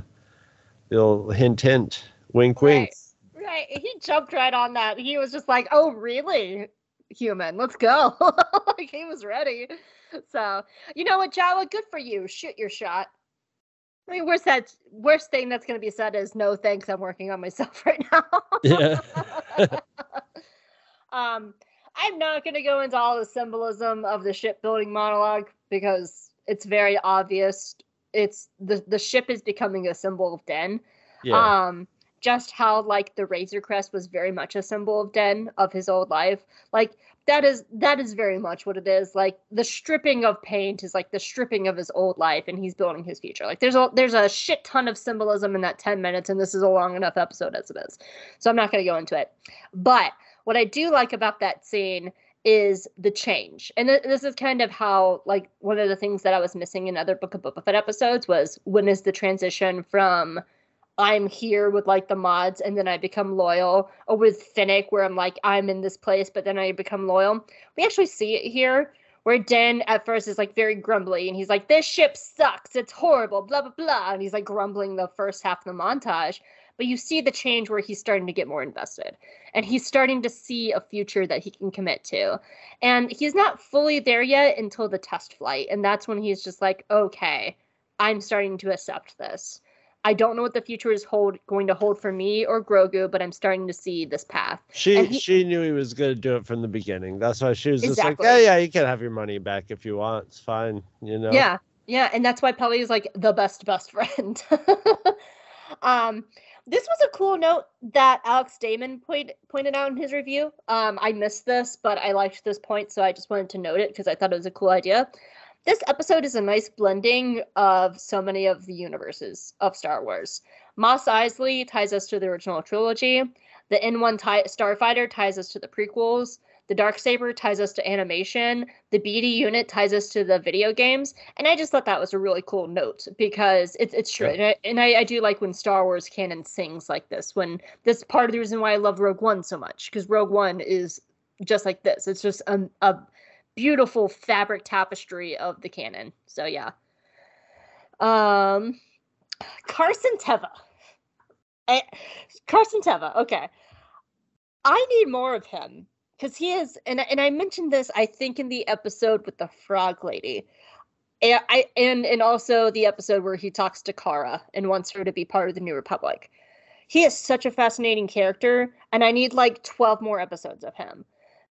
the old hint hint wink wink. Right. Right. He jumped right on that. He was just like, "Oh, really? Human, let's go." like he was ready. So, you know what, Jawa, good for you. Shoot your shot. I mean, worst that worst thing that's going to be said is no thanks. I'm working on myself right now. Yeah. um, I'm not going to go into all the symbolism of the shipbuilding monologue because it's very obvious. It's the the ship is becoming a symbol of Den. yeah. Um, just how like the Razor Crest was very much a symbol of Den of his old life. Like that is that is very much what it is. Like the stripping of paint is like the stripping of his old life, and he's building his future. Like there's a there's a shit ton of symbolism in that ten minutes, and this is a long enough episode as it is. So I'm not going to go into it. But what I do like about that scene is the change. And th- this is kind of how, like, one of the things that I was missing in other Book of Boba Fett episodes was when is the transition from I'm here with like the mods and then I become loyal, or with Fennec where I'm like, I'm in this place, but then I become loyal. We actually see it here where Den at first is like very grumbly and he's like, This ship sucks, it's horrible, blah, blah, blah. And he's like grumbling the first half of the montage. But you see the change where he's starting to get more invested and he's starting to see a future that he can commit to. And he's not fully there yet until the test flight. And that's when he's just like, okay, I'm starting to accept this. I don't know what the future is hold going to hold for me or Grogu, but I'm starting to see this path. She he- she knew he was gonna do it from the beginning. That's why she was just like, Yeah, yeah, you can have your money back if you want. It's fine, you know. Yeah, yeah, and that's why Peli is like the best best friend. um, this was a cool note that Alex Damon point, pointed out in his review. Um, I missed this, but I liked this point, so I just wanted to note it because I thought it was a cool idea. This episode is a nice blending of so many of the universes of Star Wars. Mos Eisley ties us to the original trilogy. The N1 tie- Starfighter ties us to the prequels. The Darksaber ties us to animation. The BD unit ties us to the video games. And I just thought that was a really cool note because it's it's true. Yeah. And, I, and I, I do like when Star Wars canon sings like this. When this part of the reason why I love Rogue One so much because Rogue One is just like this. It's just a, a beautiful fabric tapestry of the canon. So yeah. Um, Carson Teva. I, Carson Teva. Okay. I need more of him because he is, and and I mentioned this I think in the episode with the frog lady, and I and and also the episode where he talks to Cara and wants her to be part of the New Republic. He is such a fascinating character, and I need like twelve more episodes of him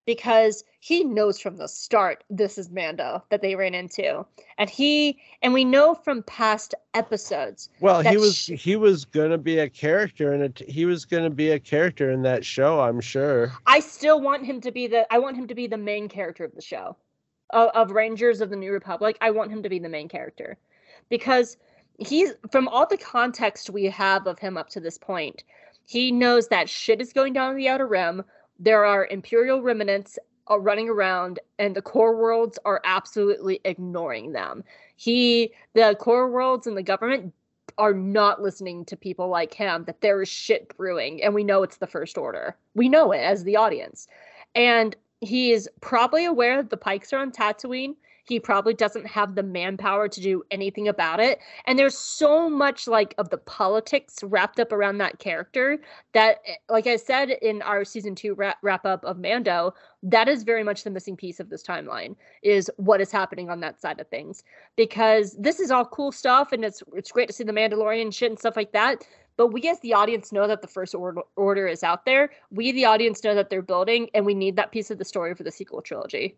because he knows from the start this is Mando that they ran into, and he and we know from past episodes Well, he was sh- he was gonna be a character and it he was gonna be a character in that show, I'm sure. I still want him to be the I want him to be the main character of the show. Of, of Rangers of the New Republic, I want him to be the main character. Because he's from all the context we have of him up to this point, he knows that shit is going down in the outer rim. There are imperial remnants uh, running around and the core worlds are absolutely ignoring them. He the core worlds and the government are not listening to people like him that there is shit brewing and we know it's the first order we know it as the audience and he is probably aware that the pikes are on tatooine he probably doesn't have the manpower to do anything about it and there's so much like of the politics wrapped up around that character that eh, like i said in our season two wrap, wrap up of mando that is very much the missing piece of this timeline is what is happening on that side of things because this is all cool stuff and it's it's great to see the Mandalorian shit and stuff like that. But we as the audience know that the first order, order is out there. We the audience know that they're building and we need that piece of the story for the sequel trilogy.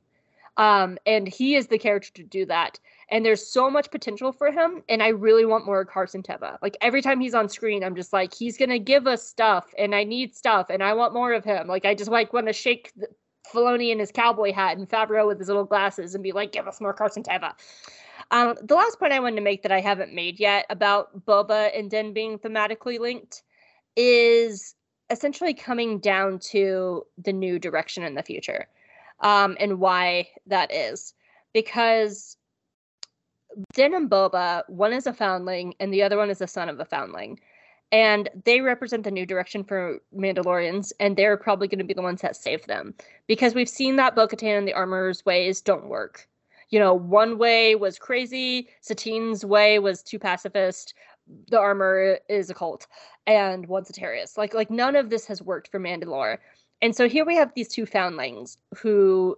Um, and he is the character to do that. And there's so much potential for him. And I really want more Carson Teva. Like every time he's on screen, I'm just like, he's gonna give us stuff, and I need stuff, and I want more of him. Like I just like want to shake the, Filoni in his cowboy hat and Favreau with his little glasses and be like, give us more Carson Teva. Um, the last point I wanted to make that I haven't made yet about Boba and Den being thematically linked is essentially coming down to the new direction in the future um, and why that is. Because Din and Boba, one is a foundling and the other one is a son of a foundling. And they represent the new direction for Mandalorians, and they're probably going to be the ones that save them. Because we've seen that Bo Katan and the Armorer's ways don't work. You know, one way was crazy, Satine's way was too pacifist, the armor is a cult, and one's a terrorist. Like, like none of this has worked for Mandalore. And so here we have these two foundlings who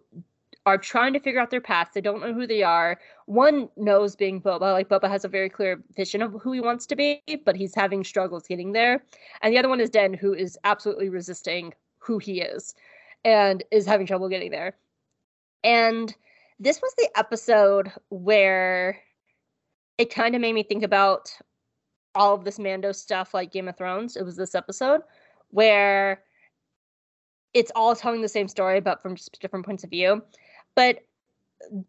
are trying to figure out their paths. They don't know who they are. One knows being Boba, like Boba has a very clear vision of who he wants to be, but he's having struggles getting there. And the other one is Den, who is absolutely resisting who he is and is having trouble getting there. And this was the episode where it kind of made me think about all of this Mando stuff like Game of Thrones. It was this episode where it's all telling the same story, but from just different points of view. But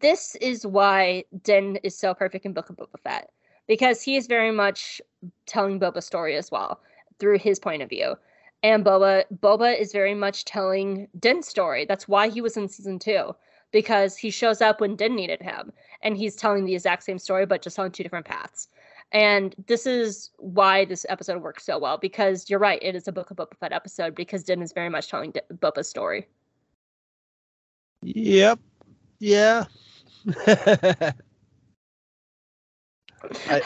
this is why Din is so perfect in Book of Boba Fett because he is very much telling Boba's story as well through his point of view. And Boba Boba is very much telling Din's story. That's why he was in season two because he shows up when Din needed him, and he's telling the exact same story but just on two different paths. And this is why this episode works so well because you're right, it is a Book of Boba Fett episode because Din is very much telling D- Boba's story. Yep. Yeah. I,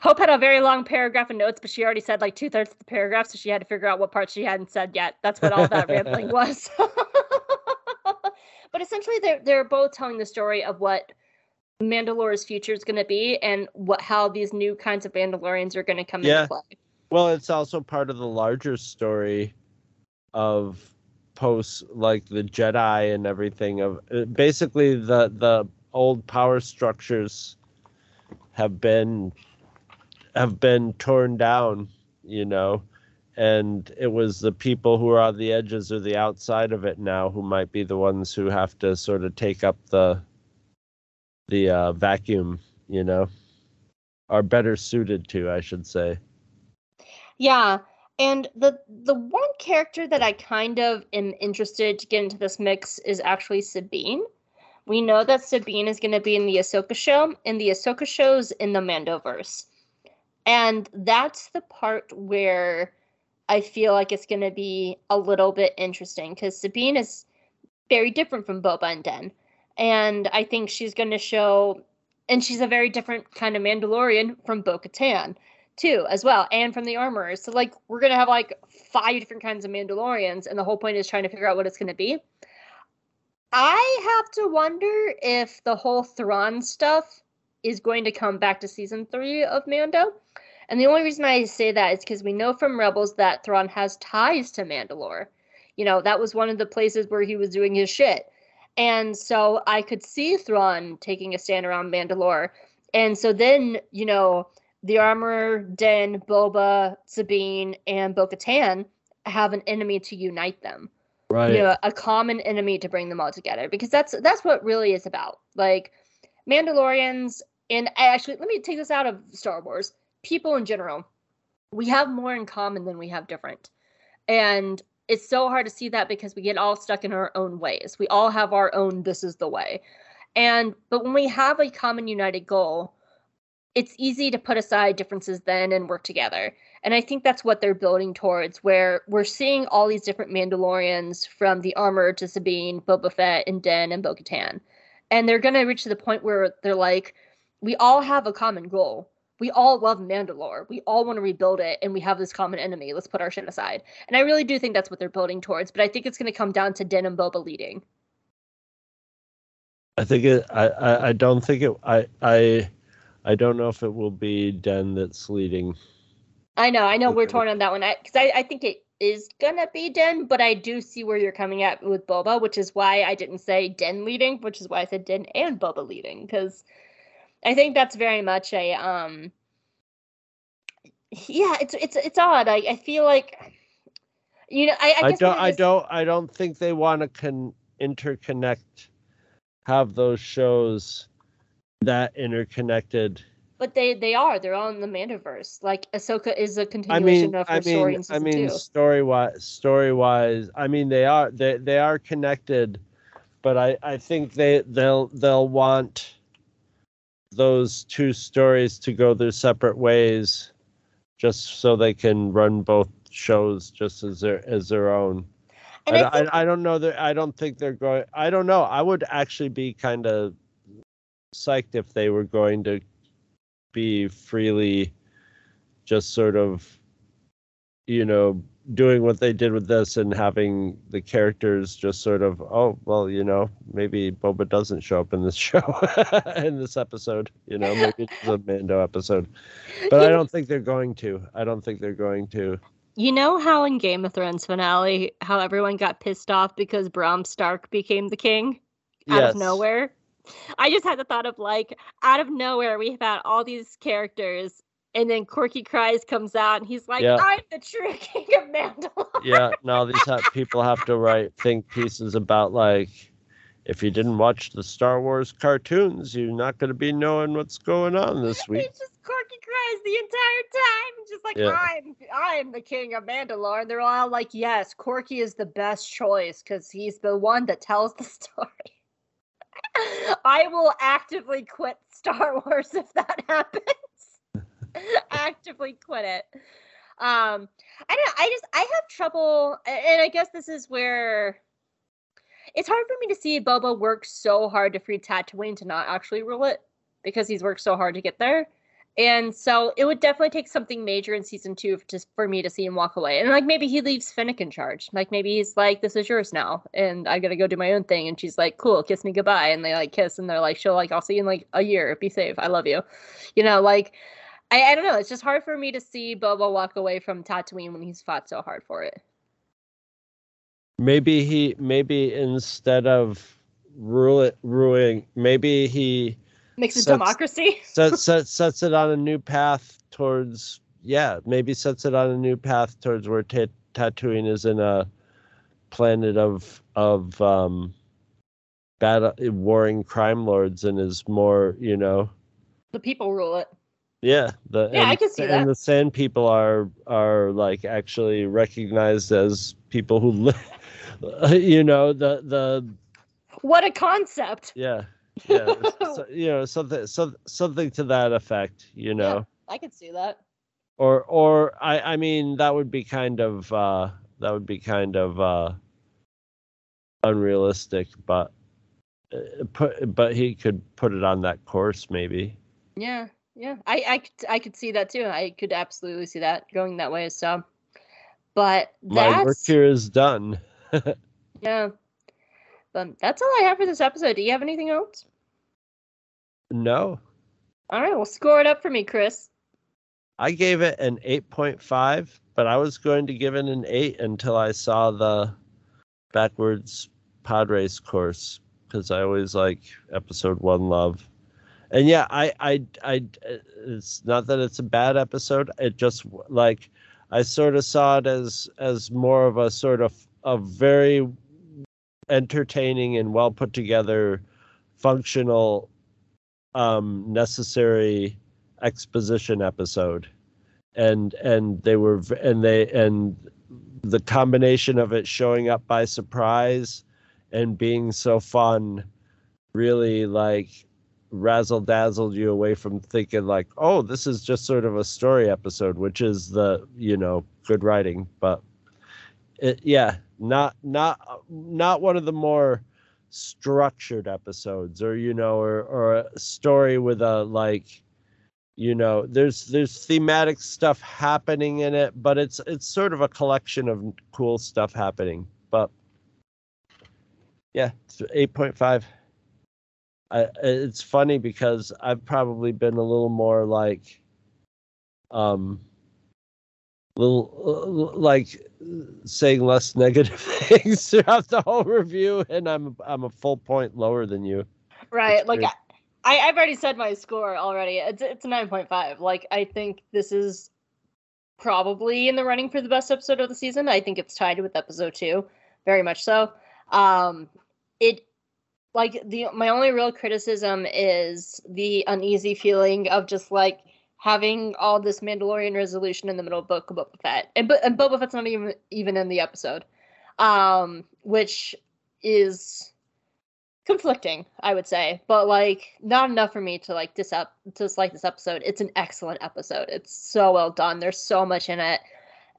Hope had a very long paragraph of notes, but she already said like two thirds of the paragraph, so she had to figure out what parts she hadn't said yet. That's what all that rambling was. but essentially, they're they're both telling the story of what Mandalore's future is going to be and what how these new kinds of Mandalorians are going to come Yeah. into play. well, it's also part of the larger story of post like the Jedi and everything of uh, basically the the old power structures have been have been torn down, you know, and it was the people who are on the edges or the outside of it now who might be the ones who have to sort of take up the the uh, vacuum, you know, are better suited to, I should say. Yeah, and the the one character that I kind of am interested to get into this mix is actually Sabine. We know that Sabine is going to be in the Ahsoka show, and the Ahsoka show's in the Mandoverse, and that's the part where I feel like it's going to be a little bit interesting because Sabine is very different from Boba and Din, and I think she's going to show, and she's a very different kind of Mandalorian from Bo-Katan too as well and from the armorers. So like we're gonna have like five different kinds of mandalorians and the whole point is trying to figure out what it's gonna be. I have to wonder if the whole thrawn stuff is going to come back to season three of mando. And the only reason i say that is because we know from rebels that thrawn has ties to mandalore. You know that was one of the places where he was doing his shit and so i could see thrawn taking a stand around mandalore and so then you know the armor, Din, Boba, Sabine, and Bo Katan have an enemy to unite them. Right. You know, a common enemy to bring them all together. Because that's that's what really is about. Like Mandalorians, and actually let me take this out of Star Wars. People in general, we have more in common than we have different. And it's so hard to see that because we get all stuck in our own ways. We all have our own this is the way. And but when we have a common united goal, it's easy to put aside differences then and work together. And I think that's what they're building towards, where we're seeing all these different Mandalorians from the armor to Sabine, Boba Fett, and Din and Bo Katan. And they're going to reach the point where they're like, we all have a common goal. We all love Mandalore. We all want to rebuild it, and we have this common enemy. Let's put our shit aside. And I really do think that's what they're building towards. But I think it's going to come down to Din and Boba leading. I think it. I, I. I don't think it. I. I. I don't know if it will be Din that's leading. I know, I know we're torn on that one because I, I, think it is gonna be Din, but I do see where you're coming at with Boba, which is why I didn't say Din leading, which is why I said Din and Boba leading because I think that's very much a um. Yeah, it's it's it's odd. I, I feel like you know I I, I, don't. we're I don't. I don't think they want to con interconnect, have those shows that interconnected But they they are. They're all in the Mandoverse. Like Ahsoka is a continuation mean, of her I story mean, in I mean, two. story wise, story wise, I mean, they are they they are connected, but I I think they they'll they'll want those two stories to go their separate ways, just so they can run both shows just as their as their own. And I, I think, I, I don't know that I don't think they're going. I don't know. I would actually be kind of psyched if they were going to be freely, just sort of, you know, doing what they did with this and having the characters just sort of, oh well, you know, maybe Boba doesn't show up in this show in this episode. You know, maybe it's a Mando episode, but I don't think they're going to. I don't think they're going to. you know how in Game of Thrones finale, how everyone got pissed off because Bran Stark became the king out Yes. of nowhere. I just had the thought of like out of nowhere we've had all these characters, and then Korkie Kryze comes out and he's like, Yeah. "I'm the true king of Mandalore." yeah now these ha- people have to write think pieces about like if you didn't watch the star wars cartoons you're not going to be knowing what's going on this week It's just Korkie Kryze the entire time, just like Yeah. I'm, I'm the king of Mandalore, and they're all like, "Yes, Korkie is the best choice because he's the one that tells the story." I will actively quit Star Wars if that happens. actively quit it. Um, I don't. I just I have trouble, and I guess this is where it's hard for me to see Boba work so hard to free Tatooine to not actually rule it because he's worked so hard to get there. And so it would definitely take something major in season two just for me to see him walk away. And like maybe he leaves Fennec in charge. Like maybe he's like, "This is yours now," and I gotta go do my own thing. And she's like, "Cool, kiss me goodbye." And they like kiss, and they're like, "She'll like, I'll see you in like a year. Be safe. I love you." You know, like I, I don't know. It's just hard for me to see Boba walk away from Tatooine when he's fought so hard for it. maybe he maybe instead of rule it ruling maybe he Makes So it's- democracy. sets, sets sets it on a new path towards yeah maybe sets it on a new path towards where Ta- Tatooine is in a planet of of um battle warring crime lords and is more you know The people rule it. Yeah, the Yeah, I and, can see and that. the sand people are are like actually recognized as people who live. You know the the What a concept. yeah yeah so, you know something so, something to that effect. You know, yeah, I could see that. or or I I mean that would be kind of uh that would be kind of uh unrealistic, but uh, put but he could put it on that course maybe. Yeah, yeah. I, I, could, I could see that too. I could absolutely see that going that way. So, but My work here is done. yeah. But that's all I have for this episode. Do you have anything else? No. All right, well, score it up for me, Chris. I gave it an 8.5, but I was going to give it an 8 until I saw the backwards pod race course because I always like episode 1 love. And yeah, I I I it's not that it's a bad episode, it just like I sort of saw it as as more of a sort of a very entertaining and well put together functional um necessary exposition episode. And and they were and they and the combination of it showing up by surprise and being so fun really like razzle dazzled you away from thinking like oh this is just sort of a story episode which is the you know good writing but it, yeah not not not one of the more structured episodes or you know or or a story with a like you know there's there's thematic stuff happening in it but it's it's sort of a collection of cool stuff happening but yeah it's 8.5 I, it's funny because i've probably been a little more like um little uh, like saying less negative things throughout the whole review and i'm i'm a full point lower than you Right. Like. I, I've already said my score already. It's it's a nine point five. Like I think this is probably in the running for the best episode of the season. I think it's tied with episode two, very much so. Um, it like the my only real criticism is the uneasy feeling of just like having all this Mandalorian resolution in the middle of Book of Boba Fett, and, and Boba Fett's not even even in the episode, um, which is conflicting, I would say, but like not enough for me to like dis up dislike this episode. It's an excellent episode. It's so well done. There's so much in it.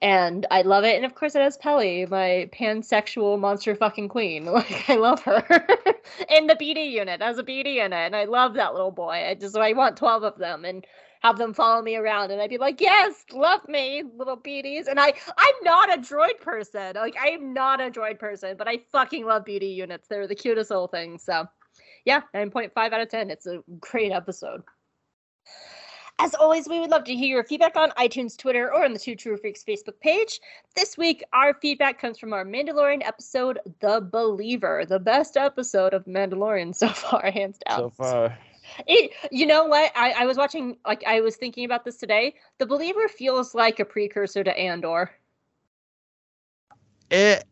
And I love it. And of course it has Peli, my pansexual monster fucking queen. Like I love her. in the BD unit. As a BD in it. And I love that little boy. I just I want 12 of them and have them follow me around and I'd be like, "Yes, love me, little BDs." And I I'm not a droid person. Like I am not a droid person, but I fucking love BD units. They're the cutest little things. So, yeah, 9.5 out of 10. It's a great episode. As always, we would love to hear your feedback on iTunes, Twitter, or on the Two True Freaks Facebook page. This week, our feedback comes from our Mandalorian episode, The Believer, the best episode of Mandalorian so far, hands down. So far. It, you know what? I, I was watching, like, I was thinking about this today. The Believer feels like a precursor to Andor. It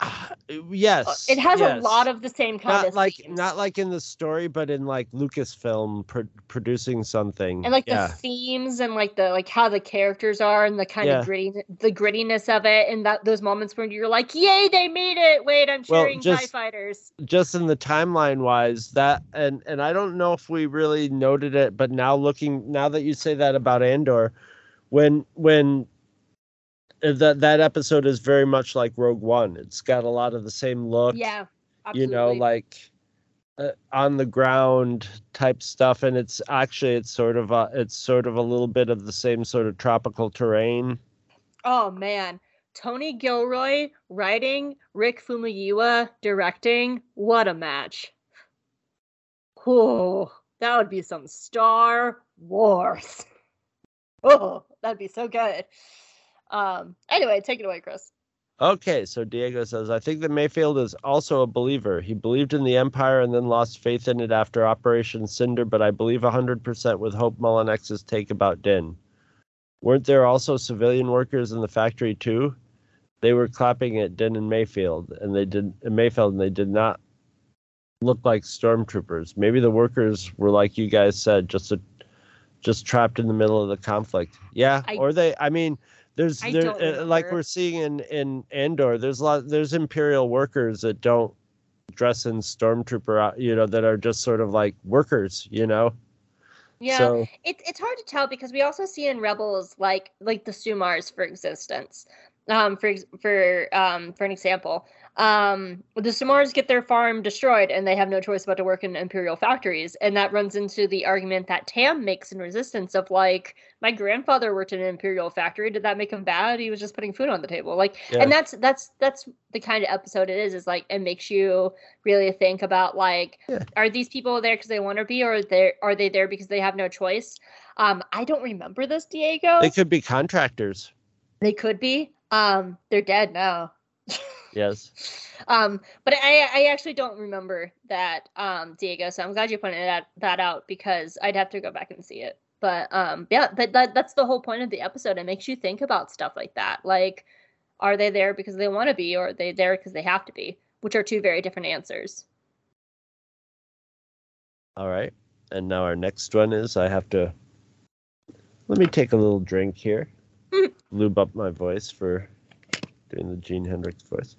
yes. It has yes. a lot of the same kind not of like themes. not like in the story, but in like Lucasfilm pro- producing something. and like yeah. the themes and like the like how the characters are and the kind Yeah. of gritty the grittiness of it and that those moments when you're like yay they made it wait i'm Well, cheering tie just- fighters just in the timeline wise that and and i don't know if we really noted it but now looking now that you say that about andor when when uh, that that episode is very much like rogue one. It's got a lot of the same look yeah absolutely. you know like uh, on the ground type stuff. And it's actually it's sort of a it's sort of a little bit of the same sort of tropical terrain. Oh man. Tony gilroy writing rick Famuyiwa directing. What a match. Oh that would be some star wars. Oh that'd be so good um anyway take it away chris Okay, so Diego says, I think that Mayfield is also a believer. He believed in the Empire and then lost faith in it after Operation Cinder, but I believe 100% with Hope Mullinax's take about Din. Weren't there also civilian workers in the factory too? They were clapping at Din and Mayfield, and they did in Mayfield, and they did not look like stormtroopers. Maybe the workers were like you guys said, just a, just trapped in the middle of the conflict. Yeah, I- or they. I mean, there's I there uh, like we're seeing in in Andor. There's a lot. There's Imperial workers that don't dress in stormtrooper, out- you know, that are just sort of like workers, you know. yeah So it, it's hard to tell because we also see in rebels like like the sumars for existence um for for um for an example um the sumars get their farm destroyed and they have no choice but to work in imperial factories. And that runs into the argument that tam makes in resistance of like my grandfather worked in an imperial factory. Did that make him bad? He was just putting food on the table. Like Yeah. and that's that's that's the kind of episode it is is like it makes you really think about like Yeah. are these people there because they want to be or they are they there because they have no choice? Um i don't remember this diego. They could be contractors. they could be. Um they're dead now Yes. um but i i actually don't remember that um diego so i'm glad you pointed that that out because i'd have to go back and see it but um yeah but that, that's the whole point of the episode it makes you think about stuff like that like are they there because they want to be or are they there because they have to be which are two very different answers All right. And now our next one is I have to let me take a little drink here. Lube up my voice for doing the Gene Hendricks voice.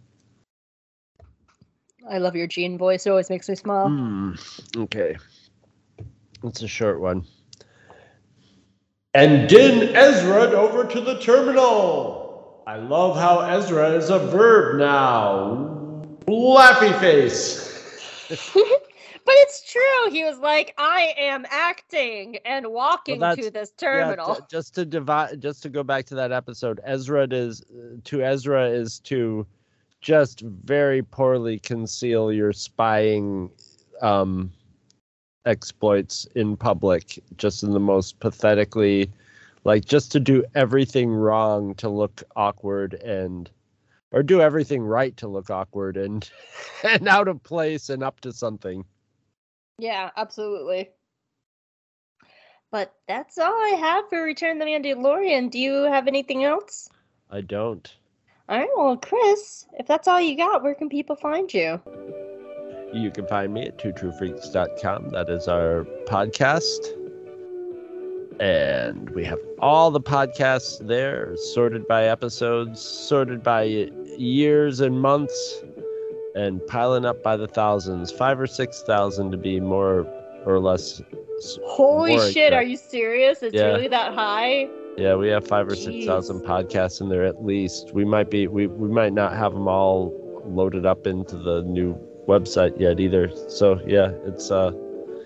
i love your gene voice it always makes me smile Hmm. Okay. It's a short one. And Din Ezra over to the terminal. I love how Ezra is a verb now. Laughy face. but it's true he was like i am acting and walking that's- to this Yeah, terminal t- just to divide, just to go back to that episode, Ezra is to Ezra is to just very poorly conceal your spying um, exploits in public, just in the most pathetically, like just to do everything wrong to look awkward and, or do everything right to look awkward and and out of place and up to something. Yeah, absolutely. But that's all I have for Return of the Mandalorian. Do you have anything else? I don't. All right, well, Chris, if that's all you got, where can people find you? You can find me at twotruefreaks.com. That is our podcast. And we have all the podcasts there, sorted by episodes, sorted by years and months, and piling up by the thousands, five or six thousand to be more or less. Holy more shit, are you serious? It's Yeah. really that high? Yeah, we have five or Jeez. six thousand podcasts in there at least. We might be we, we might not have them all loaded up into the new website yet either. So yeah, it's uh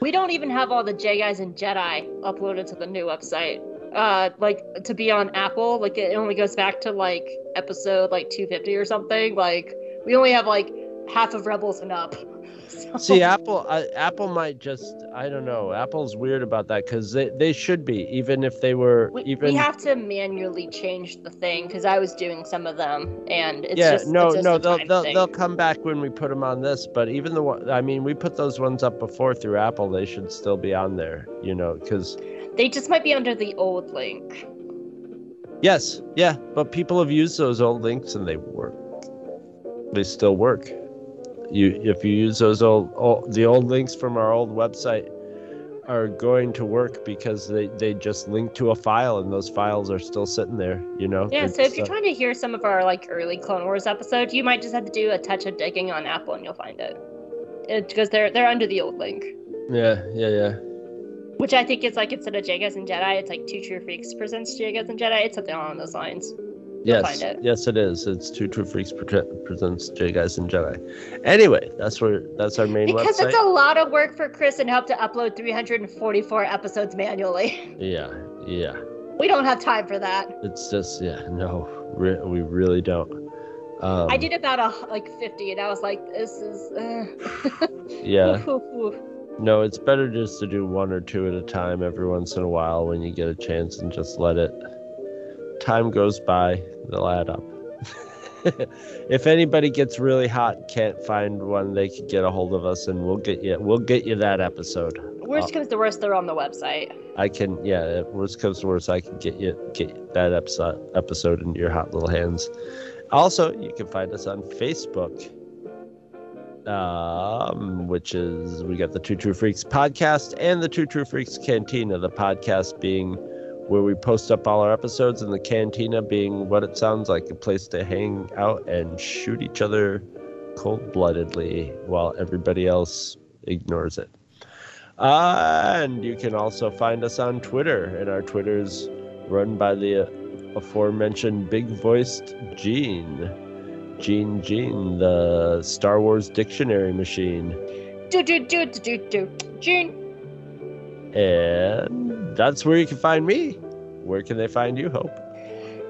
We don't even have all the J guys and Jedi uploaded to the new website. Uh, like to be on Apple, like it only goes back to like episode like 250 or something. Like we only have like half of Rebels and up. So- see Apple uh, Apple might just I don't know. Apple's weird about that because they, they should be even if they were we, even we have to manually change the thing because I was doing some of them and it's yeah just no it's just no a they'll time they'll, thing. they'll come back when we put them on this but even the one I mean we put those ones up before through Apple they should still be on there you know because They just might be under the old link. Yes, yeah, but people have used those old links and they work. They still work. You, if you use those old, old the old links from our old website, are going to work because they they just link to a file and those files are still sitting there. You know. Yeah, It's, so if you're uh, trying to hear some of our like early Clone Wars episodes, you might just have to do a touch of digging on Apple and you'll find it. It's because they're they're under the old link. yeah, yeah, yeah. Which I think is like instead of Jagas and Jedi, it's like Two True Freaks presents Jagas and Jedi. It's something along those lines. Yes, it. yes, it is. It's Two True Freaks pre- presents J Guys and Jedi. Anyway, that's where that's our main Because website. it's a lot of work for Chris and help to upload 344 episodes manually. Yeah, yeah. We don't have time for that. It's just yeah, no, re- we really don't. Um, I did about a like 50, and I was like, "This is." Uh... Yeah. No, it's better just to do one or two at a time every once in a while when you get a chance and just let it. Time goes by, they'll add up. if anybody gets really hot, can't find one, they could get a hold of us and we'll get you. We'll get you that episode. Worst comes to worst, they're on the website. I can, yeah. Worst comes to worst, I can get you get that episode episode into your hot little hands. Also, you can find us on Facebook, um, which is we got the Two True Freaks podcast and the Two True Freaks Cantina. The podcast being where we post up all our episodes, and the Cantina being what it sounds like a place to hang out and shoot each other cold bloodedly while everybody else ignores it. Uh, and you can also find us on Twitter, and our Twitter's run by the aforementioned big voiced Gene. Gene Gene, the Star Wars dictionary machine. Do do do do do. June. And that's where you can find me. Where can they find you, Hope?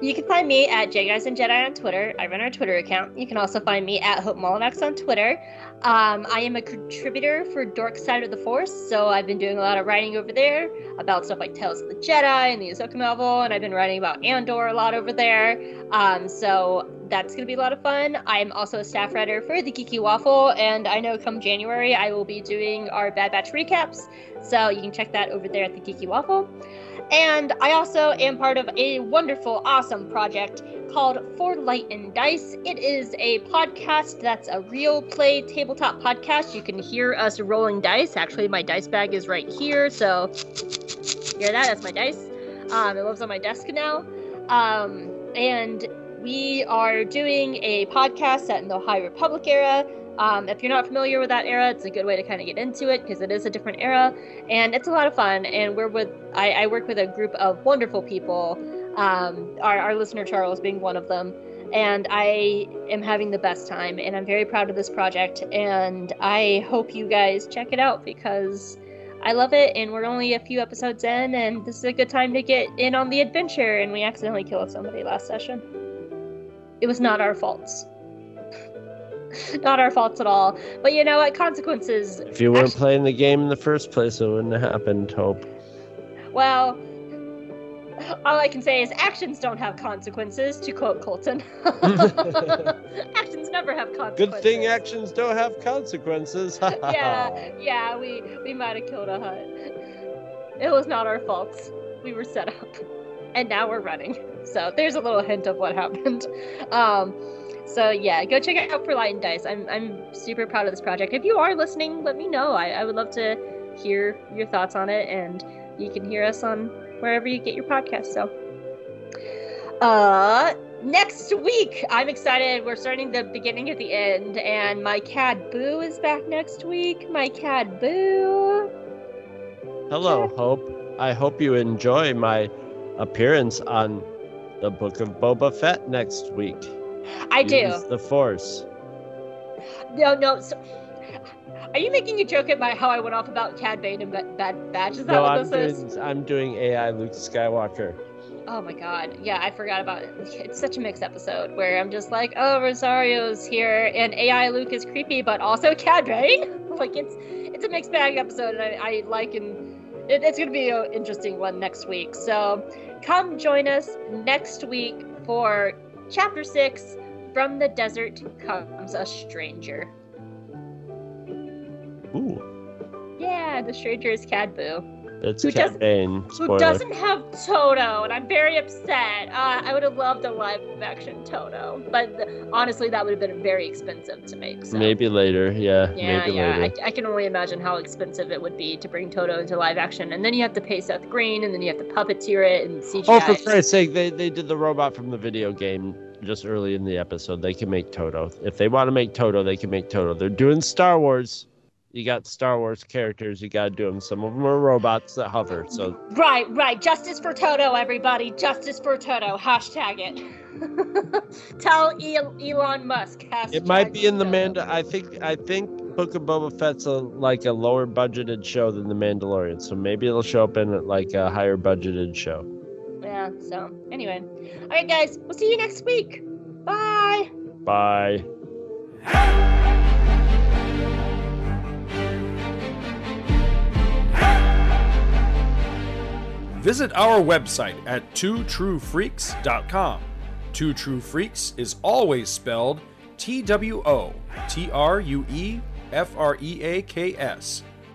You can find me at J Guys and Jedi on Twitter. I run our Twitter account. You can also find me at Hope Mullinax on Twitter. Um, I am a contributor for Dork Side of the Force, so I've been doing a lot of writing over there about stuff like Tales of the Jedi and the Ahsoka novel, and I've been writing about Andor a lot over there. Um, so that's going to be a lot of fun. I'm also a staff writer for the Geeky Waffle, and I know come January I will be doing our Bad Batch recaps, so you can check that over there at the Geeky Waffle. And I also am part of a wonderful, awesome project called For Light and Dice. It is a podcast that's a real play tabletop podcast. You can hear us rolling dice. Actually, my dice bag is right here, so hear that? That's my dice. Um, it lives on my desk now. Um, and we are doing a podcast set in the High Republic era. Um, if you're not familiar with that era, it's a good way to kind of get into it because it is a different era, and it's a lot of fun. And we're with I, I work with a group of wonderful people. Um, our, our listener Charles being one of them, and I am having the best time. And I'm very proud of this project, and I hope you guys check it out because I love it. And we're only a few episodes in, and this is a good time to get in on the adventure. And we accidentally killed somebody last session. It was not our faults. not our faults at all. But you know what? Consequences. If you weren't Actu- playing the game in the first place, it wouldn't have happened, Hope. Well, all I can say is actions don't have consequences, to quote Colton. actions never have consequences. Good thing actions don't have consequences. yeah, yeah, we we might have killed a Hutt. It was not our fault. We were set up. and now we're running. So there's a little hint of what happened. Um, so yeah, go check it out for Light and Dice. I'm I'm super proud of this project. If you are listening, let me know. I, I would love to hear your thoughts on it, and you can hear us on wherever you get your podcast. So, uh, next week, I'm excited. We're starting the beginning at the end, and my cat Boo is back next week. My cat Boo. Hello, Hope. I hope you enjoy my appearance on the Book of Boba Fett next week. I do. The Force. No, no. So, are you making a joke about how I went off about Cad Bane and Bad Bad Batch? Is that No, what I'm this doing, is? I'm doing AI Luke Skywalker. Oh my god. Yeah, I forgot about it. It's such a mixed episode where I'm just like, oh, Rosario's here, and AI Luke is creepy, but also Cad Bane. like it's it's a mixed bag episode, and I, I like and it, it's gonna be an interesting one next week. So come join us next week for chapter six. From the desert comes a stranger. Ooh, Yeah, the stranger is Cad Boo. it's Who Cad does- Bane. Who Spoiler. doesn't have Todo, and I'm very upset. Uh, I would have loved a live action Todo, but th- honestly, that would have been very expensive to make. So. Maybe later, yeah. Yeah, yeah. later. I, I can only imagine how expensive it would be to bring Todo into live action, and then you have to pay Seth Green, and then you have to puppeteer it and CGI. Oh, for. Christ's sake, they, they did the robot from the video game just early in the episode. They can make Todo. If they want to make Todo, they can make Todo. They're doing Star Wars. You got Star Wars characters. You got to do them. Some of them are robots that hover. So Right, right. Justice for Todo, everybody. Justice for Todo. Hashtag it. Tell El- Elon Musk. Hashtag it might be in the. Manda. I think I think Book of Boba Fett's a, like a lower budgeted show than the Mandalorian. So maybe it'll show up in like a higher budgeted show. Yeah, so anyway. All right, guys. We'll see you next week. Bye. Bye. Visit our website at twotruefreaks.com. Two True Freaks is always spelled T W O T R U E F R E A K S.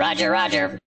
Roger.